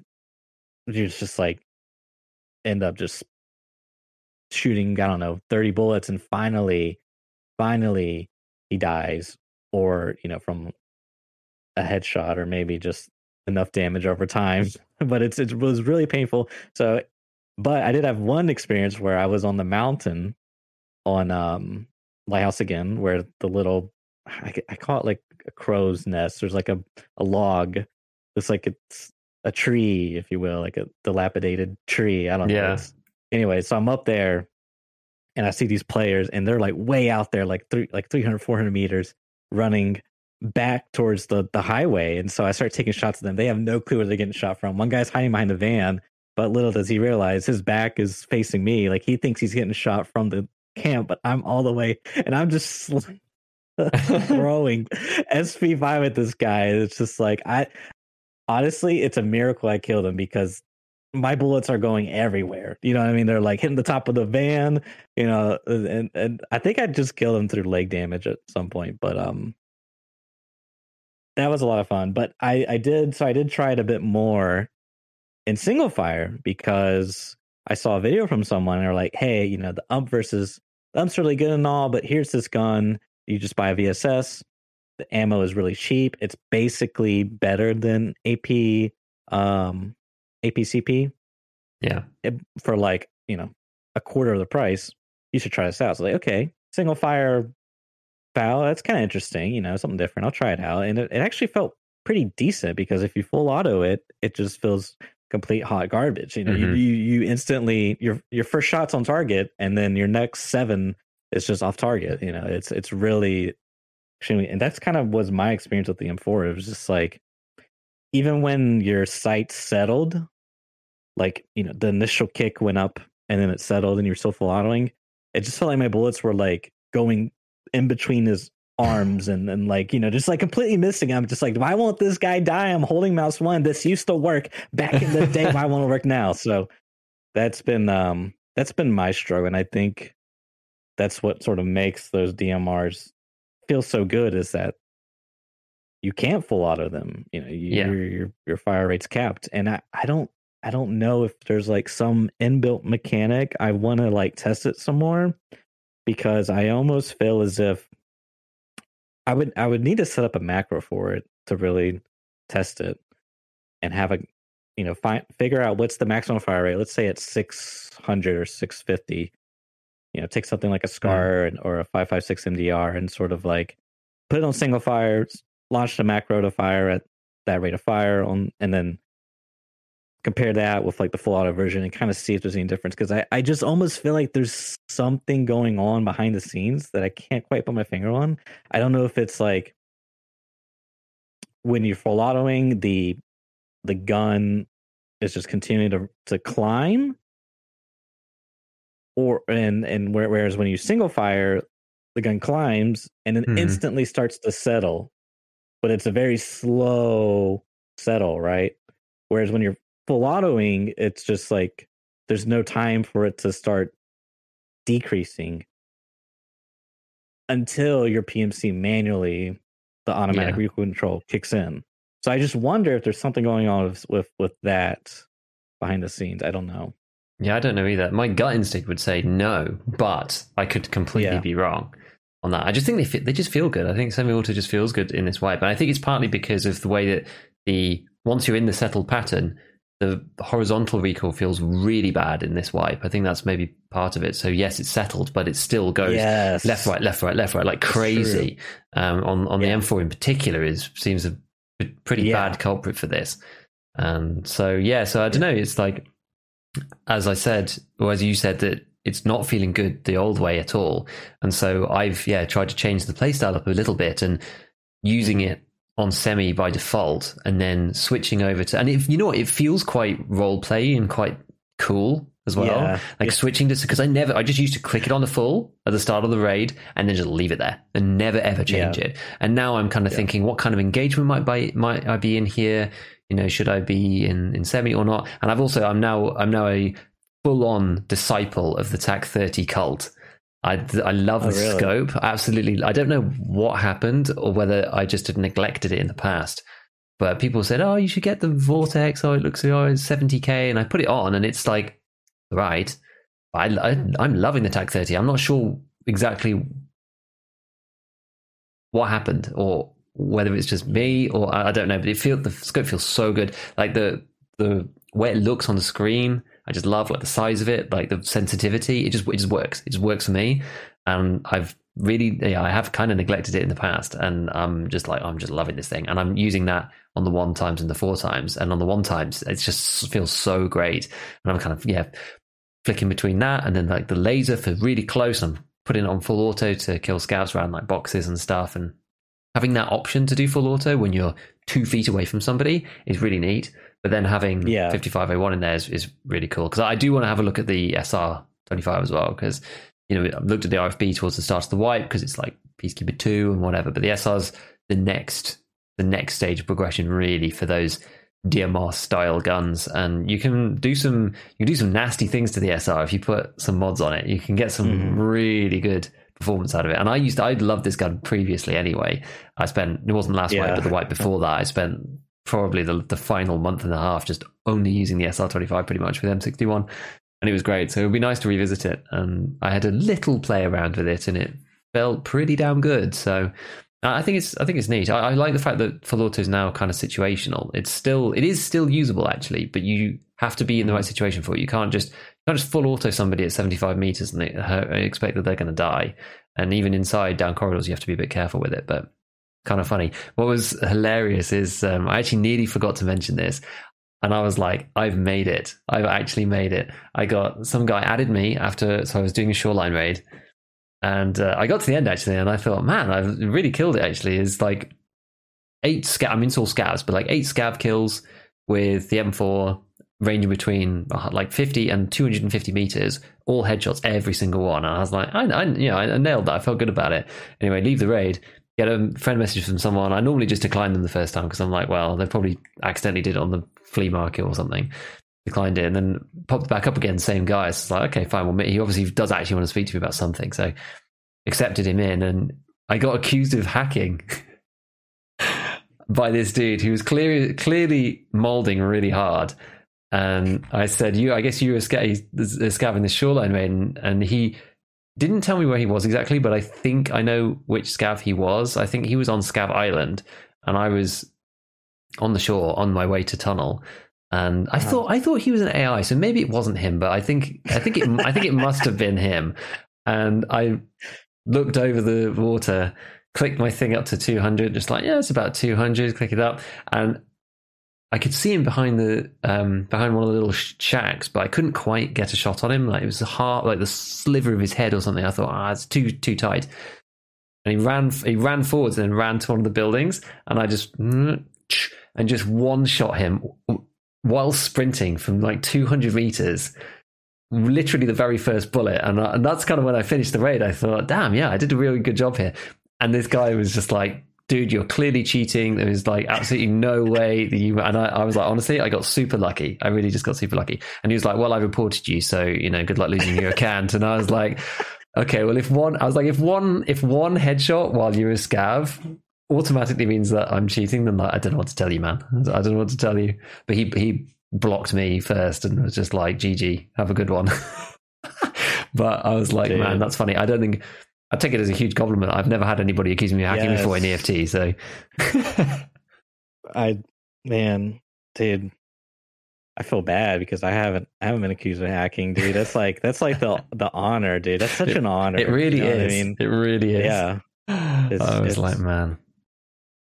you're just like end up just shooting I don't know 30 bullets, and finally, finally he dies, or you know from a headshot, or maybe just enough damage over time. *laughs* but it's it was really painful. So, but I did have one experience where I was on the mountain on um lighthouse again, where the little I, I call it like a crow's nest. There's like a a log. It's like it's a tree, if you will, like a dilapidated tree. I don't know. Yeah. It's- Anyway, so I'm up there and I see these players and they're like way out there, like three like 300, 400 meters running back towards the the highway. And so I start taking shots at them. They have no clue where they're getting shot from. One guy's hiding behind the van, but little does he realize his back is facing me. Like he thinks he's getting shot from the camp, but I'm all the way, and I'm just *laughs* sl- *laughs* throwing SP5 at this guy. It's just like I honestly, it's a miracle I killed him because my bullets are going everywhere. You know what I mean? They're like hitting the top of the van, you know, and and I think I just killed him through leg damage at some point, but um that was a lot of fun. But I I did so I did try it a bit more in single fire because I saw a video from someone and they're like, "Hey, you know, the ump versus the ump's really good and all, but here's this gun. You just buy a VSS. The ammo is really cheap. It's basically better than AP um APCP Yeah. it- for like you know a quarter of the price. You should try this out. So like, okay, single fire bow. That's kind of interesting. You know, something different. I'll try it out, and it, it actually felt pretty decent because if you full auto it, it just feels complete hot garbage. You know, Mhm. you, you you instantly your your first shot's on target, and then your next seven is just off target. You know, it's it's really extremely, and that's kind of was my experience with the M4. It was just like even when your sight settled, like you know the initial kick went up and then it settled and you're still full autoing, it just felt like my bullets were like going in between his arms and and like you know just like completely missing. I'm just like, why won't this guy die? I'm holding mouse one. This used to work back in the day. why won't it work now? So that's been um that's been my struggle, and I think that's what sort of makes those DMRs feel so good is that you can't full auto them. You know, you, Yeah. your, your your fire rate's capped, and I I don't I don't know if there's like some inbuilt mechanic. I want to like test it some more because I almost feel as if I would I would need to set up a macro for it to really test it and have a you know find figure out what's the maximum fire rate. Let's say it's six hundred or six fifty. You know, take something like a mm-hmm. Scar and, or a five five six MDR and sort of like put it on single fire, launch the macro to fire at that rate of fire on, and then compare that with like the full auto version and kind of see if there's any difference. Because I, I just almost feel like there's something going on behind the scenes that I can't quite put my finger on. I don't know if it's like when you're full autoing the the gun is just continuing to to climb or and and where- whereas when you single fire the gun climbs and then Mhm. instantly starts to settle but it's a very slow settle right whereas when you're full autoing it's just like there's no time for it to start decreasing until your PMC manually the automatic Yeah. recoil control kicks in. So I just wonder if there's something going on with with, with that behind the scenes. I don't know. Yeah, I don't know either. My gut instinct would say no, but I could completely Yeah. be wrong on that. I just think they fit, they just feel good. I think semi-auto just feels good in this wipe, and I think it's partly because of the way that the once you're in the settled pattern, the horizontal recoil feels really bad in this wipe. I think that's maybe part of it. So yes, it's settled, but it still goes yes, left, right, left, right, left, right, like crazy. Um, on on Yeah. the M4 in particular is seems a pretty Yeah. bad culprit for this. And so yeah, so I don't know. It's like as I said, or as you said, that it's not feeling good the old way at all. And so I've yeah tried to change the playstyle up a little bit and using it on semi by default, and then switching over to and if you know what, it feels quite role play and quite cool as well Yeah. like Yeah. switching to because I never I just used to click it on the full at the start of the raid and then just leave it there and never ever change it. And now I'm kind of Yeah. thinking, what kind of engagement might by might I be in here? You know, should I be in in semi or not? And I've also I'm now I'm now a full on disciple of the TAC 30 cult. I I love Oh, the really? scope. Absolutely. I don't know what happened or whether I just had neglected it in the past. But people said, "Oh, you should get the Vortex. Oh, it looks oh, it's 70k." And I put it on, and it's like, right. I, I I'm loving the TAC 30. I'm not sure exactly what happened or whether it's just me or I I don't know. But it feels the scope feels so good. Like the the way it looks on the screen. I just love like the size of it, like the sensitivity. It just it just works. It just works for me. And I've really yeah, I have kind of neglected it in the past, and I'm just like I'm just loving this thing, and I'm using that on the one times and the four times, and on the one times it just feels so great, and I'm kind of yeah flicking between that and then like the laser for really close. I'm putting it on full auto to kill scavs around like boxes and stuff, and having that option to do full auto when you're two feet away from somebody is really neat. But then having Yeah. 5501 in there is, is really cool because I do want to have a look at the SR 25 as well because you know, I looked at the RFB towards the start of the wipe because it's like Peacekeeper 2 and whatever, but the SR's the next the next stage of progression really for those DMR style guns and you can do some you can do some nasty things to the SR if you put some mods on it. You can get some Mhm. really good performance out of it. And I used to, I loved this gun previously anyway. I spent it wasn't last wipe, but the wipe before that I spent probably the the final month and a half just only using the SR25 pretty much with M61 and it was great. So it would be nice to revisit it. And I had a little play around with it, and it felt pretty damn good. So I think it's I think it's neat. I, I like the fact that full auto is now kind of situational. It's still it is still usable actually, but you have to be in the right situation for it. You can't just you can't just full auto somebody at seventy five meters and they, uh, expect that they're going to die. And even inside down corridors, you have to be a bit careful with it. But kind of funny. What was hilarious is um, I actually nearly forgot to mention this. And I was like, I've made it. I've actually made it. I got some guy added me after, so I was doing a shoreline raid. And uh, I got to the end actually, and I thought, man, I've really killed it actually. Is like eight scav, I mean, it's all scavs, but like eight scav kills with the M4 ranging between uh, like 50 and 250 meters, all headshots, every single one. And I was like, I, I, you know, I nailed that. I felt good about it. Anyway, leave the raid, get a friend message from someone. I normally just decline them the first time because I'm like, well, they probably accidentally did it on the flea market or something. Declined it and then popped back up again, same guy. So it's like, okay, fine. Well, he obviously does actually want to speak to me about something. So accepted him in and I got accused of hacking. by this dude who was clearly clearly molding really hard. And I said, "You, I guess you were sca- a scav the shoreline raid," and, and he didn't tell me where he was exactly, but I think I know which scav he was. I think he was on Scav Island, and I was on the shore on my way to tunnel. And I Wow. thought I thought he was an AI, so maybe it wasn't him, but I think I think it I think it must have been him. And I looked over the water, clicked my thing up to 200, just like yeah, it's about 200. Click it up, and I could see him behind the um, behind one of the little sh- shacks, but I couldn't quite get a shot on him. Like it was a heart, like the sliver of his head or something. I thought, ah, it's too too tight. And he ran he ran forwards and then ran to one of the buildings, and I just *sniffs* and just one shot him while sprinting from like 200 meters. Literally the very first bullet, and I, and that's kind of when I finished the raid. I thought, damn, yeah, I did a really good job here. And this guy was just like, dude, you're clearly cheating. There is like absolutely no way that you. And I, I was like, honestly, I got super lucky. I really just got super lucky. And he was like, well, I reported you, so you know, good luck losing your account. And I was like, okay, well, if one, I was like, if one, if one headshot while you're a scav automatically means that I'm cheating, then like, I don't know what to tell you, man. I don't know what to tell you. But he he blocked me first and was just like, GG, have a good one. *laughs* but I was like, Dude. man, that's funny. I don't think. I take it as a huge compliment. I've never had anybody accuse me of hacking Yes. before in EFT, so *laughs* I man, dude, I feel bad because I haven't I haven't been accused of hacking, dude. That's like that's like the *laughs* the honor, dude. That's such It- an honor. it really you know is. I mean, it really is. yeah, *gasps* It's- I was it's- like, man,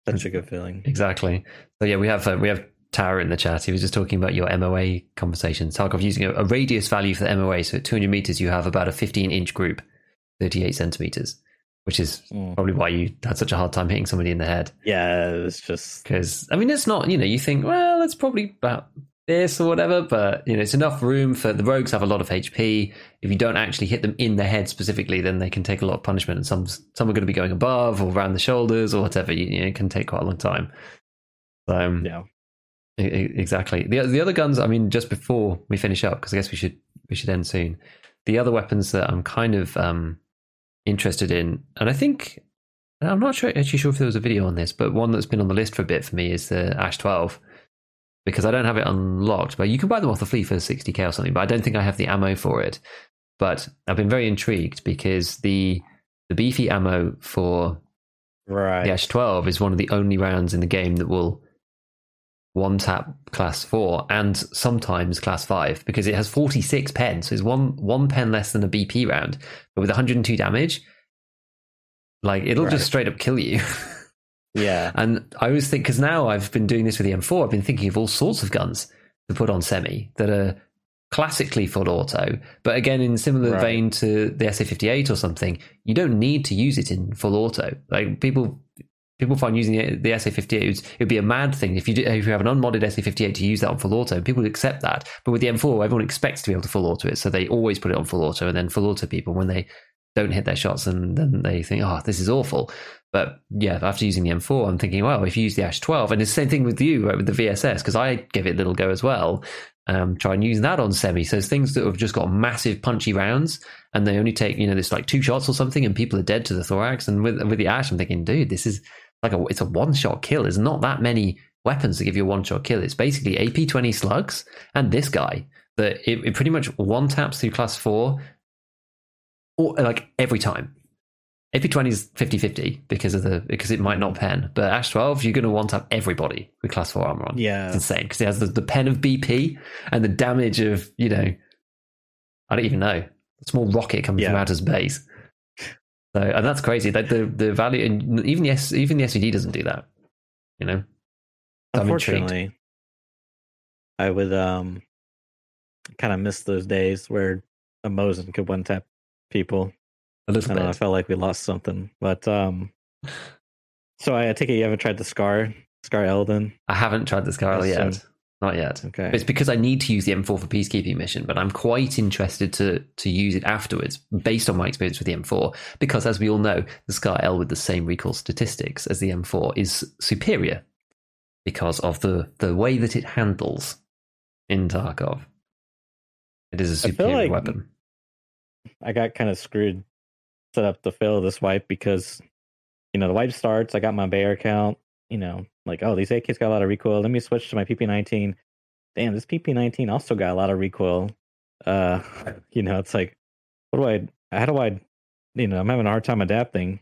such a good feeling. exactly. So yeah, we have uh, we have Tara in the chat. He was just talking about your MOA conversation. Tarkov using a, a radius value for the MOA. So at 200 meters, you have about a 15 inch group, 38 centimeters, which is Mm. probably why you had such a hard time hitting somebody in the head. Yeah, it's just Because I mean, it's not you know you think well it's probably about this or whatever, but you know it's enough room for the rogues have a lot of HP. If you don't actually hit them in the head specifically, then they can take a lot of punishment, and some some are going to be going above or around the shoulders or whatever. You, you know, it can take quite a long time. So um, yeah. Exactly. The the other guns, I mean, just before we finish up, because I guess we should we should end soon. The other weapons that I'm kind of um, interested in, and I think I'm not sure actually sure if there was a video on this, but one that's been on the list for a bit for me is the Ash 12 because I don't have it unlocked. But you can buy them off the flea for 60k or something. But I don't think I have the ammo for it. But I've been very intrigued because the the beefy ammo for Right. the Ash 12 is one of the only rounds in the game that will one tap class 4 and sometimes class 5 because it has 46 pen. So it's one, one pen less than a BP round. But with 102 damage, like it'll Right. just straight up kill you. *laughs* Yeah. and I always think, because now I've been doing this with the M4, I've been thinking of all sorts of guns to put on semi that are classically full auto, but again, in similar Right. vein to the SA58 or something, you don't need to use it in full auto. Like people people find using the, the SA58 it would be a mad thing if you do, if you have an unmodded SA58 to use that on full auto. People would accept that, but with the M4, everyone expects to be able to full auto it, so they always put it on full auto, and then full auto people when they don't hit their shots, and then they think, oh, this is awful. But yeah, after using the M4, I'm thinking, well, if you use the Ash 12, and it's the same thing with you right, with the VSS, because I give it a little go as well. Um, try and use that on semi. So it's things that have just got massive punchy rounds, and they only take you know this like two shots or something, and people are dead to the thorax. And with with the Ash, I'm thinking, dude, this is like a it's a one shot kill. There's not that many weapons to give you a one shot kill. It's basically AP 20 slugs and this guy that it, it pretty much one taps through class four, or like every time. AP20 is 50-50 because of the because it might not pen, but Ash 12 you're going to one tap everybody with class four armor on. Yeah, it's insane because it has the, the pen of BP and the damage of you know I don't even know a small rocket coming Yeah. from outer space. So and that's crazy. Like the the value and even the S, even the SVD doesn't do that. You know, unfortunately, I would um kind of miss those days where a Mosin could one tap people. a I little don't know. I felt like we lost something, but um. So I take it you haven't tried the Scar Scar Eldon. I haven't tried the Awesome. yet. Not yet. Okay. It's because I need to use the M4 for peacekeeping mission, but I'm quite interested to to use it afterwards, based on my experience with the M4. Because as we all know, the Scar L with the same recoil statistics as the M4 is superior because of the the way that it handles in Tarkov. It is a I superior like- weapon. I got kind of screwed set up to fail this wipe because you know the wipe starts. I got my bear account. You know, like oh these AKs got a lot of recoil. Let me switch to my PP19. Damn, this PP19 also got a lot of recoil. Uh, *laughs* you know, it's like what do I? How do I? You know, I'm having a hard time adapting.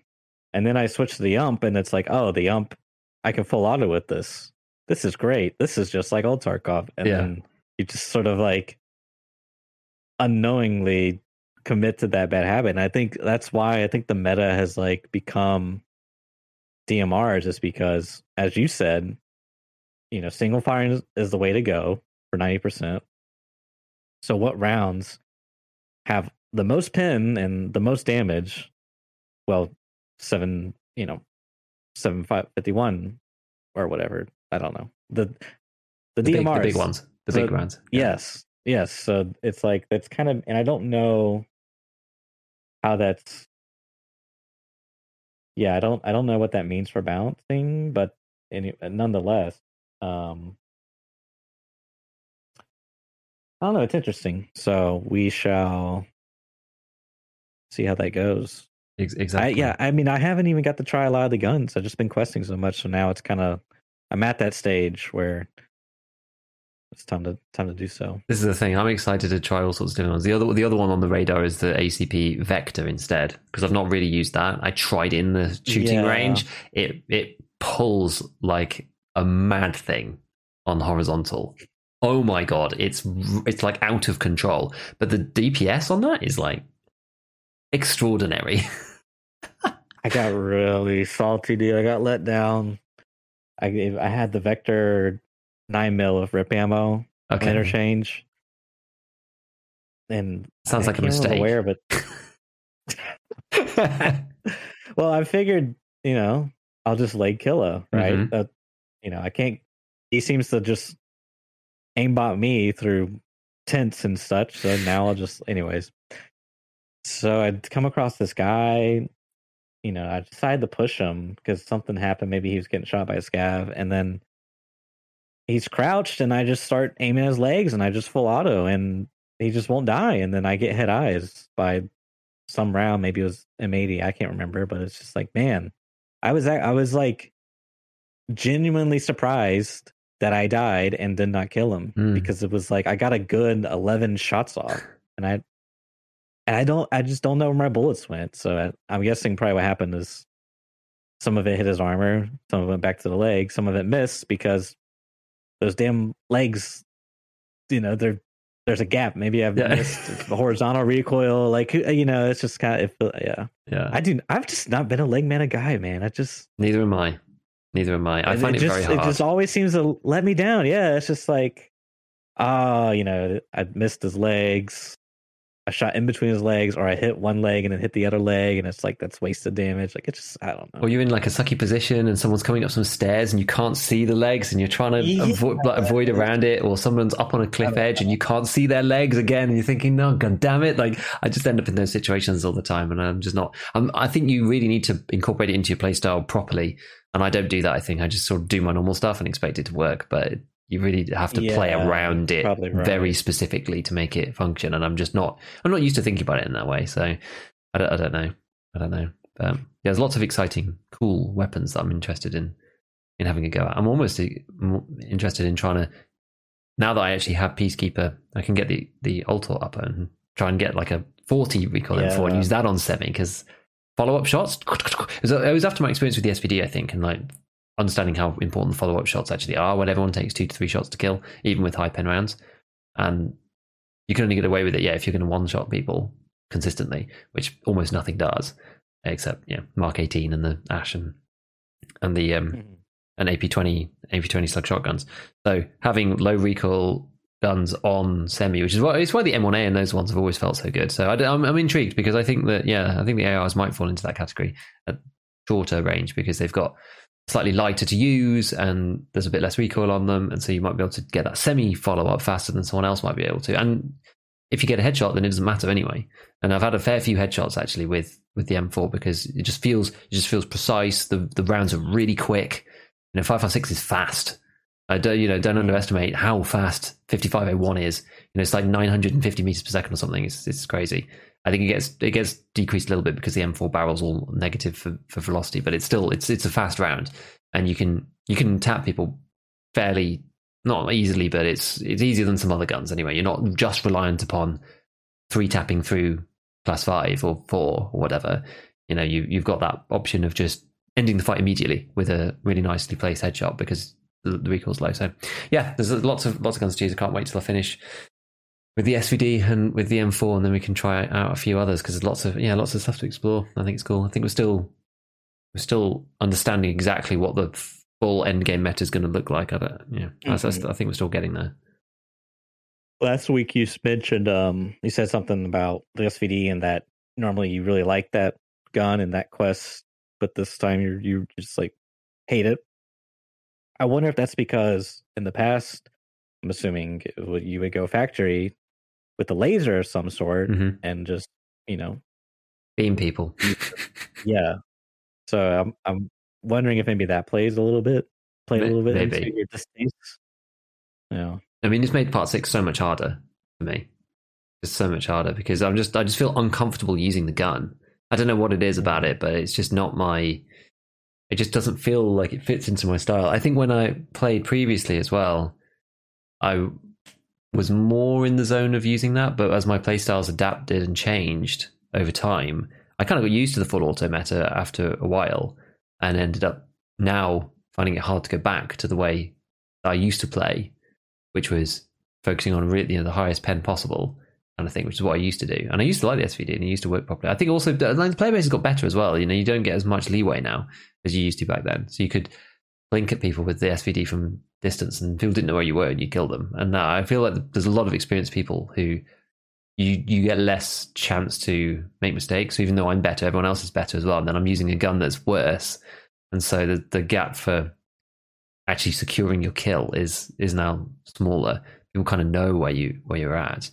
And then I switch to the ump, and it's like oh the ump, I can full auto with this. This is great. This is just like old Tarkov. And Yeah. then you just sort of like unknowingly commit to that bad habit. And I think that's why I think the meta has like become DMRs is because, as you said, you know, single firing is, is the way to go for 90%. So what rounds have the most pen and the most damage? Well, seven, you know, seven five fifty one or whatever. I don't know. The the, The big, DMRs. the big ones, the So, big rounds. Yeah. Yes. Yes. So it's like that's kind of and I don't know how that's yeah, I don't I don't know what that means for balancing, but any, nonetheless, um I don't know, it's interesting. So we shall see how that goes. Ex- I, exactly. yeah, I mean I haven't even got to try a lot of the guns. I've just been questing so much, so now it's kind of I'm at that stage where it's time to time to do so. This is the thing. I'm excited to try all sorts of different ones. The other, the other one on the radar is the ACP Vector instead, because I've not really used that. I tried in the shooting Yeah. range. It it pulls like a mad thing on horizontal. Oh my god, it's it's like out of control. But the DPS on that is like extraordinary. *laughs* I got really salty, dude. I got let down. I gave, I had the Vector nine mil of rip ammo Okay, interchange, and sounds I like a mistake. Where, but *laughs* well, I figured you know I'll just leg Killa, right? Mhm. That you know I can't. He seems to just aimbot me through tents and such. So now I'll just, anyways. So I'd come across this guy. You know, I decided to push him because something happened. Maybe he was getting shot by a scav, and then he's crouched, and I just start aiming his legs, and I just full auto, and he just won't die, and then I get hit eyes by some round. Maybe it was M80. I can't remember, but it's just like, man, I was I was like genuinely surprised that I died and did not kill him Hmm. because it was like I got a good 11 shots off, *sighs* and I and I don't I just don't know where my bullets went. So I, I'm guessing probably what happened is some of it hit his armor, some of it went back to the leg, some of it missed because those damn legs, you know, they're there's a gap. Maybe I've Yeah. missed the horizontal recoil. Like you know, it's just kind of it, yeah. yeah, I do. I've just not been a leg mana guy, man. I just neither am I. Neither am I. I find it, it, just very hard. it just always seems to let me down. Yeah, it's just like, ah, you know, I missed his legs. I shot in between his legs, or I hit one leg and then hit the other leg, and it's like that's wasted damage. Like it's just I don't know. Or you're in like a sucky position and someone's coming up some stairs and you can't see the legs and you're trying to Yeah. avoid, like, avoid around it, or someone's up on a cliff edge and you can't see their legs again and you're thinking, no, god damn it! Like I just end up in those situations all the time, and I'm just not. I'm, I think you really need to incorporate it into your playstyle properly, and I don't do that. I think I just sort of do my normal stuff and expect it to work, but. You really have to play around it right. very specifically to make it function, and I'm just not. I'm not used to thinking about it in that way, so I don't, I don't know. I don't know. But yeah, there's lots of exciting, cool weapons that I'm interested in in having a go at. I'm almost uh, interested in trying to. Now that I actually have Peacekeeper, I can get the the Altor up and try and get like a 40 recoil M4 and Yeah. use that on semi because follow up shots. *laughs* It was, it was after my experience with the SVD, I think, and like understanding how important follow up shots actually are when everyone takes two to three shots to kill, even with high pen rounds. And you can only get away with it, yeah, if you're going to one shot people consistently, which almost nothing does, except yeah, Mark 18 and the Ash and and the um, Mhm. and AP20 AP20 slug shotguns. So having low recoil guns on semi, which is why it's why the M1A and those ones have always felt so good. So I, am I'm intrigued because I think that yeah, I think the ARs might fall into that category at shorter range because they've got slightly lighter to use and there's a bit less recoil on them, and so you might be able to get that semi follow up faster than someone else might be able to. And if you get a headshot, then it doesn't matter anyway. And I've had a fair few headshots actually with with the M4 because it just feels it just feels precise. The the rounds are really quick. You know, five five six is fast. I don't you know don't underestimate how fast fifty five A one is. You know, it's like nine hundred and fifty meters per second or something. It's it's crazy. I think it gets it gets decreased a little bit because the M4 barrel's all negative for, for velocity, but it's still it's it's a fast round, and you can you can tap people fairly not easily, but it's it's easier than some other guns anyway. You're not just reliant upon three tapping through five or four or whatever. You know, you you've got that option of just ending the fight immediately with a really nicely placed headshot because the, the recoil's low. So yeah, there's lots of lots of guns to use. I can't wait till I finish with the SVD and with the M4, and then we can try out a few others because there's lots of yeah lots of stuff to explore. I think it's cool. I think we're still we're still understanding exactly what the full end game meta is going to look like. I don't, yeah, I- I, Mhm. I think we're still getting there. Last week you mentioned um you said something about the SVD and that normally you really like that gun and that quest, but this time you you just like hate it. I wonder if that's because in the past, I'm assuming you would go factory with a laser of some sort hmm and just you know Beam people. *laughs* yeah. So I'm I'm wondering if maybe that plays a little bit, played a little bit maybe. into your distaste. Yeah. I mean, it's made part six so much harder for me. It's so much harder because I'm just I just feel uncomfortable using the gun. I don't know what it is about it, but it's just not my. It just doesn't feel like it fits into my style. I think when I played previously as well, I was more in the zone of using that. But as my playstyles adapted and changed over time, I kind of got used to the full auto meta after a while, and ended up now finding it hard to go back to the way I used to play which was focusing on really, you know, the highest pen possible kind of thing, which is what I used to do. And I used to like the SVD and it used to work properly. I think also the player base has got better as well. You know, you don't get as much leeway now as you used to back then. So you could blink at people with the SVD from distance and people didn't know where you were and you killed them. And now I feel like there's a lot of experienced people who you you get less chance to make mistakes. So even though I'm better, everyone else is better as well. And then I'm using a gun that's worse. And so the, the gap for actually securing your kill is is now smaller. People kind of know where you where you're at,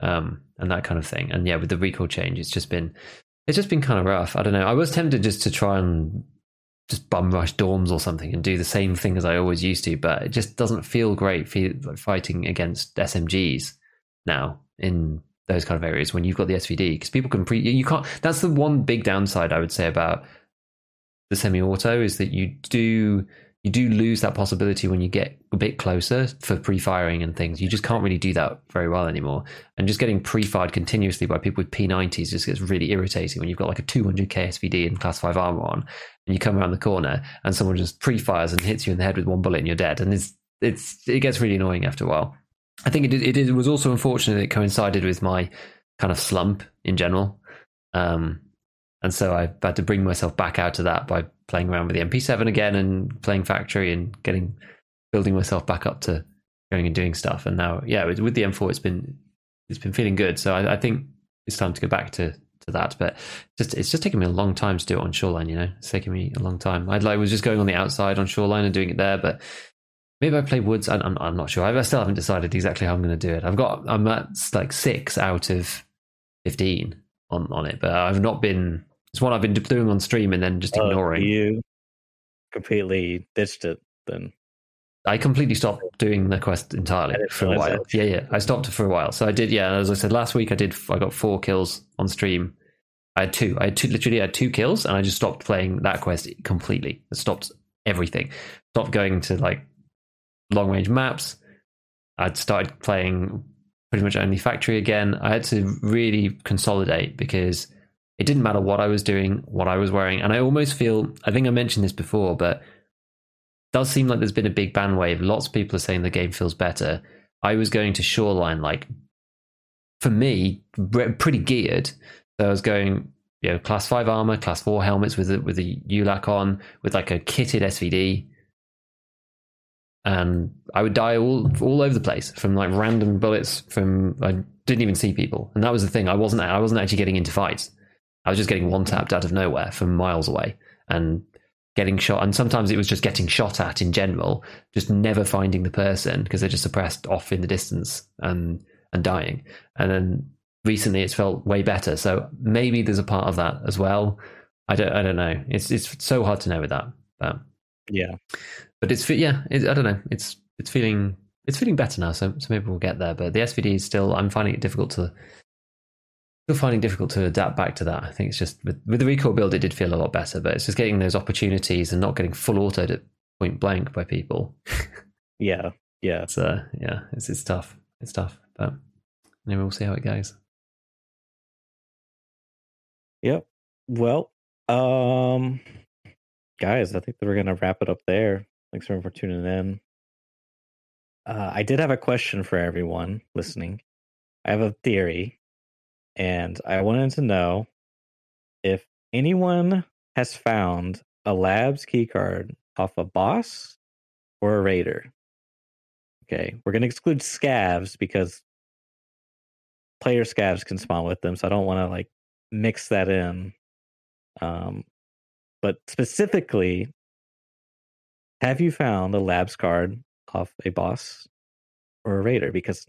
um, and that kind of thing. And yeah, with the recoil change, it's just been it's just been kind of rough. I don't know. I was tempted just to try and just bum rush dorms or something and do the same thing as I always used to, but it just doesn't feel great fighting against SMGs now in those kind of areas when you've got the SVD because people can pre you can't. That's the one big downside I would say about the semi-auto is that you do you do lose that possibility when you get a bit closer for pre-firing and things. You just can't really do that very well anymore. And just getting pre-fired continuously by people with P90s just gets really irritating when you've got like a 200k SVD and class 5 armor on and you come around the corner and someone just pre-fires and hits you in the head with one bullet and you're dead. And it's it's it gets really annoying after a while. I think it it, it was also unfortunate that it coincided with my kind of slump in general. Um, and so I had to bring myself back out of that by playing around with the MP7 again and playing factory and getting building myself back up to going and doing stuff. And now, yeah, with, the M4, it's been it's been feeling good. So I, I think it's time to go back to to that. But just it's just taken me a long time to do it on shoreline. You know, it's taken me a long time. I'd like was just going on the outside on shoreline and doing it there, but maybe I play woods. I, I'm I'm not sure. I still haven't decided exactly how I'm going to do it. I've got I'm at like six out of fifteen on on it, but I've not been. It's one I've been doing on stream and then just Oh, ignoring. you completely ditched it then. I completely stopped doing the quest entirely for a while. that. Yeah, yeah. I stopped for a while. So I did. Yeah, as I said last week, I did. I got four kills on stream. I had two. I had two. Literally, had two kills, and I just stopped playing that quest completely. I stopped everything. Stopped going to like long range maps. I'd started playing pretty much only factory again. I had to really consolidate because it didn't matter what I was doing, what I was wearing, and I almost feel. I think I mentioned this before, but does seem like there's been a big ban wave. Lots of people are saying the game feels better. I was going to shoreline like for me re- pretty geared. So I was going you know class five armor, class four helmets with a, with a ULACH on, with like a kitted SVD, and I would die all all over the place from like random bullets from I didn't even see people, and that was the thing. I wasn't I wasn't actually getting into fights. I was just getting one tapped out of nowhere from miles away and getting shot. And sometimes it was just getting shot at in general, just never finding the person because they're just suppressed off in the distance and and dying. And then recently it's felt way better. So maybe there's a part of that as well. I don't I don't know. It's it's so hard to know with that. But Yeah. but it's yeah it, i don't know it's it's feeling it's feeling better now so, so maybe we'll get there but the svd is still i'm finding it difficult to still finding it difficult to adapt back to that i think it's just with, with the recoil build it did feel a lot better but it's just getting those opportunities and not getting full autoed at point blank by people *laughs* Yeah. Yeah. uh yeah it's, it's tough it's tough but anyway we'll see how it goes Yep. Well, um, guys, I think that we're gonna wrap it up there. Thanks everyone for tuning in. Uh, I did have a question for everyone listening. I have a theory, and I wanted to know if anyone has found a labs keycard off a boss or a raider. Okay, we're gonna exclude scavs because player scavs can spawn with them, so I don't want to like mix that in. Um, but specifically, have you found a labs card off a boss or a raider? Because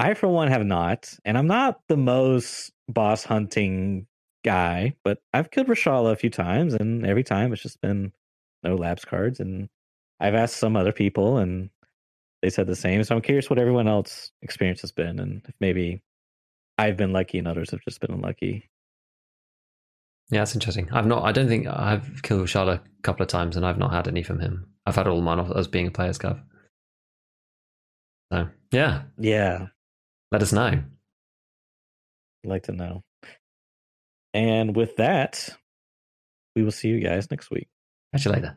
I, for one, have not, and I'm not the most boss hunting guy, but I've killed Reshala a few times, and every time it's just been no labs cards. And I've asked some other people, and they said the same. So I'm curious what everyone else experience has been, and if maybe I've been lucky and others have just been unlucky. yeah that's interesting i've not i don't think i've killed Reshala a couple of times and i've not had any from him i've had all mine off as being a player's scav so yeah Yeah, let us know I'd like to know. And with that, we will see you guys next week. catch you later